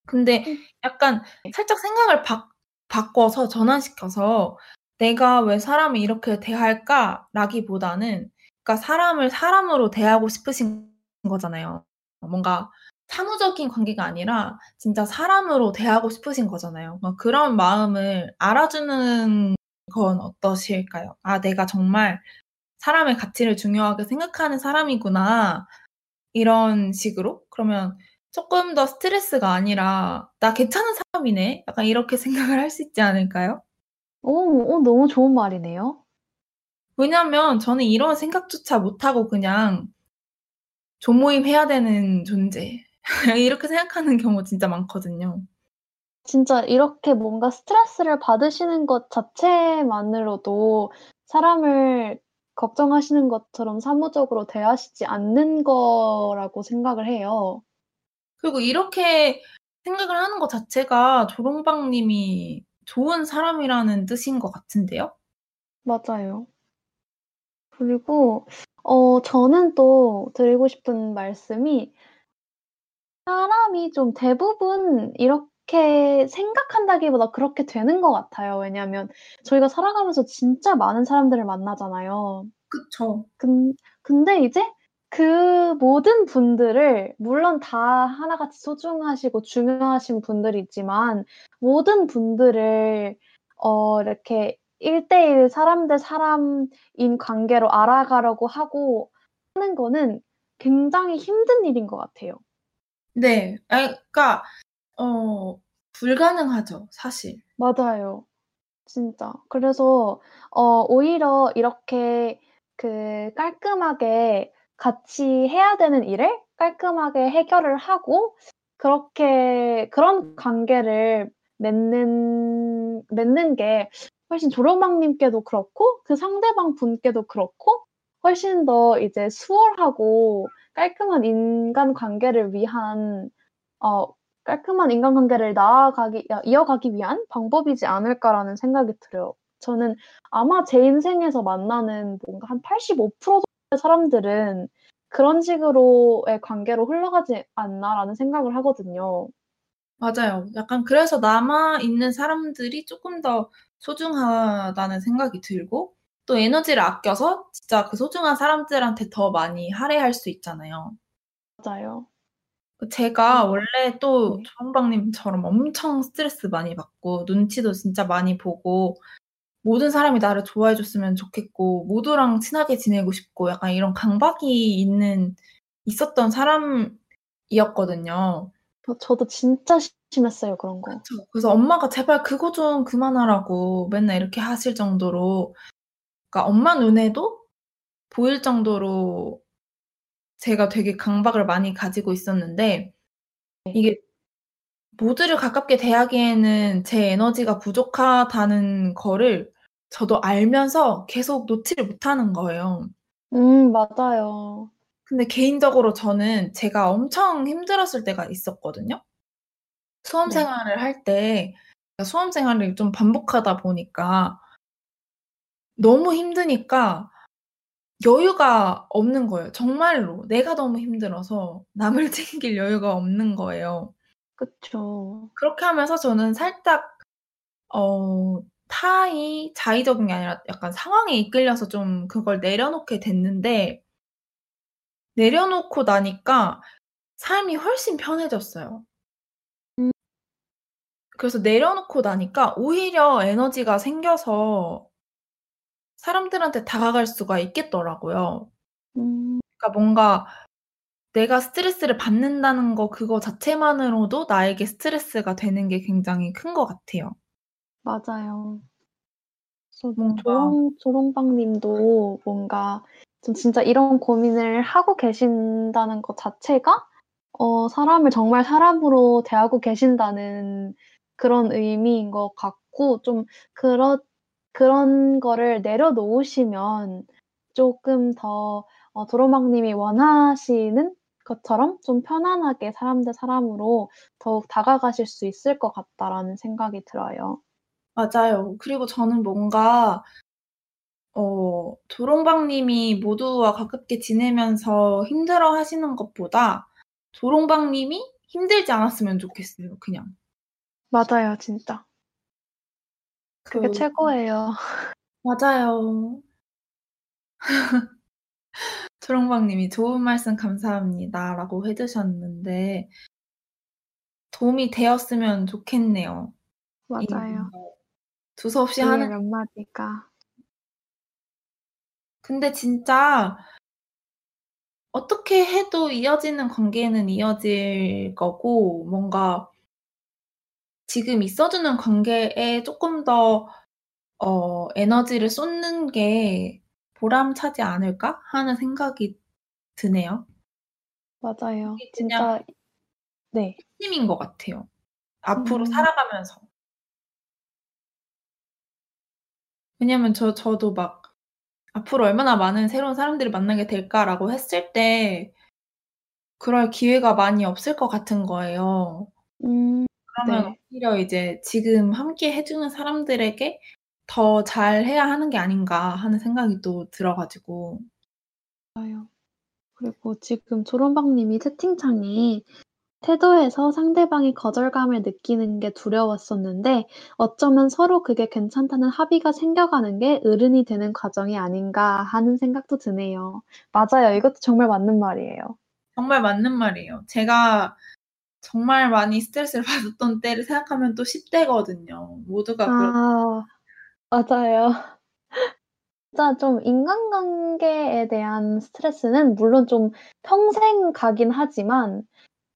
근데 음. 약간 네. 살짝 생각을 바 바꿔서 전환시켜서 '내가 왜 사람을 이렇게 대할까?'라기보다는 그러니까 사람을 사람으로 대하고 싶으신 거잖아요. 뭔가 사무적인 관계가 아니라 진짜 사람으로 대하고 싶으신 거잖아요. 막 그런 마음을 알아주는 건 어떠실까요? '아 내가 정말 사람의 가치를 중요하게 생각하는 사람이구나.' 이런 식으로? 그러면 쪼끔 더 스트레스가 아니라 '나 괜찮은 사람이네.' 약간 이렇게 생각을 할 수 있지 않을까요? 어어 너무 좋은 말이네요. 왜냐하면 저는 이런 생각조차 못하고 그냥 '조모임 해야 되는 존재.' 이렇게 생각하는 경우 진짜 많거든요. 진짜 이렇게 뭔가 스트레스를 받으시는 것 자체만으로도 사람을 걱정하시는 것처럼 사무적으로 대하시지 않는 거라고 생각을 해요. 그리고 이렇게 생각을 하는 것 자체가 조롱박 님이 좋은 사람이라는 뜻인 것 같은데요? 맞아요. 그리고 어 저는 또 드리고 싶은 말씀이 사람이 좀 대부분 이렇게 생각한다기보다 그렇게 되는 것 같아요. 왜냐하면 저희가 살아가면서 진짜 많은 사람들을 만나잖아요. 그쵸. 근 근데 이제 그 모든 분들을 물론 다 하나같이 소중하시고 중요하신 분들이 있지만 모든 분들을 어 이렇게 1대1 사람 대 사람인 관계로 알아가려고 하고 하는 거는 굉장히 힘든 일인 것 같아요. 네. 아이 그러니까 어 불가능하죠, 사실. 맞아요. 진짜. 그래서 어 오히려 이렇게 그 깔끔하게 같이 해야 되는 일을 깔끔하게 해결을 하고 그렇게 그런 관계를 맺는 맺는 게 훨씬 조롱박 님께도 그렇고 그 상대방 분께도 그렇고 훨씬 더 이제 수월하고 깔끔한 인간 관계를 위한 어 '깔끔한 인간 관계를 나아가기 아 이어가기 위한 방법이지 않을까.'라는 생각이 들어요. 저는 아마 제 인생에서 만나는 뭔가 한 85% 정도의 사람들은 '그런 식으로의 관계로 흘러가지 않나.'라는 생각을 하거든요. 맞아요. 약간 그래서 남아 있는 사람들이 쪼끔 더 소중하다는 생각이 들고 또 에너지를 아껴서 진짜 그 소중한 사람들한테 더 많이 할애할 수 있잖아요. 맞아요. 그 제가 원래 또 네. 조롱박 님처럼 엄청 스트레스 많이 받고 눈치도 진짜 많이 보고 모든 사람이 나를 좋아해 줬으면 좋겠고 모두랑 친하게 지내고 싶고 약간 이런 강박이 있는 있었던 사람이었거든요. 어 저도 진짜 심했어요, 그런 거. 그쵸. 그래서 엄마가 "제발 그거 좀 그만하라."고 맨날 이렇게 하실 정도로 그러니까 엄마 눈에도 보일 정도로 제가 되게 강박을 많이 가지고 있었는데 네. 이게 모두를 가깝게 대하기에는 제 에너지가 부족하다는 거를 저도 알면서 계속 놓지를 못하는 거예요. 음, 맞아요. 근데 개인적으로 저는 제가 엄청 힘들었을 때가 있었거든요. 수험 네. 생활을 할 때 수험 생활을 좀 반복하다 보니까 너무 힘드니까 여유가 없는 거예요. 정말로 내가 너무 힘들어서 남을 챙길 여유가 없는 거예요. 그쵸. 그렇게 하면서 저는 살짝 어 타의 자의적인 게 아니라 약간 상황에 이끌려서 좀 그걸 내려놓게 됐는데 내려놓고 나니까 삶이 훨씬 편해졌어요. 음. 그래서 내려놓고 나니까 오히려 에너지가 생겨서 사람들한테 다가갈 수가 있겠더라고요. 음. 그러니까 뭔가 내가 스트레스를 받는다는 거 그거 자체만으로도 나에게 스트레스가 되는 게 굉장히 큰 것 같아요. 맞아요. 그래서 뭔가 조롱 조롱박 님도 뭔가 좀 진짜 이런 고민을 하고 계신다는 것 자체가 어 사람을 정말 사람으로 대하고 계신다는 그런 의미인 것 같고 좀 그런 그런 거를 내려놓으시면 쪼끔 더어 조롱박 님이 원하시는 것처럼 좀 편안하게 사람 대 사람으로 더욱 다가가실 수 있을 것 같다라는 생각이 들어요. 맞아요. 그리고 저는 뭔가 어 조롱박 님이 모두와 가깝게 지내면서 힘들어 하시는 것보다 조롱박 님이 힘들지 않았으면 좋겠어요 그냥. 맞아요 진짜. 그게 그 최고예요. 맞아요. 조롱박 님이 "좋은 말씀 감사합니다."라고 해 주셨는데 도움이 되었으면 좋겠네요. 이 맞아요. 두서없이 뒤에 하는 몇 마디가. 근데 진짜 어떻게 해도 이어지는 관계는 이어질 거고 뭔가 지금 있어주는 관계에 쪼끔 더어 '에너지를 쏟는 게 보람차지 않을까?' 하는 생각이 드네요. 맞아요. 진짜 네. 핵심인 것 같아요 앞으로 음. 살아가면서. 왜냐면 저 저도 막 '앞으로 얼마나 많은 새로운 사람들을 만나게 될까?'라고 했을 때 그럴 기회가 많이 없을 것 같은 거예요. 음 그러면 네. 오히려 이제 '지금 함께 해 주는 사람들에게 더 잘해야 하는 게 아닌가.' 하는 생각이 또 들어 가지고. 맞아요. 그리고 지금 조롱박 님이 채팅창에 태도에서 상대방이 거절감을 느끼는 게 두려웠었는데 어쩌면 서로 그게 괜찮다는 합의가 생겨가는 게 어른이 되는 과정이 아닌가 하는 생각도 드네요. 맞아요. 이것도 정말 맞는 말이에요. 정말 맞는 말이에요. 제가 정말 많이 스트레스를 받았던 때를 생각하면 또 10 대거든요. 모두가 그렇 아 맞아요. 진짜 좀 인간관계에 대한 스트레스는 물론 좀 평생 가긴 하지만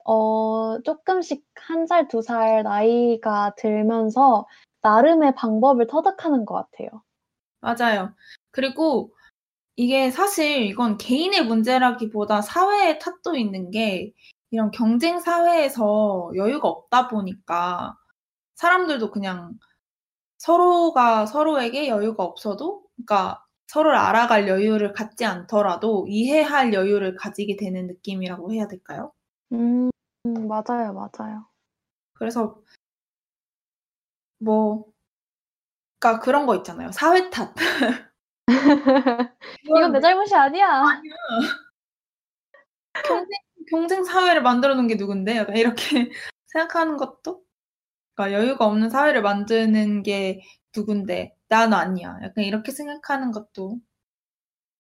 어 쪼끔씩 1 살, 2살 나이가 들면서 나름의 방법을 터득하는 것 같아요. 맞아요. 그리고 이게 사실 이건 개인의 문제라기보다 사회의 탓도 있는 게 이런 경쟁 사회에서 여유가 없다 보니까 사람들도 그냥 서로가 서로에게 여유가 없어도 그러니까 서로를 알아갈 여유를 갖지 않더라도 이해할 여유를 가지게 되는 느낌이라고 해야 될까요? 음 맞아요, 맞아요. 그래서 뭐 그러니까 그런 거 있잖아요. 사회 탓. "이건 내 잘못이 아니야." 아니야. "경쟁 경쟁 사회를 만들어 놓은 게 누군데?" 약간 이렇게 생각하는 것도 그러니까 '여유가 없는 사회를 만드는 게 누군데 난 아니야.' 약간 이렇게 생각하는 것도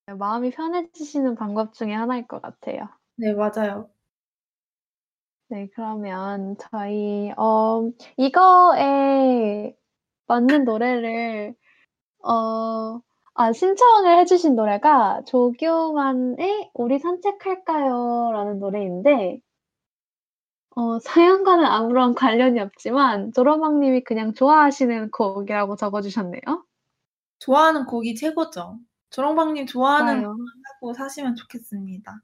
네 마음이 편해지시는 방법 중에 하나일 것 같아요. 네 맞아요. 네 그러면 저희 어 이거에 맞는 노래를 어 아 신청을 해 주신 노래가 조경환의 우리 산책할까요 라는 노래인데 어 사연과는 아무런 관련이 없지만 조롱박 님이 그냥 좋아하시는 곡이라고 적어 주셨네요. 좋아하는 곡이 최고죠. 조롱박 님 좋아하는. 곡만 하고 사시면 좋겠습니다.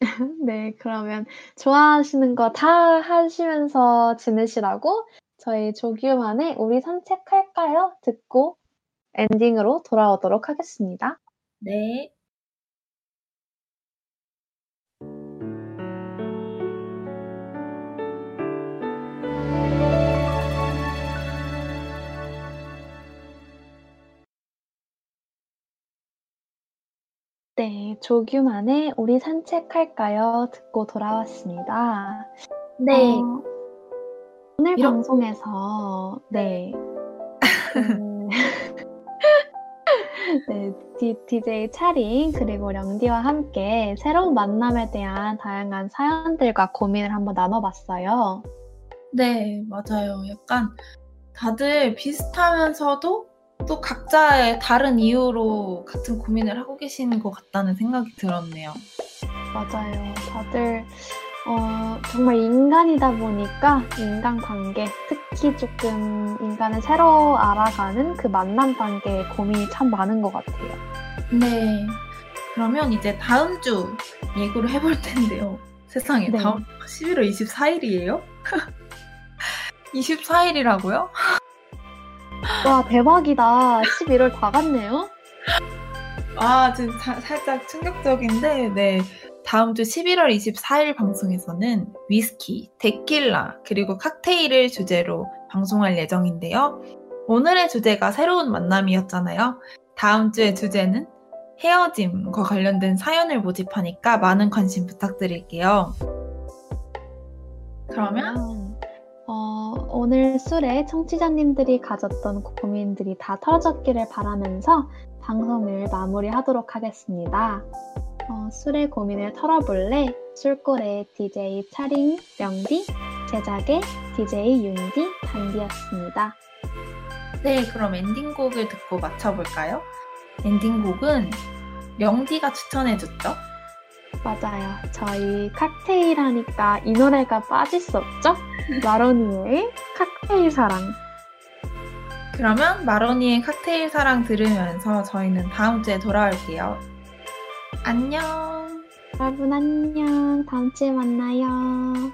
네, 그러면 좋아하시는 거 다 하시면서 지내시라고 저희 조규만의 우리 산책할까요? 듣고 엔딩으로 돌아오도록 하겠습니다. 네. 네, 조규만의 우리 산책할까요? 듣고 돌아왔습니다. 네. 어, 오늘 이런- 방송에서 네, 음, 네, 디, DJ 차링 그리고 령디와 함께 새로운 만남에 대한 다양한 사연들과 고민을 한번 나눠봤어요. 네, 맞아요. 약간 다들 비슷하면서도 또 각자의 다른 이유로 같은 고민을 하고 계시는 것 같다는 생각이 들었네요. 맞아요. 다들 어, 정말 인간이다 보니까 인간 관계, 특히 조금 인간을 새로 알아가는 그 만남 단계에 고민이 참 많은 것 같아요. 네. 그러면 이제 다음 주 예고를 해볼 텐데요. 세상에, 네. 다음 11월 24일이에요? 24일이라고요? 와, 대박이다. 11월 다 갔네요. 아, 지금 사- 살짝 충격적인데, 네. 다음 주 11월 24일 방송에서는 위스키, 데킬라, 그리고 칵테일을 주제로 방송할 예정인데요. 오늘의 주제가 새로운 만남이었잖아요. 다음 주의 주제는 헤어짐과 관련된 사연을 모집하니까 많은 관심 부탁드릴게요. 그러면 어, 오늘 술에 청취자님들이 가졌던 고민들이 다 털어졌기를 바라면서 방송을 마무리하도록 하겠습니다. 어, 술의 고민을 털어볼래? 술골의 DJ 차링, 명디, 제작의 DJ 윤디, 단디였습니다. 네, 그럼 엔딩곡을 듣고 맞춰볼까요? 엔딩곡은 명디가 추천해줬죠? 맞아요. 저희 칵테일 하니까 이 노래가 빠질 수 없죠? 마로니의 칵테일 사랑. 그러면 마로니의 칵테일 사랑 들으면서 저희는 다음 주에 돌아올게요. 안녕! 여러분 안녕. 다음 주에 만나요.